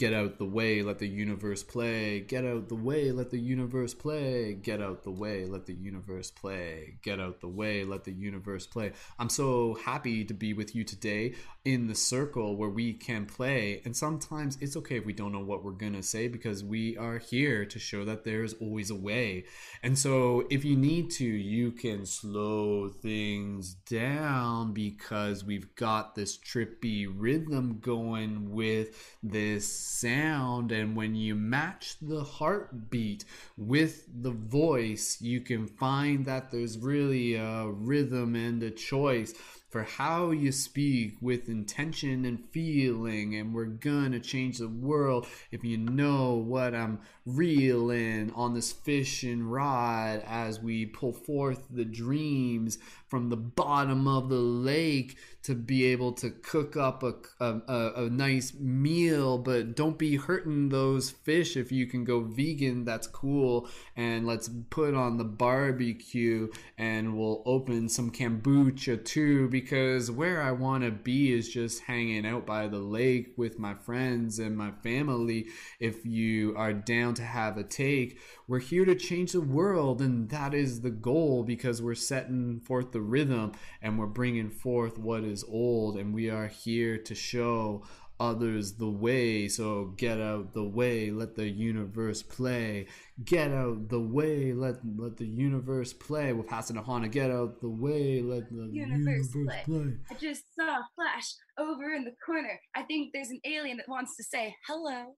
Get out the way, let the universe play. Get out the way, let the universe play. Get out the way, let the universe play. Get out the way, let the universe play. I'm so happy to be with you today in the circle where we can play. And sometimes it's okay if we don't know what we're going to say because we are here to show that there's always a way. And so if you need to, you can slow things down because we've got this trippy rhythm going with this sound and when you match the heartbeat with the voice you can find that there's really a rhythm and a choice for how you speak with intention and feeling. And we're gonna change the world if you know what i'm reeling on this fishing rod as we pull forth the dreams from the bottom of the lake to be able to cook up a, a, a, nice meal but don't be hurting those fish if you can go vegan. That's cool. And let's put on the barbecue and we'll open some kombucha too because where i want to be is just hanging out by the lake with my friends and my family. If you are down to have a take we're here to change the world and that is the goal because we're setting forth the rhythm and we're bringing forth what is old and we are here to show others the way. So get out the way let the universe play. Get out the way let let the universe play. We'll pass it to hana. Get out the way let the universe, universe play. play. I just saw a flash over in the corner. I think there's an alien that wants to say hello.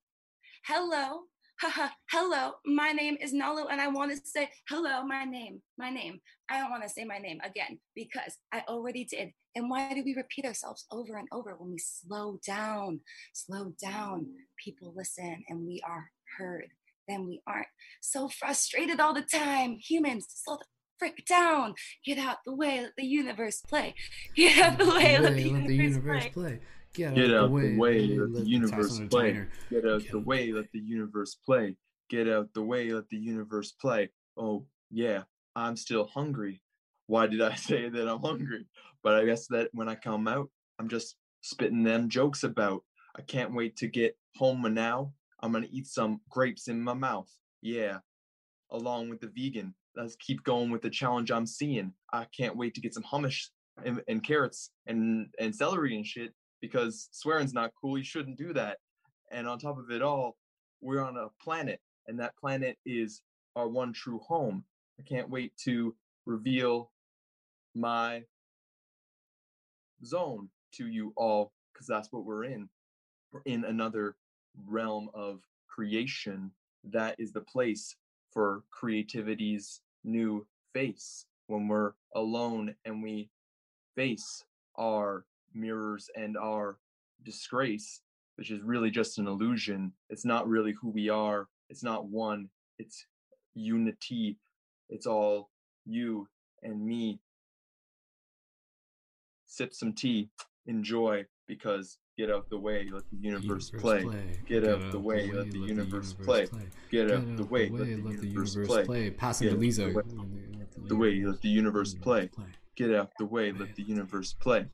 Hello haha, hello, my name is Nalu, and I want to say hello, my name, my name. I don't want to say my name again because I already did. And why do we repeat ourselves over and over when we slow down? Slow down. People listen and we are heard. Then we aren't so frustrated all the time. Humans, slow the frick down. Get out the way, let the universe play. Get out the way, let the, let the universe, play. play. Get, Get out, out, the way, way let, the universe play. Get out the way, let the universe play. Get out the way, let the universe play. Oh, yeah, I'm still hungry. Why did I say that I'm hungry? But I guess that when I come out, I'm just spitting them jokes about. I can't wait to get home now. I'm gonna eat some grapes in my mouth. Yeah, along with the vegan. Let's keep going with the challenge I'm seeing. I can't wait to get some hummus and, and carrots and and celery and shit because swearing's not cool. You shouldn't do that. And on top of it all, we're on a planet, and that planet is our one true home. I can't wait to reveal my zone to you all because that's what we're in. We're in another realm of creation. That is the place for creativity's new face when we're alone and we face our mirrors and our disgrace, which is really just an illusion. It's not really who we are. It's not one. It's unity. It's all you and me. Sip some tea, enjoy, because get out the way, let the universe, universe play. play. Get, get out, out the way, let the universe play. play. Get, get out the way, let the universe play. play. Passing to Lisa. The way, let the universe play. Get out the way, let the universe play.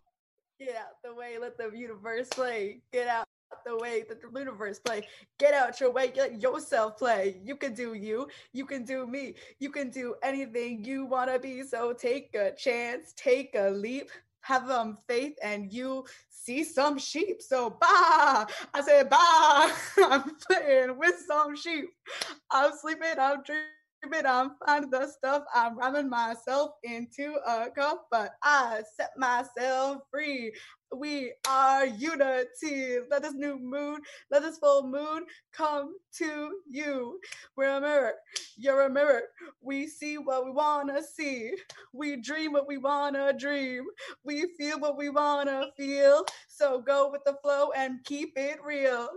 Get out the way, let the universe play. Get out the way, let the universe play. Get out your way, let yourself play. You can do you, you can do me, you can do anything you want to be. So take a chance, take a leap, have um faith, and you see some sheep. So bah, I said bah. I'm playing with some sheep. I'm sleeping, I'm dreaming it. I'm finding the stuff. I'm ramming myself into a cup, but I set myself free. we are unity. Let this new moon, let this full moon come to you. We're a mirror, you're a mirror. We see what we wanna see. We dream what we wanna dream. We feel what we wanna feel. So go with the flow and keep it real.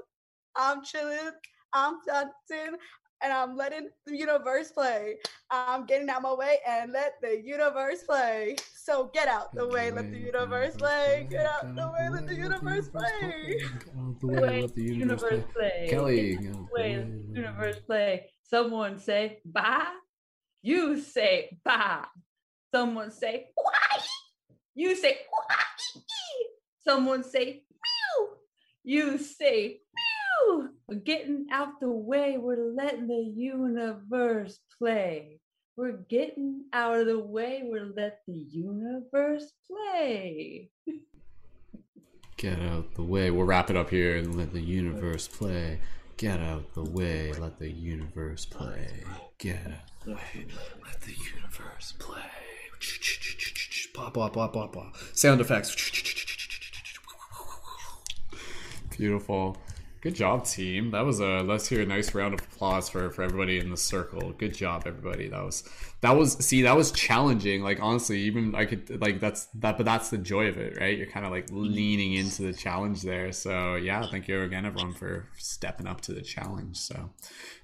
I'm chilling, I'm dancing, and I'm letting the universe play. I'm getting out my way and let the universe play. So get out the way, let the universe play. Get out the way, let the universe play. The way, let the universe play. Kelly, way, let the universe play. Someone say bye. You say bye. Someone say why. You say why. Someone say meow. You say we're getting out the way. We're letting the universe play. We're getting out of the way. We're let the universe play. Get out the way. We'll wrap it up here and let the universe play. Get out the way. Let the universe play. Get out the way. Let the universe play. Pop, pop, pop, pop, pop. Sound effects. Beautiful. Good job, team. That was a let's hear a nice round of applause for for everybody in the circle. Good job, everybody. That was that was see that was challenging. Like honestly, even I could like that's that, but that's the joy of it, right? You're kind of like leaning into the challenge there. So yeah, thank you again, everyone, for stepping up to the challenge. So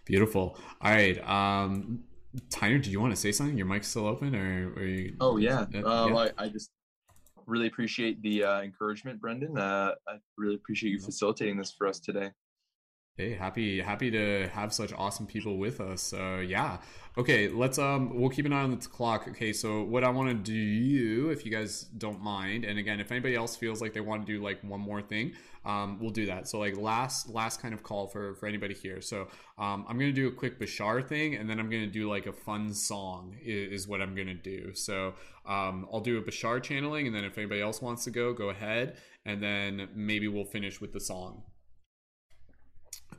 beautiful. All right, um, Tyner, did you want to say something? Your mic's still open, or, or you, Oh yeah. Uh, yeah. I, I just really appreciate the uh, encouragement, Brendon. Uh, I really appreciate you facilitating this for us today. Hey, happy happy to have such awesome people with us. So yeah, okay, let's um, we'll keep an eye on the clock. Okay, so what I want to do, if you guys don't mind, and again, if anybody else feels like they want to do like one more thing, um, we'll do that. So like last last kind of call for for anybody here. So um, I'm gonna do a quick Bashar thing, and then I'm gonna do like a fun song is, is what I'm gonna do. So um, I'll do a Bashar channeling, and then if anybody else wants to go, go ahead, and then maybe we'll finish with the song.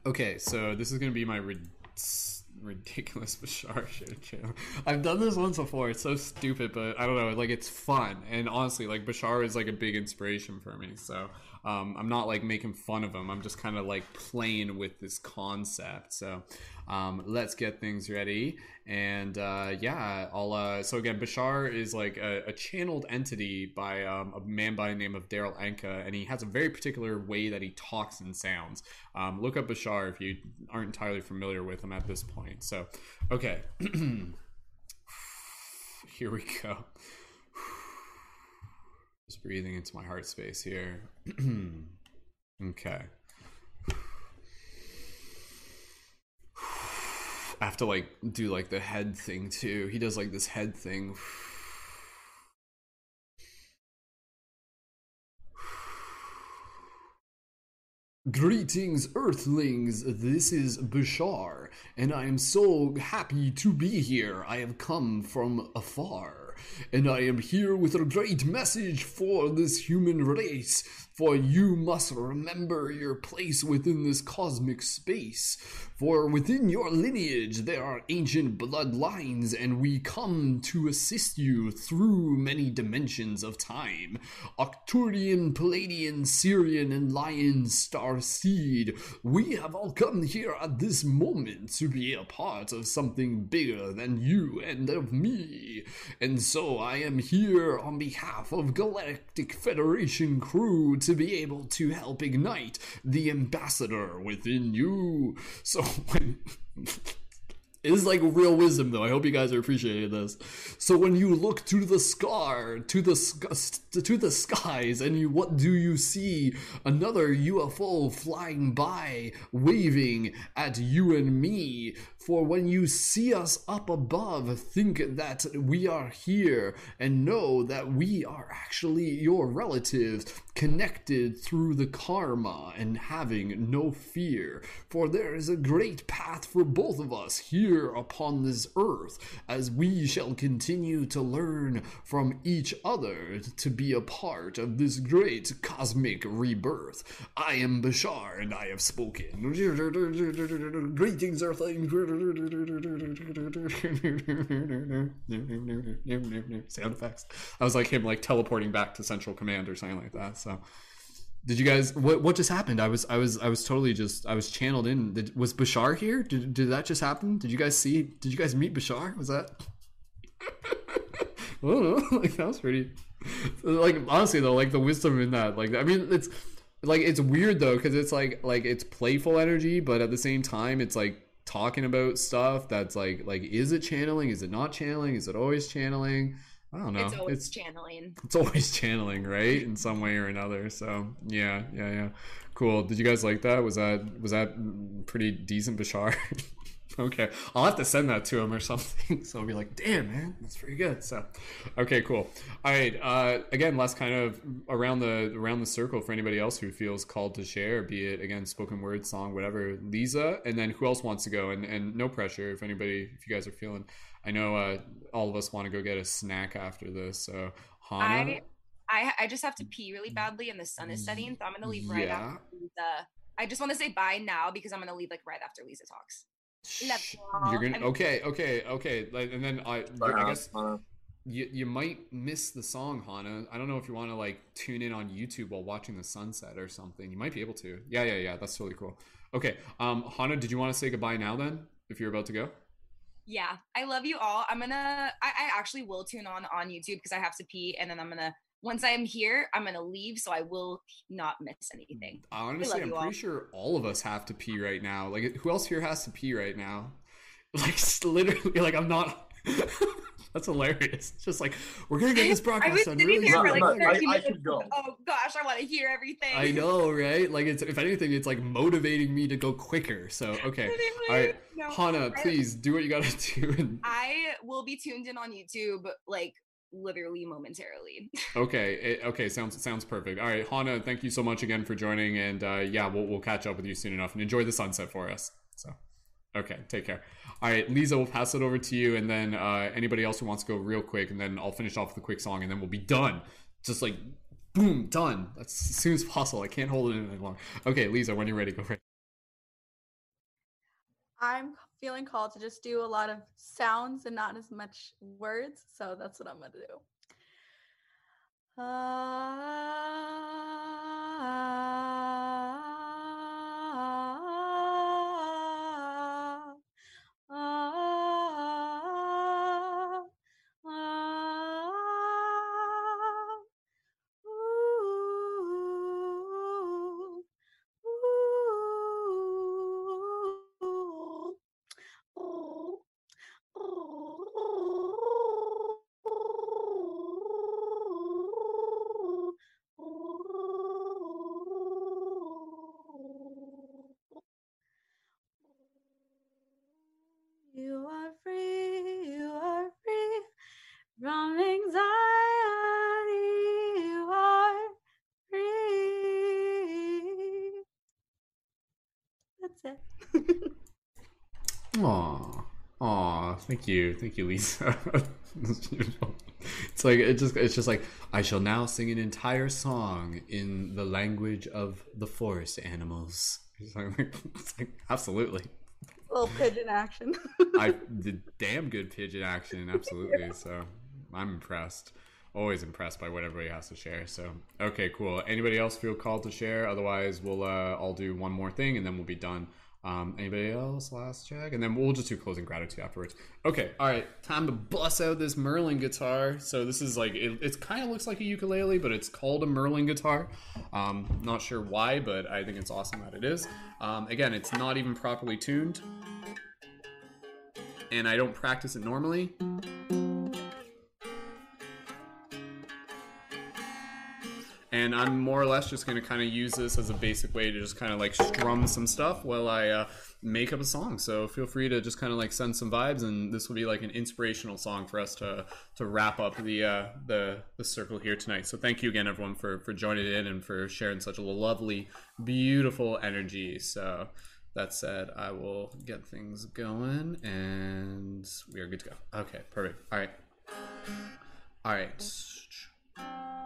Okay, so this is gonna be my rid- ridiculous Bashar shit channel. I've done this once before. It's so stupid, but I don't know. Like it's fun, and honestly, like Bashar is like a big inspiration for me. So um, I'm not like making fun of him. I'm just kind of like playing with this concept. So um, let's get things ready. And uh, yeah, I'll. Uh, so again, Bashar is like a, a channeled entity by um, a man by the name of Darryl Anka, and he has a very particular way that he talks and sounds. Um, look up Bashar if you aren't entirely familiar with him at this point. So, okay, here we go. Just breathing into my heart space here. okay. I have to like do like the head thing too. He does like this head thing. Greetings, Earthlings. This is Bashar, and I am so happy to be here. I have come from afar, and I am here with a great message for this human race for you must remember your place within this cosmic space. For within your lineage there are ancient bloodlines, and we come to assist you through many dimensions of time. Arcturian, Pleiadian, Sirian, and Lyran Star Seed, we have all come here at this moment to be a part of something bigger than you and of me. And so I am here on behalf of Galactic Federation crew to be able to help ignite the ambassador within you. So when it is like real wisdom, though. I hope you guys are appreciating this. So when you look to the scar, to the to the skies, and you what do you see? Another UFO flying by, waving at you and me. For when you see us up above, think that we are here and know that we are actually your relatives, connected through the karma and having no fear. For there is a great path for both of us here upon this earth, as we shall continue to learn from each other to be a part of this great cosmic rebirth. I am Bashar, and I have spoken. Greetings, Earthlings. Sound effects. I was like him, like teleporting back to Central Command or something like that. So. Did you guys what what just happened? I was I was I was totally just I was channeled in. Did, was Bashar here? Did did that just happen? Did you guys see? Did you guys meet Bashar? Was that? I don't know. Like that was pretty. Like honestly though, like the wisdom in that, like I mean, it's like it's weird though because it's like like it's playful energy, but at the same time, it's like talking about stuff that's like like is it channeling? Is it not channeling? Is it always channeling? I don't know. It's always it's, channeling. It's always channeling, right? In some way or another. So yeah, yeah, yeah. Cool. Did you guys like that? Was that was that pretty decent, Bashar? okay, I'll have to send that to him or something. So I'll be like, damn, man, that's pretty good. So, okay, cool. All right. Uh, again, last kind of around the around the circle for anybody else who feels called to share, be it again spoken word, song, whatever. Lisa, and then who else wants to go? And and no pressure if anybody if you guys are feeling I know uh, all of us want to go get a snack after this. So, Hana. I, I, I just have to pee really badly, and the sun is setting, so I'm gonna leave right yeah. after Lisa. I just want to say bye now because I'm gonna leave like right after Lisa talks. You're gonna okay, okay, okay, like, and then I, I guess you you might miss the song, Hana. I don't know if you want to like tune in on YouTube while watching the sunset or something. You might be able to. Yeah, yeah, yeah. That's totally cool. Okay, um, Hana, did you want to say goodbye now then? If you're about to go yeah i love you all i'm gonna i, I actually will tune on on youtube because i have to pee and then i'm gonna once i'm here i'm gonna leave so i will not miss anything mm, honestly i'm pretty all. sure all of us have to pee right now like who else here has to pee right now like literally like i'm not That's hilarious. It's just like we're gonna get this broadcast done really soon. Like I, I could go. Oh gosh, I want to hear everything. I know, right? Like it's if anything, it's like motivating me to go quicker. So okay, all right, no, Hana, please do what you gotta do. And... I will be tuned in on YouTube like literally momentarily. okay, it, okay, sounds sounds perfect. All right, Hana, thank you so much again for joining, and uh, yeah, we'll we'll catch up with you soon enough, and enjoy the sunset for us. So. Okay, take care. All right, Lisa, we'll pass it over to you, and then uh, anybody else who wants to go real quick, and then I'll finish off with a quick song, and then we'll be done. Just like, boom, done. That's as soon as possible. I can't hold it in any longer. Okay, Lisa, when you're ready, go for it. I'm feeling called to just do a lot of sounds and not as much words, so that's what I'm gonna do. Uh... Thank you, thank you, Lisa. it's like it just it's just like I shall now sing an entire song in the language of the forest animals. It's like, it's like absolutely. A little pigeon action. I did damn good pigeon action, absolutely. Yeah. So I'm impressed. Always impressed by what everybody has to share. So okay, cool. Anybody else feel called to share? Otherwise, we'll uh, I'll do one more thing and then we'll be done. Um, anybody else? Last check, and then we'll just do closing gratitude afterwards. Okay, all right, time to bust out this Merlin guitar. So this is like it, it kind of looks like a ukulele, but it's called a Merlin guitar. Um, not sure why, but I think it's awesome that it is. Um, again, it's not even properly tuned, and I don't practice it normally. And I'm more or less just going to kind of use this as a basic way to just kind of like strum some stuff while I uh, make up a song. So feel free to just kind of like send some vibes, and this will be like an inspirational song for us to to wrap up the uh, the the circle here tonight. So thank you again, everyone, for for joining in and for sharing such a lovely, beautiful energy. So that said, I will get things going and we are good to go. Okay, perfect. All right. All right.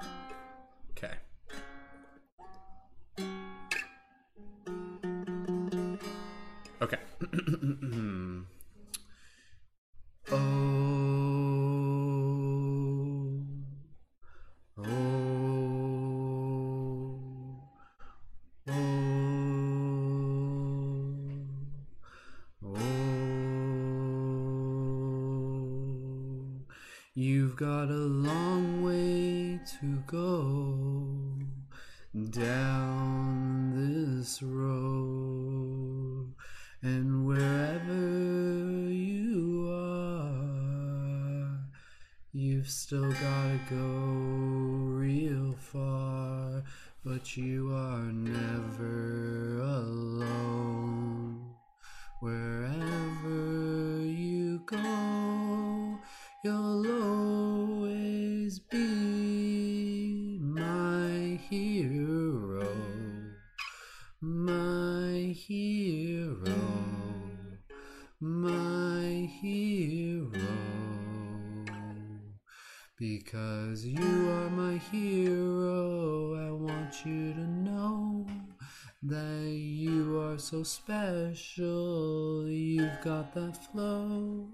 Okay. Okay. oh. You've flow.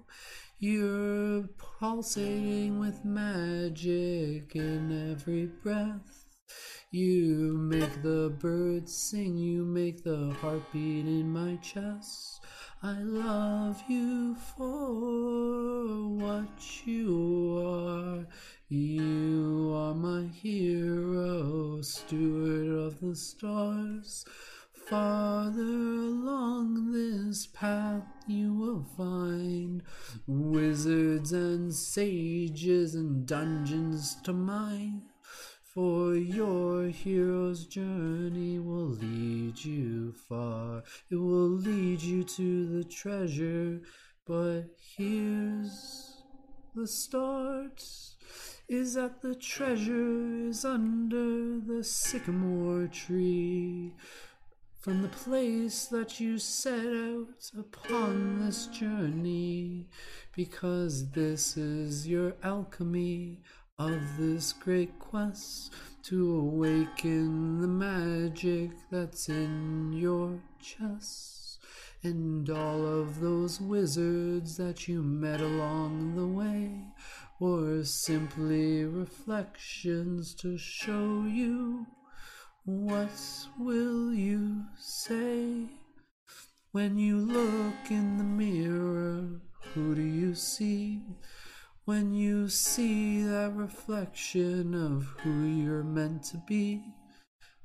You're pulsating with magic in every breath. You make the birds sing, you make the heartbeat in my chest. I love you for what you are. You are my hero, steward of the stars. Farther along this path, you will find wizards and sages and dungeons to mine. For your hero's journey will lead you far. It will lead you to the treasure. But here's the start is that the treasure is under the sycamore tree. From the place that you set out upon this journey, because this is your alchemy of this great quest to awaken the magic that's in your chest. And all of those wizards that you met along the way were simply reflections to show you what will you say when you look in the mirror? Who do you see? When you see that reflection of who you're meant to be,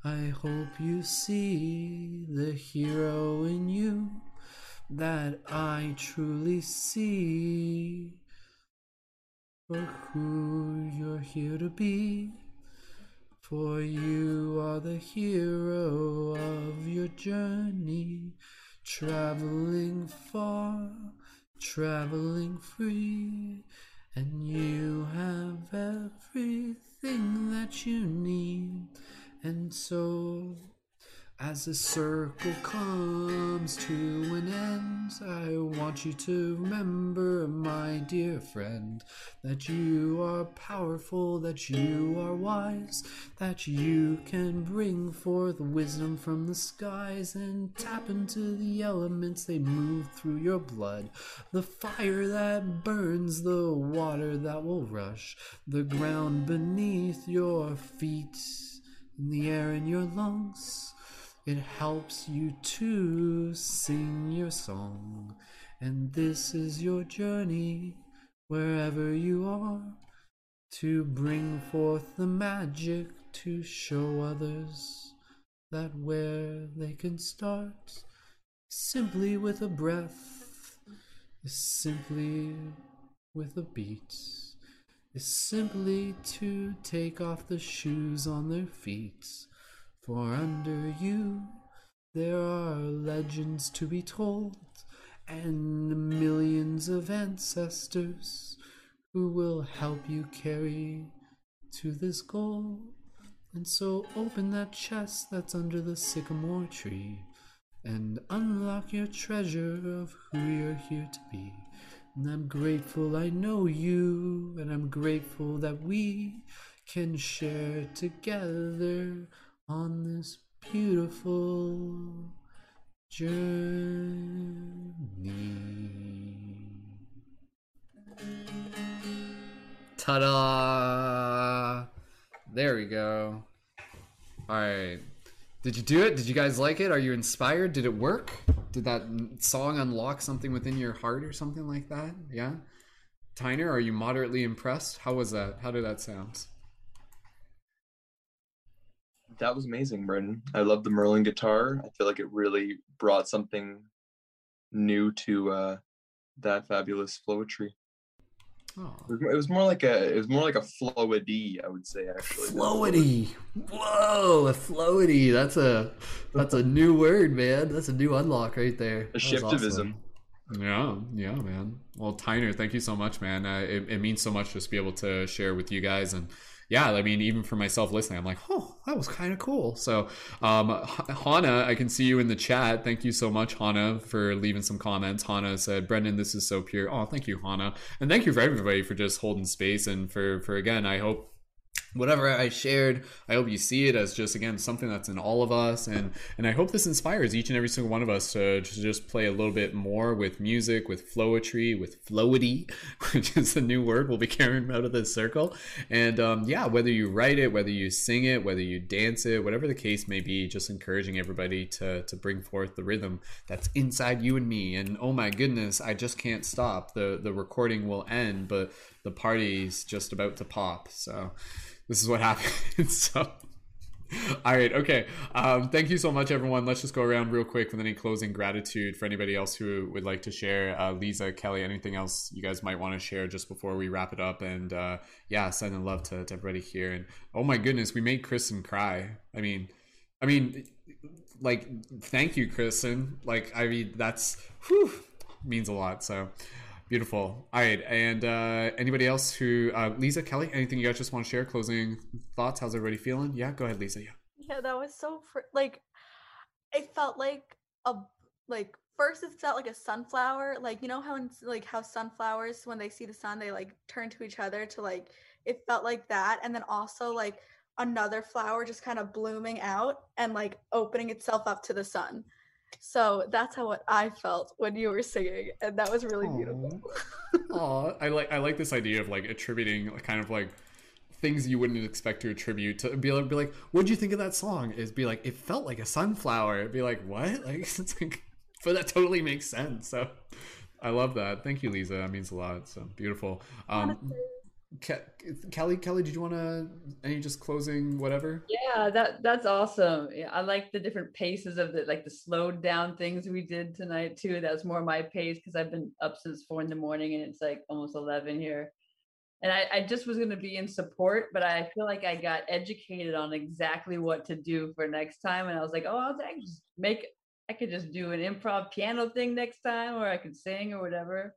I hope you see the hero in you that I truly see for who you're here to be. For you are the hero of your journey, traveling far, traveling free, and you have everything that you need. And so, as the circle comes to an end, I want you to remember, my dear friend, that you are powerful, that you are wise, that you can bring forth wisdom from the skies and tap into the elements they move through your blood. The fire that burns, the water that will rush, the ground beneath your feet, in the air in your lungs. It helps you to sing your song. And this is your journey, wherever you are, to bring forth the magic to show others that where they can start simply with a breath, is simply with a beat, is simply to take off the shoes on their feet. For under you there are legends to be told, and millions of ancestors who will help you carry to this goal. And so open that chest that's under the sycamore tree and unlock your treasure of who you're here to be. And I'm grateful I know you, and I'm grateful that we can share together on this beautiful journey. Ta da! There we go. All right. Did you do it? Did you guys like it? Are you inspired? Did it work? Did that song unlock something within your heart or something like that? Yeah? Tyner, are you moderately impressed? How was that? How did that sound? That was amazing, Brendon. I love the Merlin guitar. I feel like it really brought something new to uh, that fabulous flowetry. Oh. It was more like a it was more like a flowy, I would say actually. Flowy. Whoa, a flowy. That's a that's a new word, man. That's a new unlock right there. A shiftivism. Awesome. Yeah, yeah, man. Well, Tyner, thank you so much, man. Uh, it, it means so much just to be able to share with you guys and yeah, I mean, even for myself listening, I'm like, oh, that was kind of cool. So, um, Hana, I can see you in the chat. Thank you so much, Hana, for leaving some comments. Hana said, Brendon, this is so pure. Oh, thank you, Hana. And thank you for everybody for just holding space and for, for again, I hope whatever I shared, I hope you see it as just again something that's in all of us, and and I hope this inspires each and every single one of us to, to just play a little bit more with music, with flowetry, with flowity, which is the new word we'll be carrying out of this circle. And um, yeah, whether you write it, whether you sing it, whether you dance it, whatever the case may be, just encouraging everybody to to bring forth the rhythm that's inside you and me. And oh my goodness, I just can't stop. the The recording will end, but the party's just about to pop. So this is what happens. so, all right, okay. Um, thank you so much, everyone. Let's just go around real quick with any closing gratitude for anybody else who would like to share. Uh, Lisa, Kelly, anything else you guys might want to share just before we wrap it up? And uh, yeah, sending love to, to everybody here. And oh my goodness, we made Kristen cry. I mean, I mean, like, thank you, Kristen. Like, I mean, that's whew, means a lot. So Beautiful. All right, and uh, anybody else who uh, Lisa Kelly? Anything you guys just want to share? Closing thoughts? How's everybody feeling? Yeah, go ahead, Lisa. Yeah. Yeah, that was so fr- like it felt like a like first it felt like a sunflower like you know how in, like how sunflowers when they see the sun they like turn to each other to like it felt like that and then also like another flower just kind of blooming out and like opening itself up to the sun so that's how what I felt when you were singing, and that was really Aww. beautiful. Aw, I like I like this idea of like attributing kind of like things you wouldn't expect to attribute to be like, be like what'd you think of that song? Is be like, it felt like a sunflower. It'd be like, what? Like, it's like, but that totally makes sense. So, I love that. Thank you, Lisa. That means a lot. So beautiful. Um, Ke- Kelly, Kelly, did you want to any just closing whatever? Yeah, that that's awesome. Yeah, I like the different paces of the like the slowed down things we did tonight too. That's more my pace because I've been up since four in the morning and it's like almost eleven here. And I, I just was gonna be in support, but I feel like I got educated on exactly what to do for next time. And I was like, oh, I'll just make I could just do an improv piano thing next time, or I could sing or whatever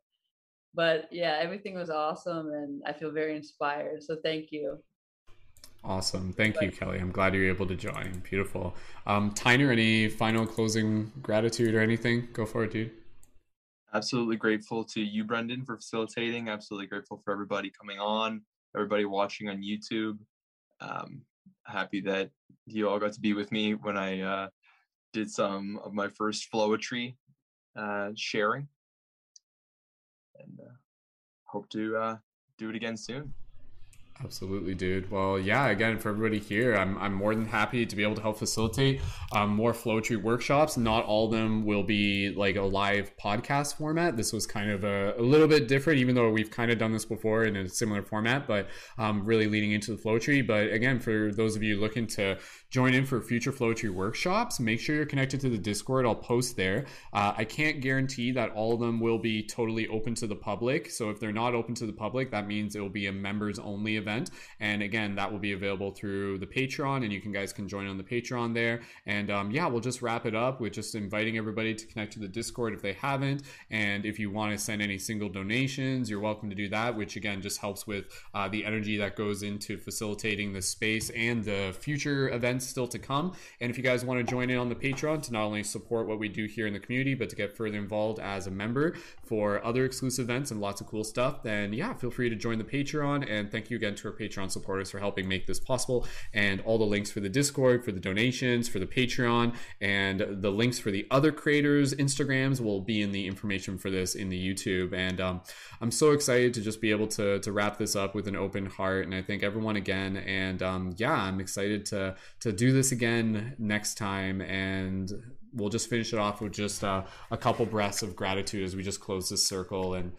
but yeah, everything was awesome and I feel very inspired. So thank you. Awesome. Thank you, Kelly. I'm glad you're able to join. Beautiful. Um, Tyner, any final closing gratitude or anything? Go for it, dude. Absolutely grateful to you, Brendon, for facilitating. Absolutely grateful for everybody coming on, everybody watching on YouTube. Um, happy that you all got to be with me when I uh, did some of my first flowetry uh, sharing and uh, hope to uh, do it again soon. Absolutely, dude. Well, yeah, again, for everybody here, I'm, I'm more than happy to be able to help facilitate um, more Flowetry workshops. Not all of them will be like a live podcast format. This was kind of a, a little bit different, even though we've kind of done this before in a similar format, but um, really leading into the Flowetry. But again, for those of you looking to join in for future Flowetry workshops, make sure you're connected to the Discord. I'll post there. Uh, I can't guarantee that all of them will be totally open to the public. So if they're not open to the public, that means it will be a members only event. And again, that will be available through the Patreon, and you can guys can join on the Patreon there. And um, yeah, we'll just wrap it up with just inviting everybody to connect to the Discord if they haven't. And if you want to send any single donations, you're welcome to do that, which again just helps with uh, the energy that goes into facilitating the space and the future events events still to come. And if you guys want to join in on the Patreon to not only support what we do here in the community, but to get further involved as a member for other exclusive events and lots of cool stuff, then yeah, feel free to join the Patreon. And thank you again to our Patreon supporters for helping make this possible. And all the links for the Discord, for the donations, for the Patreon, and the links for the other creators' Instagrams will be in the information for this in the YouTube. And um, I'm so excited to just be able to to wrap this up with an open heart. And I thank everyone again. And um, yeah, I'm excited to to do this again next time. And we'll just finish it off with just uh, a couple breaths of gratitude as we just close this circle and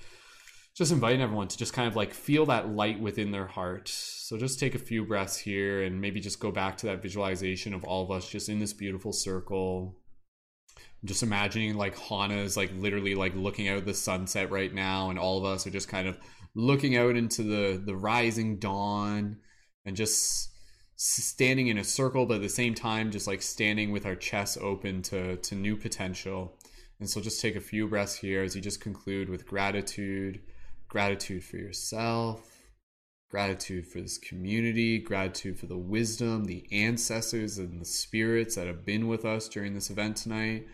just inviting everyone to just kind of like feel that light within their heart. So just take a few breaths here and maybe just go back to that visualization of all of us just in this beautiful circle. just imagining like Hana is like literally like looking out the sunset right now, and all of us are just kind of looking out into the the rising dawn and just standing in a circle, but at the same time, just like standing with our chests open to to new potential. And so just take a few breaths here as you just conclude with gratitude, gratitude for yourself, gratitude for this community, gratitude for the wisdom, the ancestors, and the spirits that have been with us during this event tonight,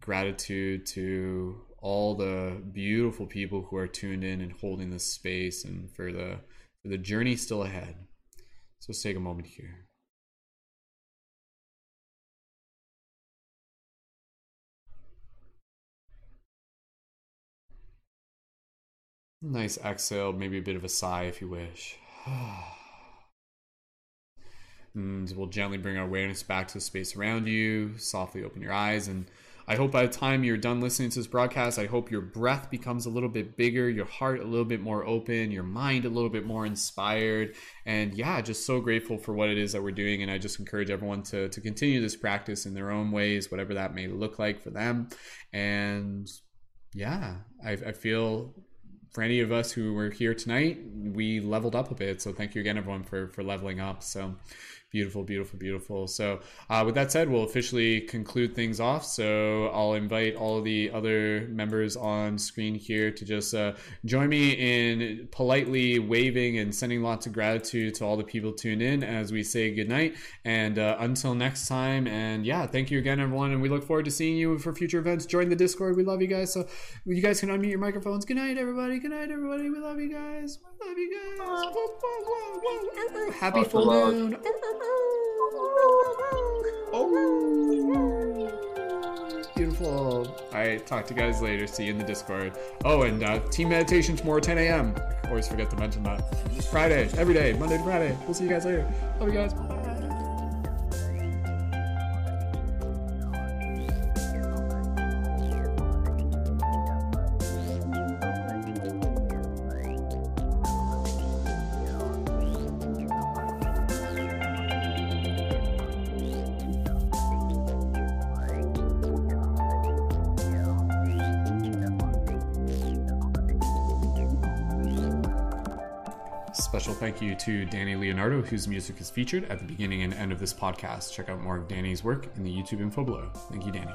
gratitude to all the beautiful people who are tuned in and holding this space and for the for the journey still ahead. So let's take a moment here. Nice exhale, maybe a bit of a sigh if you wish. and we'll gently bring our awareness back to the space around you. Softly open your eyes and I hope by the time you're done listening to this broadcast, I hope your breath becomes a little bit bigger, your heart a little bit more open, your mind a little bit more inspired. And yeah, just so grateful for what it is that we're doing. And I just encourage everyone to, to continue this practice in their own ways, whatever that may look like for them. And yeah, I, I feel for any of us who were here tonight, we leveled up a bit. So thank you again, everyone, for for leveling up. So Beautiful, beautiful, beautiful. So, uh, with that said, we'll officially conclude things off. So, I'll invite all of the other members on screen here to just uh, join me in politely waving and sending lots of gratitude to all the people tuned in as we say goodnight. And uh, until next time, and yeah, thank you again, everyone. And we look forward to seeing you for future events. Join the Discord. We love you guys. So, you guys can unmute your microphones. Good night, everybody. Good night, everybody. We love you guys. We love you guys. Happy full moon. Oh. Beautiful. Right, talk to you guys later. See you in the Discord. Oh, and uh, team meditation tomorrow, 10 a.m. Always forget to mention that. Friday, every day, Monday to Friday. We'll see you guys later. Love you guys. Special thank you to Danny Leonardo, whose music is featured at the beginning and end of this podcast. Check out more of Danny's work in the YouTube info below. Thank you, Danny.